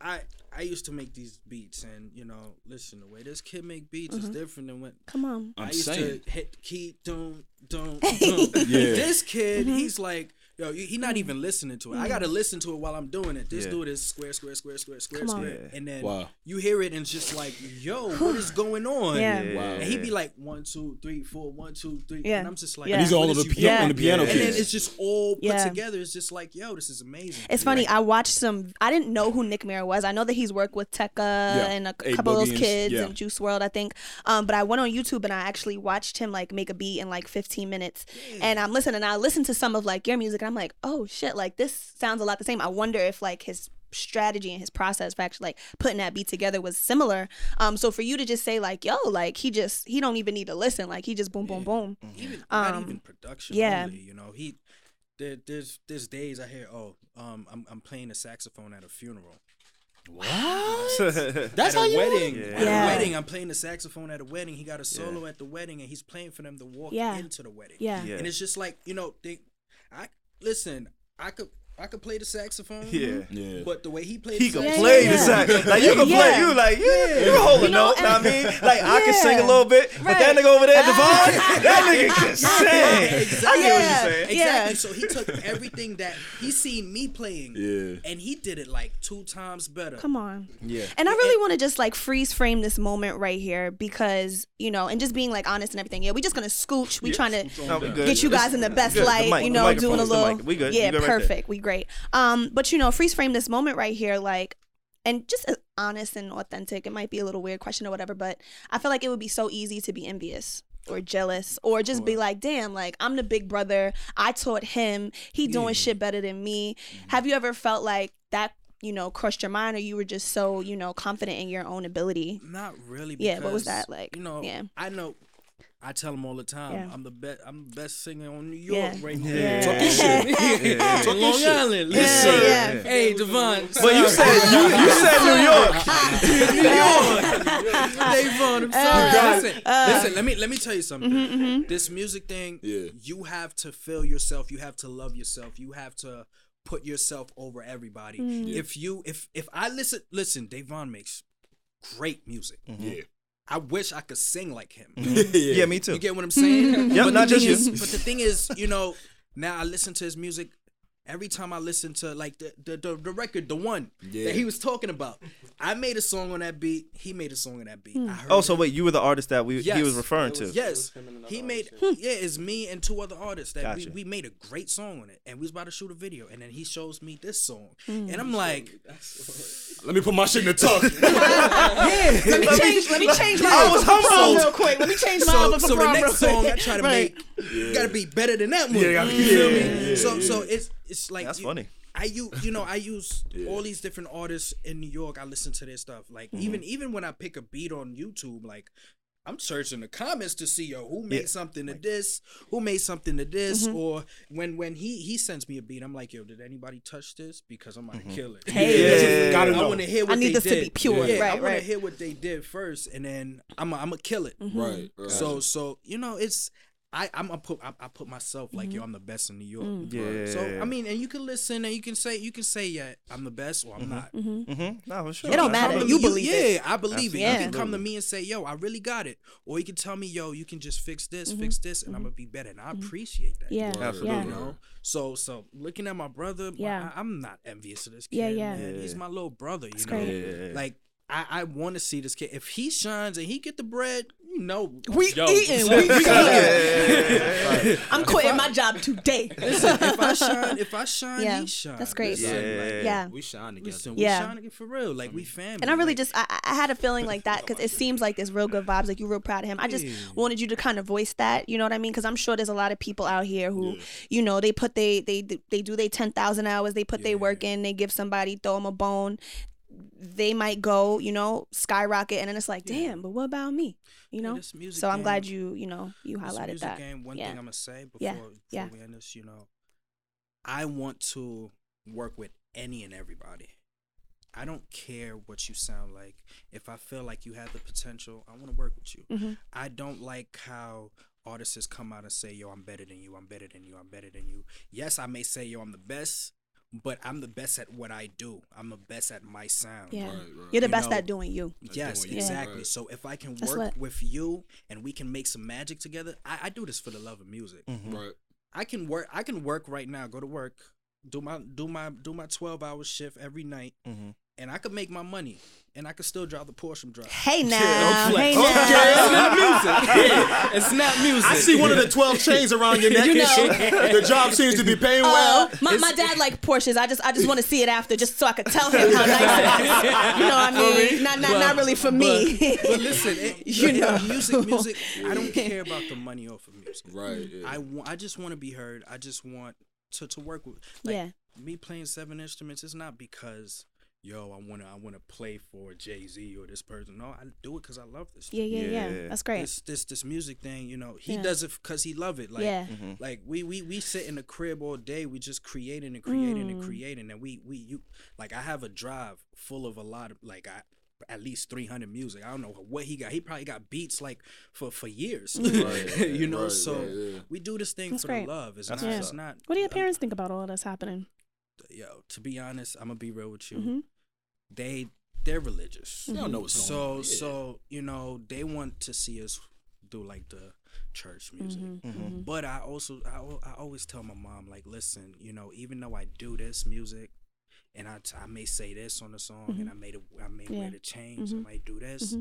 I, I used to make these beats, and you know, listen, the way this kid make beats is mm-hmm. different than when.
Come on.
i
I'm
used
saying.
to hit key, don't, *laughs* don't,
Yeah.
This kid, mm-hmm. he's like, yo, he not even listening to it. I gotta listen to it while I'm doing it. This
Yeah.
dude is square, square, square, square, square,
Come on.
square, and then
Wow.
you hear it, and it's just like, yo, what is going on?
Yeah.
Yeah.
Wow.
And he'd be like one, two, three, four, one, two, three,
Yeah.
and I'm just like,
Yeah.
And these are all
what
on the, piano,
Yeah.
on the piano
Yeah.
and then it's just all put
Yeah.
together. It's just like, yo, this is amazing.
It's funny. I watched some. I didn't know who Nick Mira was. I know that he's worked with Tecca and a
Eight
couple of those kids
yeah.
and Juice WRLD, I think. Um, but I went on YouTube and I actually watched him like make a beat in like 15 minutes. And I'm listening. And I listened to some of like your music, and I'm like, oh shit, like this sounds a lot the same. I wonder if like his strategy and his process for actually like putting that beat together was similar. Um, so for you to just say like, yo, like he just he don't even need to listen, like he just boom, boom, boom.
even not
Um,
even production
yeah.
only. You know, he there, there's there's days I hear, oh, um, I'm I'm playing the saxophone at a funeral. What? *laughs*
That's
at
how
a
you
wedding.
Yeah.
At
Yeah.
a wedding, I'm playing the saxophone at a wedding. He got a solo at the wedding, and he's playing for them to walk
Yeah.
into the wedding.
Yeah.
Yeah.
And it's just like you know, they, I listen. I could I could play the saxophone.
Yeah. Mm-hmm.
Yeah.
But the way he plays,
He
the
can
Yeah,
saxophone-
play
yeah,
the
yeah.
sax. Like you can
Yeah.
play. You like yeah. You can hold a
You know,
note. know what I mean, like I can sing a little bit, but that nigga over there, Devon, ah. *laughs* that nigga can sing.
Exactly.
I get what
Yeah.
you're saying.
Yeah.
Exactly. So he took everything that he seen me playing,
Yeah.
and he did it like two times better.
Come on.
Yeah.
And I really want to just like freeze frame this moment right here because, you know, and just being like honest and everything. Yeah, we just gonna scooch. We trying to
No,
get you guys in the best light, you know, doing a little.
We good.
Yeah,
good right there.
perfect. we great. Um, but you know, freeze frame this moment right here, like and just as honest and authentic. It might be a little weird question or whatever, but I feel like it would be so easy to be envious or jealous or just be like, damn, like I'm the big brother. I taught him. He doing shit better than me.
Mm-hmm.
Have you ever felt like that, you know, crossed your mind or you were just so, you know, confident in your own ability?
Not really.
Yeah, what was that like?
You know,
Yeah.
I know. I tell them all the time.
Yeah.
I'm the best. I'm the best singer on New York
Yeah.
right now.
Yeah.
Talking shit. *laughs*
On Long Island. Listen.
yeah.
Hey, Devon.
But you said you, you *laughs* said New York. *laughs*
New York. Devon, I'm sorry.
Uh,
listen, listen. Let me let me tell you something.
Mm-hmm,
This music thing.
Yeah.
You have to feel yourself. You have to love yourself. You have to put yourself over everybody.
Mm.
If you if if I listen listen, Devon makes great music.
Yeah.
I wish I could sing like him. *laughs*
Yeah, me too.
You get what I'm saying? *laughs* But
not just
thing
you.
But the thing is, you know, now I listen to his music. Every time I listen to like the the, the, the record, the one
Yeah.
that he was talking about, I made a song on that beat. He made a song on that beat. I hmm. heard
Oh, so
it.
wait, you were the artist that we he was referring to.
Yes, he made. Yeah, it's me and two other artists that
Gotcha.
we, we made a great song on it, and we was about to shoot a video, and then he shows me this song, hmm. and I'm like, *laughs*
Let me put my shit in the tuck. *laughs*
yeah, Let me change. Let me change my
I was
album for
humbled.
real quick. Let me change my
so
album for
so the next song I
quick.
try to
Right.
make You gotta be better than that one.
Yeah,
you feel
yeah,
me?
yeah,
so so it's it's like
That's
you-
funny.
I use you know I use *laughs* all these different artists in New York. I listen to their stuff. Like
Mm-hmm.
even even when I pick a beat on YouTube, like I'm searching the comments to see yo who made
Yeah.
something to this, who made something to this,
Mm-hmm.
or when when he he sends me a beat, I'm like yo, did anybody touch this? Because I'm
Mm-hmm.
gonna kill it.
Hey.
Yeah, gotta
I want to hear what
need
they
this to be pure.
Yeah, I
Right,
want to hear what they did first, and then I'm I'm gonna kill it.
Right, right.
So so you know it's I I'm gonna put I, I put myself like
Mm-hmm.
yo I'm the best in New York.
Mm.
Yeah.
So I mean, and you can listen and you can say you can say yeah I'm the best or I'm not.
Mm-hmm. No, for sure.
It don't matter.
to
You believe
yeah,
it.
Yeah, I believe it. You can come to me and say, "Yo, I really got it," or you can tell me, "Yo, you can just fix this, fix this, and I'm gonna be better." And I appreciate that.
Mm-hmm. Yeah.
Absolutely.
Yeah.
You know, so so looking at my brother,
Yeah.
I, am not envious of this kid.
Yeah, yeah.
man. He's my little brother. You know.
Yeah.
like I, I want to see this kid. If he shines and he get the bread, you know,
We
yo,
eating.
son,
We
gotta-
I'm quitting my job today.
Listen, if I shine, if I shine,
Yeah,
he shine.
that's great.
Listen,
Yeah.
like,
Yeah.
We shine together.
Listen, we
Yeah.
shining it for real. Like we mm-hmm. family.
And I really
like,
just I, I had a feeling like that because it seems like there's real good vibes. Like you're real proud of him. I just wanted you to kind of voice that. You know what I mean? Because I'm sure there's a lot of people out here who, you know, they put they they they do they ten thousand hours. They put their work in. They give somebody throw them a bone. They might go, you know, skyrocket, and then it's like, damn. But what about me? You know.
music
So I'm
game-
glad you you know you highlighted that.
Game, one
yeah.
thing I'm gonna say before,
Yeah,
before
yeah.
we end this, you know, I want to work with any and everybody. I don't care what you sound like. If I feel like you have the potential, I want to work with you.
Mhm.
I don't like how artists come out and say, "Yo, I'm better than you. I'm better than you. I'm better than you." Yes, I may say, "Yo, I'm the best," but I'm the best at what I do. I'm the best at my sound.
Yeah.
Right, right.
You're the
You
best
know,
at doing you.
Yes,
doing you,
exactly.
right.
So if I can
That's
work
lit.
with you and we can make some magic together, I, I do this for the love of music.
Right.
I can work. I can work right now. Go to work, do my do my do my twelve hour shift every night,
Mhm.
And I could make my money, and I could still drive the Porsche I'm driving.
Hey now,
flex.
hey now.
It's not music. It's not music.
I see one of the 12 *laughs* chains around your neck.
You know.
the job seems to be paying oh, well.
Oh, my, my dad like Porsches. I just I just want to see it after, just so I could tell him how nice it is. You know what I mean? Not not, not really for me.
But listen, it,
You *laughs*
you know,
know.
music, music. I don't care about the money off of music.
Right. Yeah.
I want. I just want to be heard. I just want to to work with. Like,
Yeah.
Me playing seven instruments is not because yo I want to I want to play for Jay Z or this person. No, I do it because I love this.
yeah, yeah, yeah,
Yeah.
That's great.
This this this music thing, you know, he
Yeah.
does it because he love it. Like,
yeah.
like we we we sit in the crib all day. We just creating and creating
Mm.
and creating, and we we you like I have a drive full of a lot of like I at least 300 music. I don't know what he got. He probably got beats like for for years. *laughs*
Right, *laughs*
you know,
right,
so
right, yeah.
we do this thing
That's
for
great.
the love. It's
That's
not. It's not.
What do your
uh,
parents think about all of this happening?
Yo, to be honest, I'm gonna be real with you.
Mhm.
They they're religious.
They don't know what's
So
going on. Yeah.
so you know they want to see us do like the church music.
Mm-hmm.
But I also I, I always tell my mom like, listen, you know, even though I do this music, and I, t- I may say this on the song, and I made it I may
Mm-hmm. Yeah.
wear the chains,
Mhm.
I might do this.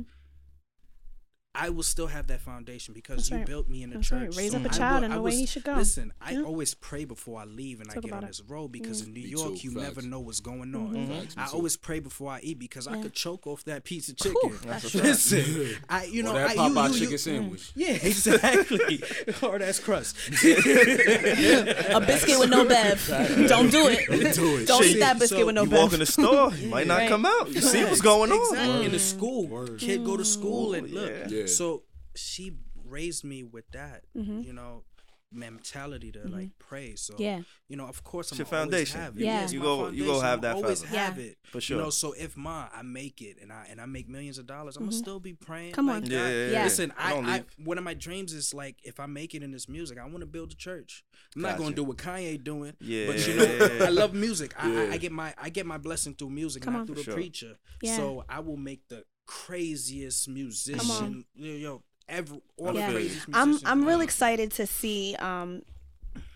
I will still have that foundation because
That's
you
right.
built me in the
That's right.
church.
Raise
So
up a
I
child in
I
the way
was-
he should go.
Listen, I
Yeah.
always pray before I leave and
Talk
I get
about
on
it.
this road because in New
Me
York
too,
you never know what's going on.
Facts,
I always pray before I eat because I
Mm-hmm.
Could choke off that piece of chicken.
that's
Listen, I you know
or that
I, you,
Popeye
you, you,
chicken sandwich.
yeah, *laughs* exactly. *laughs* or that's crust. *laughs*
A biscuit with no bev. Don't do it.
do it.
Don't eat that biscuit with no
you walk in the store, you might not come out. You see what's going on.
In the school,
Word.
kid go to school and look.
Yeah.
Yeah.
So she raised me with that,
Mm-hmm.
you know, mentality to like pray. So
Yeah.
you know, of course, I'm
your
always
foundation.
Have it.
Yeah.
it's
You
my
go- you go
foundation.
have
I'ma
that
Always
forever.
have
Yeah.
it
For
You
sure.
know, so if ma, I make it and I and I make millions of dollars, I'm gonna still be praying.
Mm-hmm. Come
like
on.
God.
Yeah, yeah,
yeah.
Listen,
I
I,
don't
I
leave.
one of my dreams is like if I make it in this music, I want to build a church. I'm not gonna do what Kanye doing,
Yeah.
but you know, *laughs* I love music. I, I, I get my I get my blessing through music,
Come
not
on.
through the
Sure.
preacher.
Yeah.
So I will make the craziest musician. Yo, yo, every all
Yeah.
the craziest
I'm. I'm real excited to see um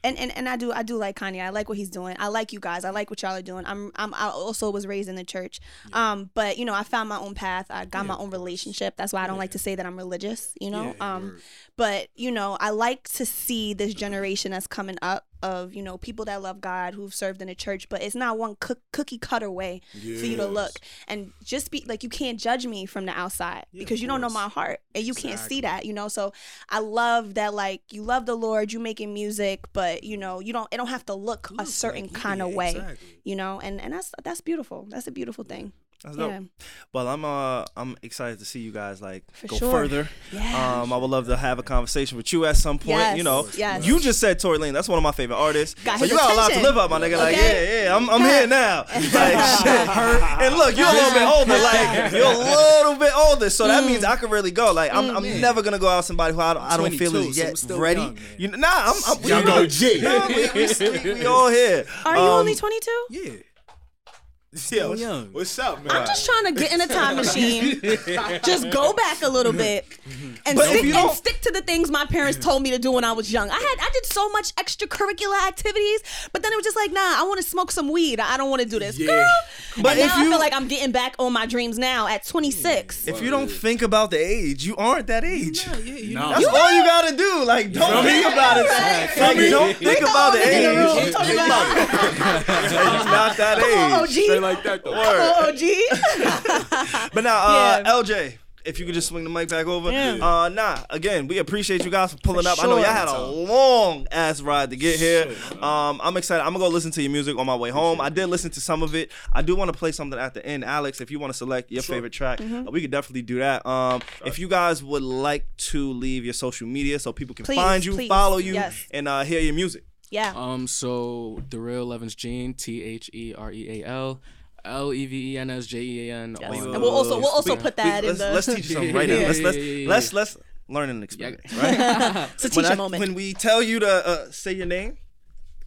and, and and I do I do like Kanye. I like what he's doing. I like you guys. I like what y'all are doing. I'm I'm I also was raised in the church. Um but you know, I found my own path. I got my own relationship. That's why I don't like to say that I'm religious, you know?
Yeah,
um but you know, I like to see this generation that's coming up of you know people that love God who've served in a church, but it's not one cook, cookie cutter way for you to look. And just be like you can't judge me from the outside because you don't know my heart and you can't see that, you know. So I love that like you love the Lord, you making music, but you know you don't it don't have to look a certain
like,
kind of way,
exactly.
you know. And and that's that's beautiful. That's a beautiful thing.
That's
Yeah.
dope. Well, I'm uh I'm excited to see you guys like
For
go
sure.
further.
Yeah.
Um, I would love to have a conversation with you at some point.
Yes,
You know,
yes.
you just said Tory Lanez. That's one of my favorite artists.
Got
so you got a lot to live up, my nigga. Like,
Okay.
yeah, yeah, I'm, I'm here now. *laughs* Like, shit. And look, you're a little bit older. Like, *laughs* you're a little bit older, so
Mm.
that means I can really go. Like, I'm, I'm never gonna go out with somebody who I don't, I don't feel
22,
is
so
yet
still
ready.
young,
you know, nah, I'm, I'm
Young
we,
OG.
Yeah, we, we, we, we all here.
Are you
Um,
only 22?
Yeah.
Yeah, what's,
young.
what's up, man?
I'm just trying to get in a time *laughs* machine. *laughs* just go back a little bit and
But if
stick
you
and
don't-
stick to the things my parents told me to do when I was young. I had I did so much extracurricular activities, but then it was just like, nah, I want to smoke some weed. I don't want to do this, girl.
But
But
if
now I
you-
feel like I'm getting back on my dreams now at 26.
If you don't think about the age, you aren't that age.
Yeah, you
Nah.
That's all you gotta do. Like, don't think about it. Like, don't think about the
in the room
age.
talking about
You're *laughs* not that
oh,
age.
OG.
Like that though.
Word.
Oh, OG. *laughs*
But now, uh,
Yeah.
LJ, if you could just swing the mic back over.
Yeah.
Uh, nah, again, we appreciate you guys for pulling
For
up. I know
sure.
y'all had a long ass ride to get here. Um, I'm excited. I'm gonna go listen to your music on my way home. I did listen to some of it. I do want to play something at the end. Alex, if you want to select your favorite track,
Mm-hmm.
uh, we could definitely do that. Um, if you guys would like to leave your social media so people can
Please,
find you,
please.
follow you,
Yes.
and uh, hear your music.
Yeah.
Um, so the real Levens Jean, T H E R E A L, L E V E N S J E A N.
Yes. And we'll also we'll also
We-
put
we-
that in
let's,
the
let's teach you something *laughs* right now. Let's let's let's let's learn an experience, *laughs* right?
it's a
when,
teacher moment.
when we tell you to uh, say your name,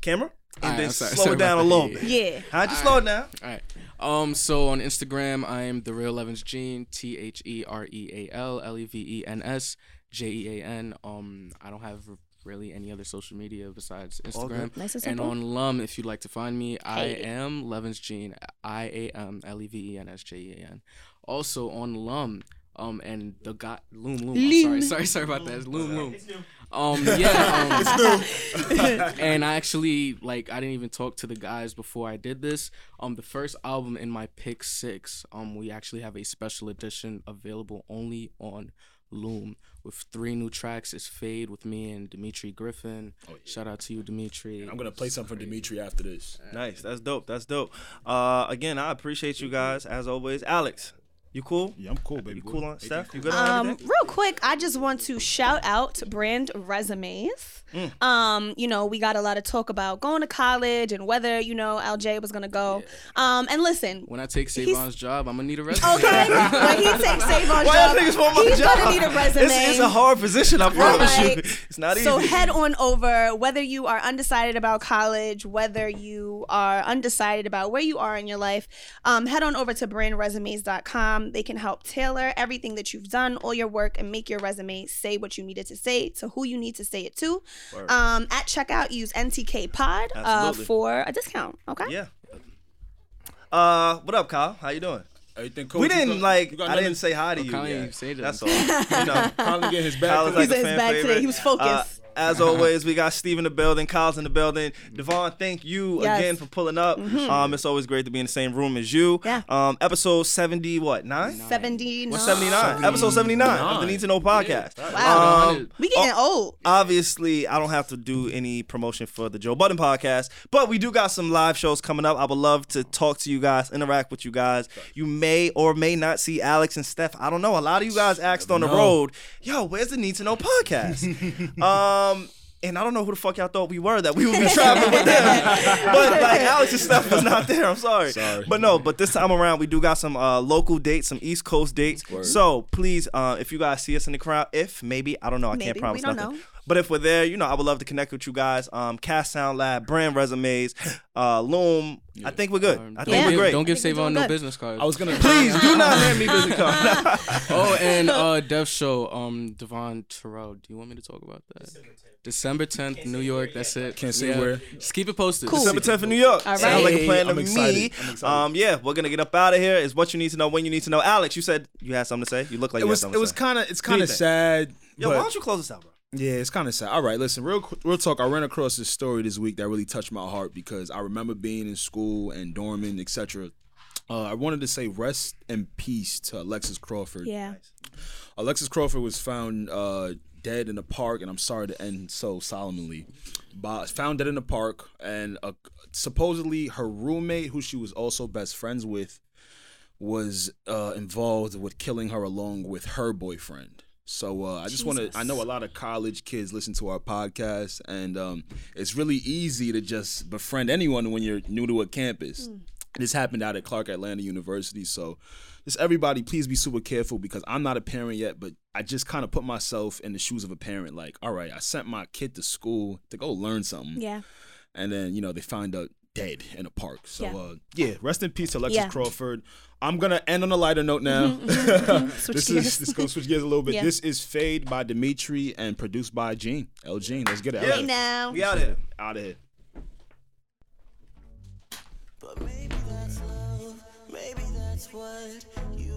camera, and
Alright,
then
sorry,
slow
sorry
it down a little bit.
yeah.
How'd you slow it down?
All right. Um, so on Instagram, I'm the real Levens Jean, T H E R E A L L E V E N S J E A N. Um, I don't have really any other social media besides Instagram.
Nice and
and on Lum, if you'd like to find me, I
Hey.
am Levens Jean, I A M L E V E N S J E A N. Also on Lum, um, and the got Loom Loom. I'm sorry, sorry, sorry about that. It's Loom Loom. Um, yeah, *laughs* um, *laughs* and I actually like I didn't even talk to the guys before I did this. Um, the first album in my pick six. Um, we actually have a special edition available only on Loom with three new tracks. It's Fade with me and Dimitri Griffin. Shout out to you, Dimitri.
I'm gonna play something for Dimitri after this.
Nice. That's dope. That's dope. Uh, again, I appreciate you guys as always. Alex, you cool?
Yeah, I'm cool, baby.
You cool on Steph? You good on
Um,
everything?
real quick, I just want to shout out brand resumes.
Mm.
Um, you know, we got a lot of talk about going to college and whether you know LJ was gonna go. Um, and listen,
When I take
He's-
Savon's job, I'm gonna need a resume.
okay, when he *laughs* takes Savon's
Why y'all
job,
niggas want my
he's
job?
gonna need a resume.
It's, it's a hard position, I promise you. *laughs* It's not easy.
So head on over, whether you are undecided about college, whether you are undecided about where you are in your life, um, head on over to brandresumes.com. They can help tailor everything that you've done, all your work, and make your resume say what you needed to say to who you need to say it to. Um, at checkout, use NTK Pod uh, for a discount. Okay.
yeah. Uh, what up, Kyle? How you doing?
Everything cool.
we didn't
got-
like.
got
I didn't say hi to
Oh,
you.
Kyle
yet.
ain't say that.
That's all. You know. *laughs*
Finally getting his back.
Kyle's
to
like
it.
a
He's in his
fan
bag
favorite.
today. He was focused.
Uh, as always, we got Steve in the building, Kyle's in the building. Devon, thank you
Yes.
again for pulling up. Um, it's always great to be in the same room as you.
Yeah.
Um, episode seventy, what nine?
79.
What's seventy nine? Episode seventy nine of the Need to Know podcast.
Wow.
Um,
we getting old.
obviously I don't have to do any promotion for the Joe Budden podcast, but we do got some live shows coming up. I would love to talk to you guys, interact with you guys. You may or may not see Alex and Steph. I don't know. A lot of you guys asked on the road, "Yo, where's the Need to Know podcast?" *laughs* um. And I don't know who the fuck y'all thought we were that we would be traveling with them. but like Alex and Steph was not there. I'm sorry.
Sorry.
But no, but this time around we do got some uh, local dates, some East Coast dates. So please, uh, if you guys see us in the crowd, if maybe I don't know, I
Maybe,
can't
we
promise
don't
nothing.
know.
But if we're there, you know, I would love to connect with you guys. Um, Cast Sound Lab, brand resumes, uh, Loom. I think we're good. I think
Yeah.
we're great.
don't give
I think we're
Savon no
good.
business cards.
I was gonna.
Please do *laughs* not hand me business cards. *laughs* *laughs*
oh, and uh, Dev Show, um, Devon Terrell. Do you want me to talk about that? December 10th, New York. That's it.
Can't say where.
Just keep it posted.
Cool.
December 10th in New York.
All
Sounds like a plan to
I'm
me.
I'm excited.
Um, yeah, we're gonna get up out of here. Is what you need to know when you need to know. Alex, you said you had something to say. You look like
It
you
was.
had
It
something
was
to say.
kind of. It's kind of sad.
Yo,
but
why don't you close this out, bro?
Yeah, it's kind of sad. All right, listen, real qu- real talk. I ran across this story this week that really touched my heart because I remember being in school and dorming, etc. Uh, I wanted to say rest in peace to Alexis Crawford.
Yeah.
Alexis Crawford was found uh, dead in a park, and I'm sorry to end so solemnly, but found dead in a park, and uh, supposedly her roommate, who she was also best friends with, was uh, involved with killing her along with her boyfriend. So uh, I just want to. I know a lot of college kids listen to our podcast, and um, it's really easy to just befriend anyone when you're new to a campus. This happened out at Clark Atlanta University, so just everybody, please be super careful because I'm not a parent yet, but I just kind of put myself in the shoes of a parent. Like, all right, I sent my kid to school to go learn something,
Yeah.
and then you know they find out dead in a park. So
Yeah.
uh, yeah, rest in peace, Alexis
Yeah.
Crawford. I'm gonna end on a lighter note mm-hmm, now. Mm-hmm, mm-hmm. *laughs*
Switch
this
gears.
is this gonna switch gears a little bit. *laughs*
Yeah.
This is Fade by Dimitri and produced by Jean. L Jean. Let's get it.
Yeah.
Hey now.
We out of here.
Out of here.
But maybe that's love, maybe that's what you